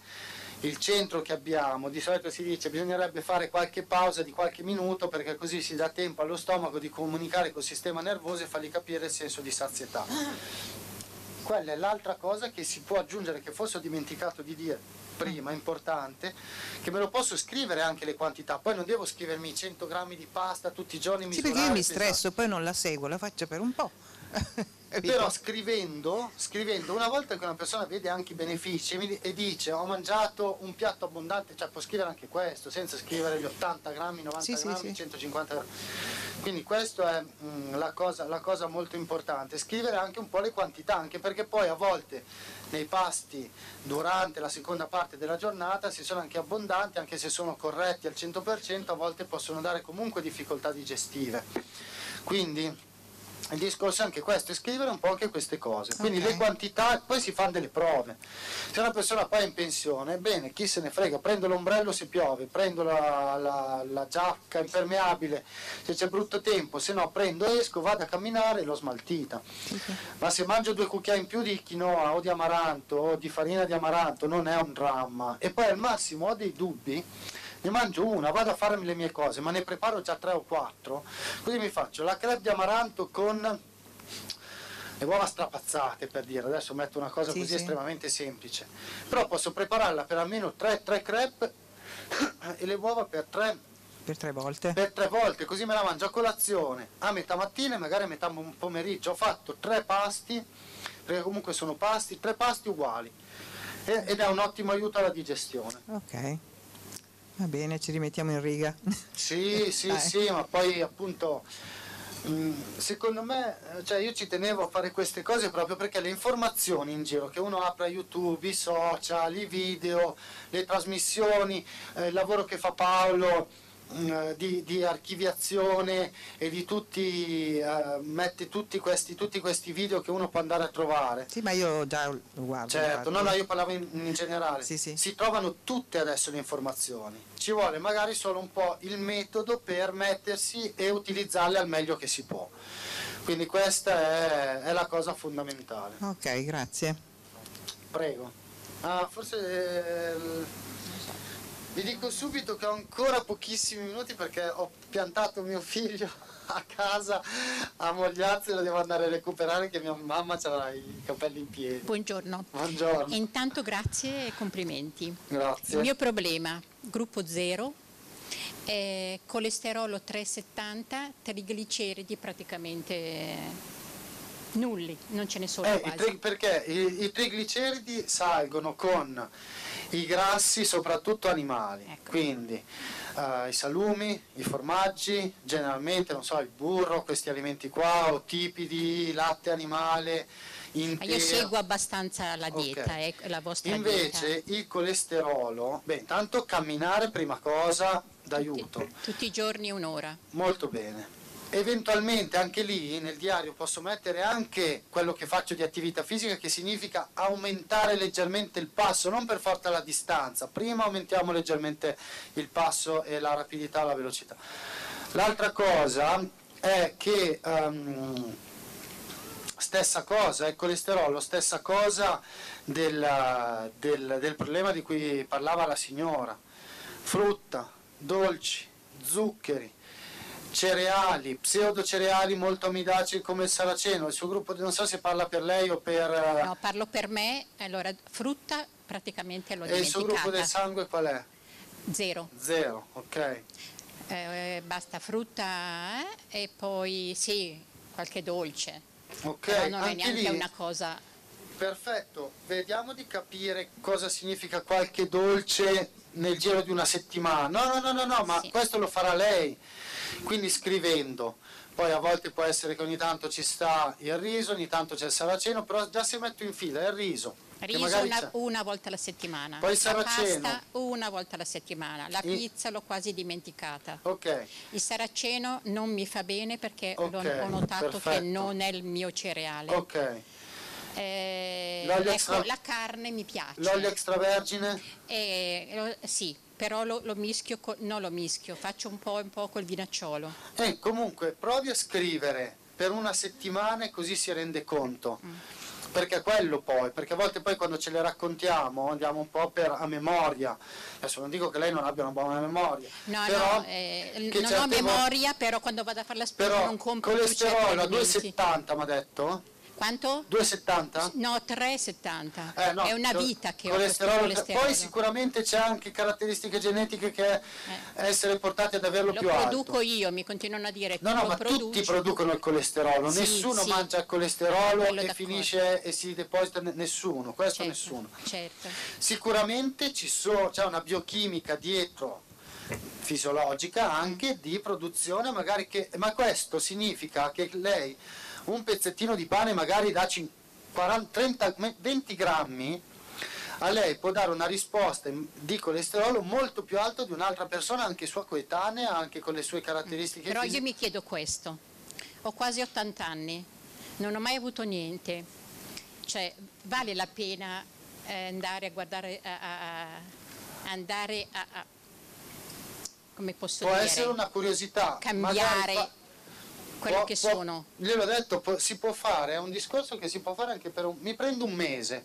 il centro che abbiamo, di solito si dice bisognerebbe fare qualche pausa di qualche minuto perché così si dà tempo allo stomaco di comunicare col sistema nervoso e fargli capire il senso di sazietà. Quella è l'altra cosa che si può aggiungere, che forse ho dimenticato di dire prima, importante, che me lo posso scrivere anche le quantità, poi non devo scrivermi 100 grammi di pasta tutti i giorni. Sì, perché io mi stresso, poi non la seguo, la faccio per un po'. Però scrivendo, scrivendo, una volta che una persona vede anche i benefici e dice ho mangiato un piatto abbondante, cioè può scrivere anche questo, senza scrivere gli 80 grammi, 90 Sì, grammi, sì. 150 grammi. Quindi questa è mm, la, cosa, la cosa molto importante, scrivere anche un po' le quantità, anche perché poi a volte nei pasti durante la seconda parte della giornata, se sono anche abbondanti, anche se sono corretti al 100%, a volte possono dare comunque difficoltà digestive. Quindi il discorso è anche questo, è scrivere un po' anche queste cose. Quindi Ok. le quantità, poi si fanno delle prove. Se una persona poi è in pensione, bene, chi se ne frega, prendo l'ombrello se piove, prendo la, la- la giacca impermeabile se c'è brutto tempo, se no prendo, esco, vado a camminare e l'ho smaltita. Ma se mangio due cucchiai in più di quinoa o di amaranto o di farina di amaranto non è un dramma. E poi al massimo ho dei dubbi, ne mangio una, vado a farmi le mie cose, ma ne preparo già tre o quattro, così mi faccio la crepe di amaranto con le uova strapazzate per dire, adesso metto una cosa Sì, così sì. estremamente semplice, però posso prepararla per almeno 3-3 crepe e le uova per 3 Per tre volte. per tre volte, così me la mangio a colazione, a metà mattina e magari a metà pom- pomeriggio. Ho fatto tre pasti, perché comunque sono pasti, tre pasti uguali ed è un ottimo aiuto alla digestione. Ok. Va bene, ci rimettiamo in riga. Sì, sì, Dai. sì, ma poi appunto mh, secondo me, eh, cioè io ci tenevo a fare queste cose proprio perché le informazioni in giro che uno apre YouTube, i social, i video, le trasmissioni, eh, il lavoro che fa Paolo di, di archiviazione e di tutti, eh, mette tutti questi, tutti questi video che uno può andare a trovare. Sì, ma io già lo guardo. Certo, no, guardo. no, io parlavo in, in generale. Sì, sì. Si trovano tutte adesso le informazioni. Ci vuole magari solo un po' il metodo per mettersi e utilizzarle al meglio che si può. Quindi questa è, è la cosa fondamentale. Ok, grazie. Prego. Ah, forse eh, vi dico subito che ho ancora pochissimi minuti perché ho piantato mio figlio a casa a Mogliazzo e lo devo andare a recuperare che mia mamma ha i capelli in piedi. Buongiorno. Buongiorno. Intanto grazie e complimenti. Grazie. Il mio problema, gruppo 0, eh, colesterolo 370, trigliceridi praticamente nulli, non ce ne sono Eh, i perché i, i trigliceridi salgono con i grassi, soprattutto animali, Ecco. quindi eh, i salumi, i formaggi, generalmente, non so, il burro, questi alimenti qua, o tipi di latte animale Ma intero. io seguo abbastanza la dieta, eh, la vostra Invece dieta. il colesterolo, beh, intanto camminare prima cosa d'aiuto. Tutti, tutti i giorni un'ora. Molto bene. Eventualmente anche lì nel diario posso mettere anche quello che faccio di attività fisica che significa aumentare leggermente il passo, non per forza la distanza, prima aumentiamo leggermente il passo e la rapidità, la velocità. L'altra cosa è che ehm, stessa cosa, il colesterolo, stessa cosa del, del- del problema di cui parlava la signora. Frutta, dolci, zuccheri, cereali, pseudocereali molto amidacei come il saraceno. Il suo gruppo, non so se parla per lei o per... eh, No, parlo per me, allora frutta praticamente l'ho e il suo gruppo del dimenticata. sangue qual è? Zero. Zero, ok. Eh, basta frutta eh, e poi sì, qualche dolce. Ok, Però non è anche neanche lì- una cosa Perfetto, vediamo di capire cosa significa qualche dolce nel giro di una settimana. No, no, no, no, no, ma Sì. questo lo farà lei. Quindi scrivendo. Poi a volte può essere che ogni tanto ci sta il riso, ogni tanto c'è il saraceno, però già se metto in fila il riso. che Riso una, una volta alla settimana, Poi il la saraceno. pasta una volta alla settimana, la pizza l'ho quasi dimenticata. Ok, Il saraceno non mi fa bene perché l'ho- Ok, ho notato che perfetto. non è il mio cereale. ok. Eh, ecco, extra- la carne mi piace. L'olio extravergine? Eh, lo- sì, però lo, lo mischio, co- non lo mischio, faccio un po', un po' col vinacciolo. Eh, comunque provi a scrivere per una settimana e così si rende conto. Mm. perché quello poi, perché a volte poi quando ce le raccontiamo andiamo un po' per, a memoria, adesso non dico che lei non abbia una buona memoria, No, però no, eh, non ho certe vo- memoria, però quando vado a fare la spesa non compro colesterolo a alimenti. 2,70 mi ha detto? Quanto? 2,70? No, 3,70. Eh, no, è una co- vita che ho questo colesterolo, colesterolo. Poi sicuramente c'è anche caratteristiche genetiche che essere portati ad averlo Lo più alto. produco io, mi continuano a dire No, che no, lo ma produci. tutti producono il colesterolo, Sì, nessuno sì. mangia il colesterolo Quello e finisce e si deposita, ne- nessuno, questo Certo, nessuno. Certo. Sicuramente ci so- c'è una biochimica dietro fisiologica anche di produzione magari che ma questo significa che lei un pezzettino di pane magari da cin- 40, 30, me- 20 grammi a lei può dare una risposta di colesterolo molto più alta di un'altra persona anche sua coetanea anche con le sue caratteristiche Però io fisiche mi chiedo questo. Ho quasi 80 anni, non ho mai avuto niente. Cioè, vale la pena eh, andare a guardare, a, a- andare a, a- come posso può dire, essere una curiosità magari cambiare fa- quello può- che può- sono. Gliel'ho detto, può- si può fare, è un discorso che si può fare anche per un... Mi prendo un mese,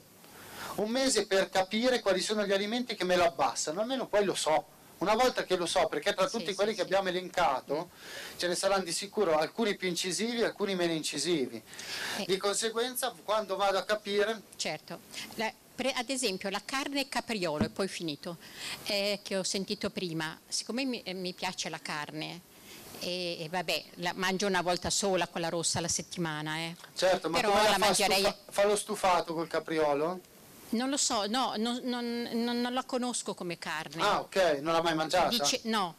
un mese per capire quali sono gli alimenti che me lo abbassano, almeno poi lo so. Una volta che lo so, perché tra Sì, tutti sì, quelli che sì. abbiamo elencato ce ne saranno di sicuro alcuni più incisivi, alcuni meno incisivi. Di conseguenza, quando vado a capire, Certo, La- pre- ad esempio la carne capriolo, e poi finito, eh, che ho sentito prima, siccome mi, eh, mi piace la carne, e, e vabbè, la mangio una volta sola quella rossa alla settimana, eh. certo, ma Però come la la fa, mangerei- stufa- fa lo stufato col capriolo? Non lo so, no, non, non- non- la conosco come carne. Ah, ok, non l'ha mai mangiata? Dice, no,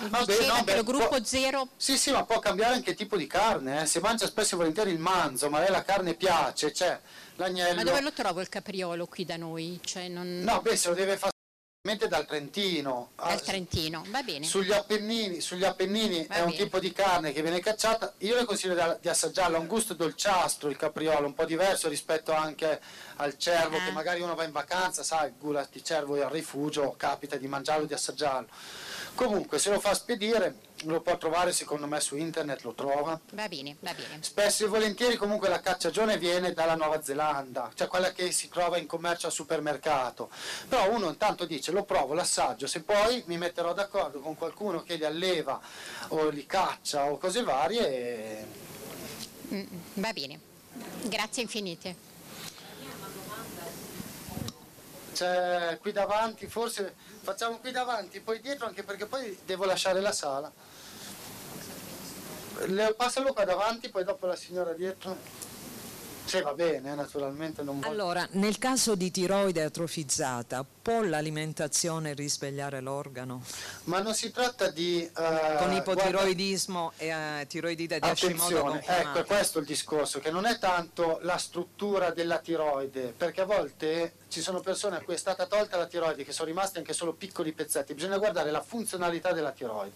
Vabbè, diceva no, che beh, lo gruppo può- zero Sì, sì, ma può cambiare anche tipo di carne, eh. se mangia spesso e volentieri il manzo, ma a lei la carne piace, cioè l'agnello... Ma dove lo trovo il capriolo qui da noi? Cioè non... No, beh, se lo deve fare dal Trentino. Dal Ah, Trentino. Sugli Appennini, sugli Appennini è un tipo di carne che viene cacciata, io le consiglio da- di assaggiarlo, ha un gusto dolciastro il capriolo, un po' diverso rispetto anche al cervo, Ah. che magari uno va in vacanza, sai, il gulat di cervo è al rifugio, capita di mangiarlo, di assaggiarlo. Comunque, se lo fa spedire, lo può trovare secondo me su internet, lo trova. Va bene, va bene. Spesso e volentieri comunque la cacciagione viene dalla Nuova Zelanda, cioè quella che si trova in commercio al supermercato. Però uno intanto dice lo provo, l'assaggio, se poi mi metterò d'accordo con qualcuno che li alleva o li caccia o cose varie, e- Mm, Va bene. Grazie infinite. c'è qui davanti, forse facciamo qui davanti, poi dietro anche perché poi devo lasciare la sala. Le, passalo qua davanti, poi dopo la signora dietro. Sì, va bene, naturalmente non voglio... Allora, nel caso di tiroide atrofizzata, può l'alimentazione risvegliare l'organo? Ma non si tratta di... eh, Con guarda- ipotiroidismo e eh, tiroidite di Hashimoto Attenzione, ecco, è questo il discorso, che non è tanto la struttura della tiroide, perché a volte ci sono persone a cui è stata tolta la tiroide che sono rimasti anche solo piccoli pezzetti, bisogna guardare la funzionalità della tiroide.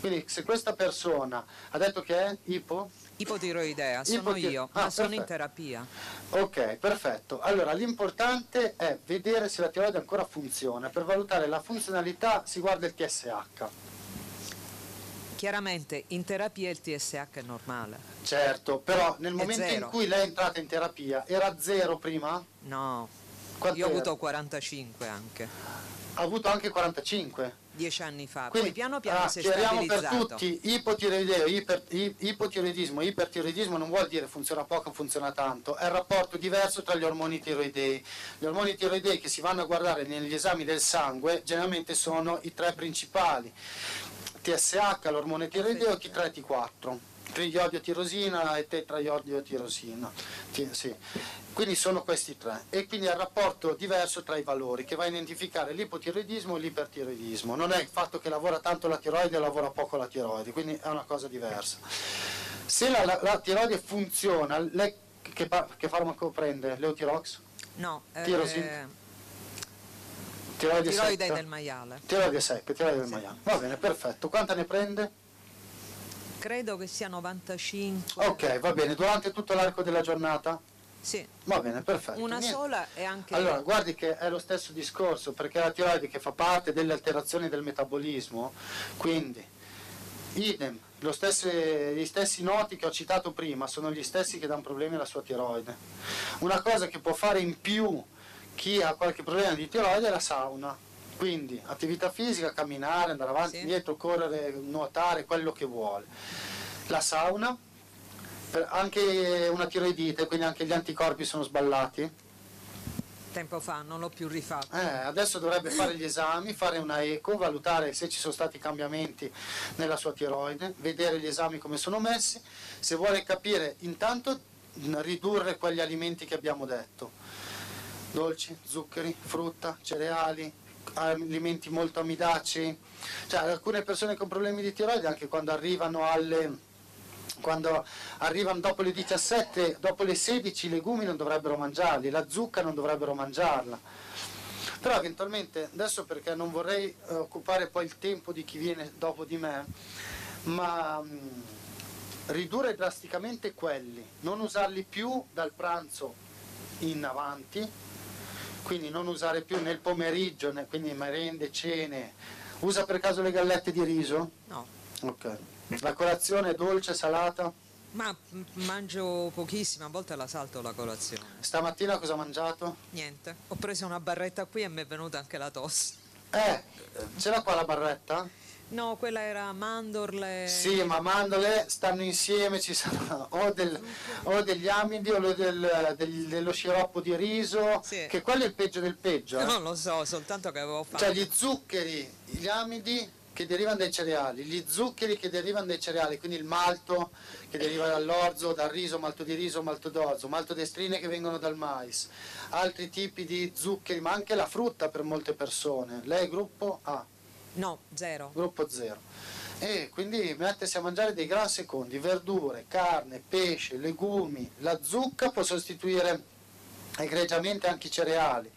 Quindi se questa persona ha detto che è ipo, Ipotiroidea, sono Ipotiro- io, Ah, ma sono in perfetto. terapia. ok, perfetto. Allora l'importante è vedere se la tiroide ancora funziona, per valutare la funzionalità si guarda il TSH. Chiaramente in terapia il TSH è normale. Certo, però nel momento in cui lei è entrata in terapia era zero prima? No, Quanto io ho avuto 45 anche, Ha avuto anche 45 dieci anni fa. Quindi, Poi piano piano ah, si è stabilizzato. per tutti, ipotiroideo, iper, ipotiroidismo, ipertiroidismo non vuol dire funziona poco o funziona tanto, è il rapporto diverso tra gli ormoni tiroidei. Gli ormoni tiroidei che si vanno a guardare negli esami del sangue generalmente sono i tre principali, TSH, l'ormone tiroideo e T3 e T4 triiodio tirosina e tetraiodio tirosina. Ti, sì. Quindi sono questi tre. E quindi è il rapporto diverso tra i valori che va a identificare l'ipotiroidismo e l'ipertiroidismo. Non è il fatto che lavora tanto la tiroide e lavora poco la tiroide, quindi è una cosa diversa. Se la, la, la tiroide funziona, lei che, che farmaco prende? Leotirox? No. Tirosin? Eh... Tiroide, tiroide del maiale. Tiroide 7, tiroide del maiale. Va bene, perfetto. Quanta ne prende? Credo che sia 95. Ok, va bene. Durante tutto l'arco della giornata? Sì, Va bene, perfetto. una Niente. sola e anche Allora, guardi che è lo stesso discorso, perché la tiroide che fa parte delle alterazioni del metabolismo, quindi idem, stesso, gli stessi noti che ho citato prima sono gli stessi che danno problemi alla sua tiroide. Una cosa che può fare in più chi ha qualche problema di tiroide è la sauna. Quindi attività fisica, camminare, andare avanti, Sì. indietro, correre, nuotare, quello che vuole. La sauna, anche una tiroidite, quindi anche gli anticorpi sono sballati. Tempo fa, non l'ho più rifatto. Eh, adesso dovrebbe fare gli esami, fare una eco, valutare se ci sono stati cambiamenti nella sua tiroide, vedere gli esami come sono messi, se vuole capire intanto ridurre quegli alimenti che abbiamo detto, dolci, zuccheri, frutta, cereali, alimenti molto amidacei, cioè alcune persone con problemi di tiroide anche quando arrivano alle quando arrivano dopo le 17, dopo le 16 i legumi non dovrebbero mangiarli, la zucca non dovrebbero mangiarla. Però eventualmente, adesso perché non vorrei eh, occupare poi il tempo di chi viene dopo di me, ma mh, ridurre drasticamente quelli, non usarli più dal pranzo in avanti, quindi non usare più nel pomeriggio, né- quindi merende, cene. Usa per caso le gallette di riso? No, Ok. La colazione è dolce, salata? ma mangio pochissimo, a volte la salto la colazione. Stamattina cosa ha mangiato? Niente, ho preso una barretta qui e mi è venuta anche la tosse. Eh, ce l'ha qua la barretta? No, quella era mandorle. Sì, ma mandorle stanno insieme, ci sono o, del- o degli amidi o del- del- dello sciroppo di riso, Sì. che quello è il peggio del peggio. eh. Non lo so, soltanto che avevo fatto. Cioè gli zuccheri, gli amidi che derivano dai cereali, gli zuccheri che derivano dai cereali, quindi il malto che deriva dall'orzo, dal riso, malto di riso, malto d'orzo, maltodestrine che vengono dal mais, altri tipi di zuccheri, ma anche la frutta per molte persone. Lei è gruppo A, No, zero. gruppo 0. E quindi mettersi a mangiare dei gran secondi, verdure, carne, pesce, legumi, la zucca può sostituire egregiamente anche i cereali.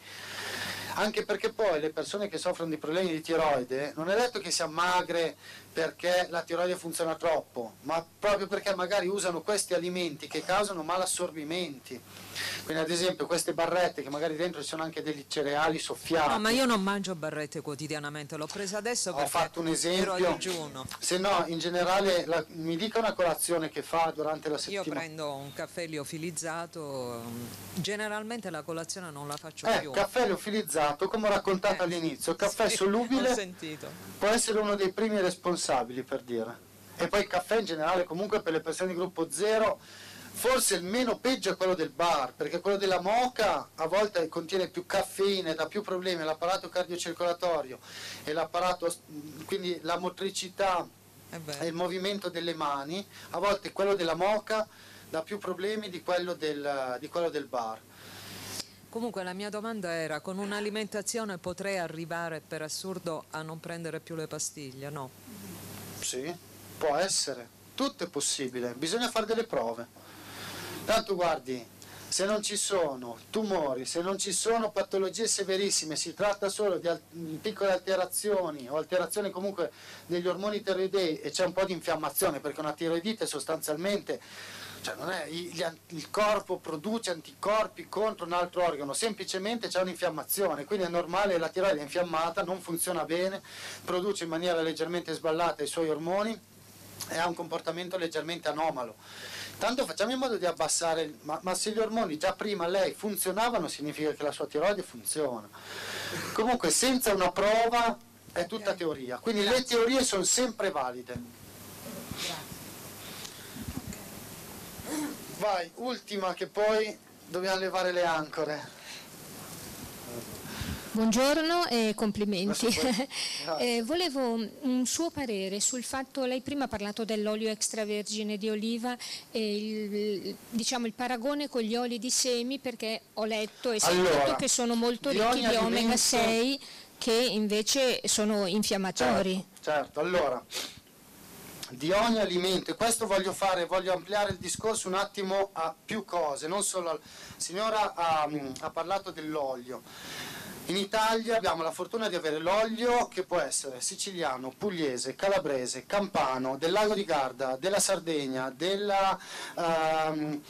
Anche perché poi le persone che soffrono di problemi di tiroide non è detto che siano magre perché la tiroide funziona troppo, ma proprio perché magari usano questi alimenti che causano malassorbimenti. Quindi ad esempio queste barrette che magari dentro ci sono anche degli cereali soffiati. No, ma io non mangio barrette quotidianamente, l'ho presa adesso Ho perché fatto un ero a esempio. digiuno. Se no, in generale, la- mi dica una colazione che fa durante la Io settimana. prendo un caffè liofilizzato, generalmente la colazione non la faccio Eh, più. caffè liofilizzato, come ho raccontato Eh, all'inizio, caffè sì, solubile Ho può essere uno dei primi responsabili per dire. E poi il caffè in generale comunque per le persone di gruppo 0 forse il meno peggio è quello del bar, perché quello della moca a volte contiene più caffeina e dà più problemi all'apparato cardiocircolatorio e l'apparato, quindi la motricità È e il movimento delle mani, a volte quello della moca dà più problemi di quello del, di quello del bar. Comunque la mia domanda era, con un'alimentazione potrei arrivare per assurdo a non prendere più le pastiglie? No. Sì, può essere, tutto è possibile, bisogna fare delle prove. Tanto guardi, se non ci sono tumori, se non ci sono patologie severissime, si tratta solo di al- piccole alterazioni o alterazioni comunque degli ormoni tiroidei e c'è un po' di infiammazione, perché una tiroidite sostanzialmente cioè non è, il corpo produce anticorpi contro un altro organo, semplicemente c'è un'infiammazione, quindi è normale, la tiroide è infiammata, non funziona bene, produce in maniera leggermente sballata i suoi ormoni e ha un comportamento leggermente anomalo. Tanto facciamo in modo di abbassare, ma, ma se gli ormoni già prima lei funzionavano significa che la sua tiroide funziona. Comunque senza una prova è tutta teoria, quindi le teorie sono sempre valide. Vai, ultima che poi dobbiamo levare le ancore. Buongiorno e complimenti. Eh, volevo un suo parere sul fatto, lei prima ha parlato dell'olio extravergine di oliva e il, diciamo, il paragone con gli oli di semi perché ho letto e sentito Allora, che sono molto ricchi di omega alimento- 6 che invece sono infiammatori. Certo, certo. allora di ogni alimento, e questo voglio fare, voglio ampliare il discorso un attimo a più cose, non solo al... signora ha, ha parlato dell'olio. In Italia abbiamo la fortuna di avere l'olio che può essere siciliano, pugliese, calabrese, campano, del lago di Garda, della Sardegna, della, ehm,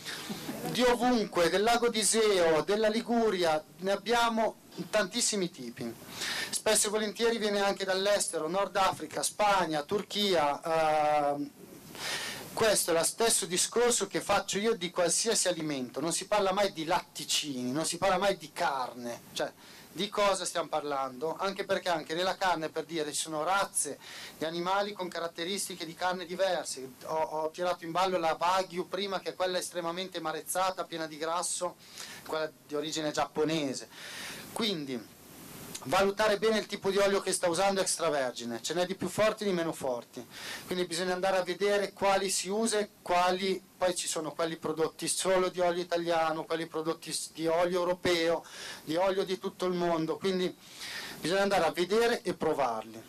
di ovunque, del lago di Iseo, della Liguria, ne abbiamo tantissimi tipi. Spesso e volentieri viene anche dall'estero, Nord Africa, Spagna, Turchia, ehm, Questo è lo stesso discorso che faccio io di qualsiasi alimento, non si parla mai di latticini, non si parla mai di carne, cioè di cosa stiamo parlando? Anche perché anche nella carne, per dire, ci sono razze di animali con caratteristiche di carne diverse. Ho, ho tirato in ballo la Wagyu prima, che è quella estremamente marezzata, piena di grasso, quella di origine giapponese. Quindi valutare bene il tipo di olio che sta usando extravergine, ce n'è di più forti e di meno forti, quindi bisogna andare a vedere quali si usa e quali, poi ci sono quelli prodotti solo di olio italiano, quelli prodotti di olio europeo, di olio di tutto il mondo, quindi bisogna andare a vedere e provarli.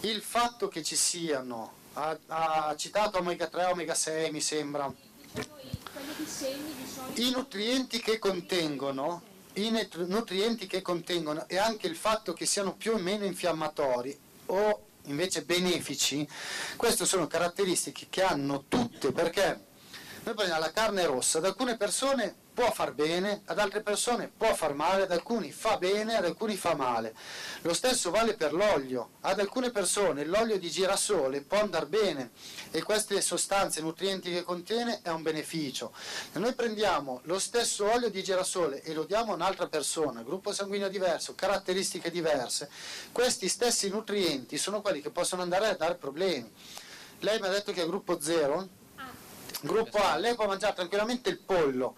Il fatto che ci siano, ha, ha citato omega 3, omega 6 mi sembra, i nutrienti che contengono i nutrienti che contengono e anche il fatto che siano più o meno infiammatori o invece benefici, queste sono caratteristiche che hanno tutte perché noi prendiamo la carne rossa, ad alcune persone può far bene, ad altre persone può far male, ad alcuni fa bene, ad alcuni fa male. Lo stesso vale per l'olio, ad alcune persone l'olio di girasole può andare bene e queste sostanze, nutrienti che contiene è un beneficio. Se noi prendiamo lo stesso olio di girasole e lo diamo a un'altra persona, gruppo sanguigno diverso, caratteristiche diverse, questi stessi nutrienti sono quelli che possono andare a dare problemi. Lei mi ha detto che è gruppo 0? Gruppo A, lei può mangiare tranquillamente il pollo,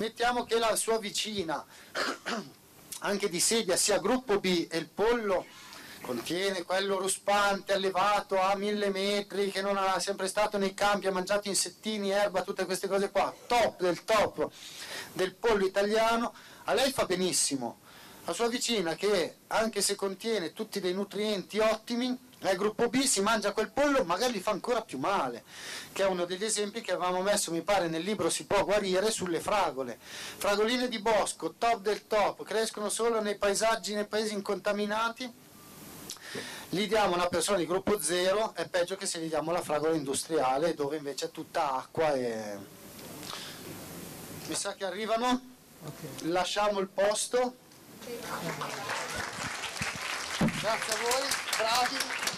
mettiamo che la sua vicina, anche di sedia, sia gruppo B e il pollo contiene quello ruspante, allevato a mille metri, che non ha sempre stato nei campi, ha mangiato insettini, erba, tutte queste cose qua, top del top del pollo italiano, a lei fa benissimo. La sua vicina che anche se contiene tutti dei nutrienti ottimi, nel gruppo B si mangia quel pollo, magari gli fa ancora più male, che è uno degli esempi che avevamo messo, mi pare, nel libro Si può guarire sulle fragole. Fragoline di bosco, top del top, crescono solo nei paesaggi, nei paesi incontaminati. Gli diamo una persona di gruppo 0, è peggio che se gli diamo la fragola industriale, dove invece è tutta acqua e... Mi sa che arrivano, lasciamo il posto. Grazie a voi, bravi.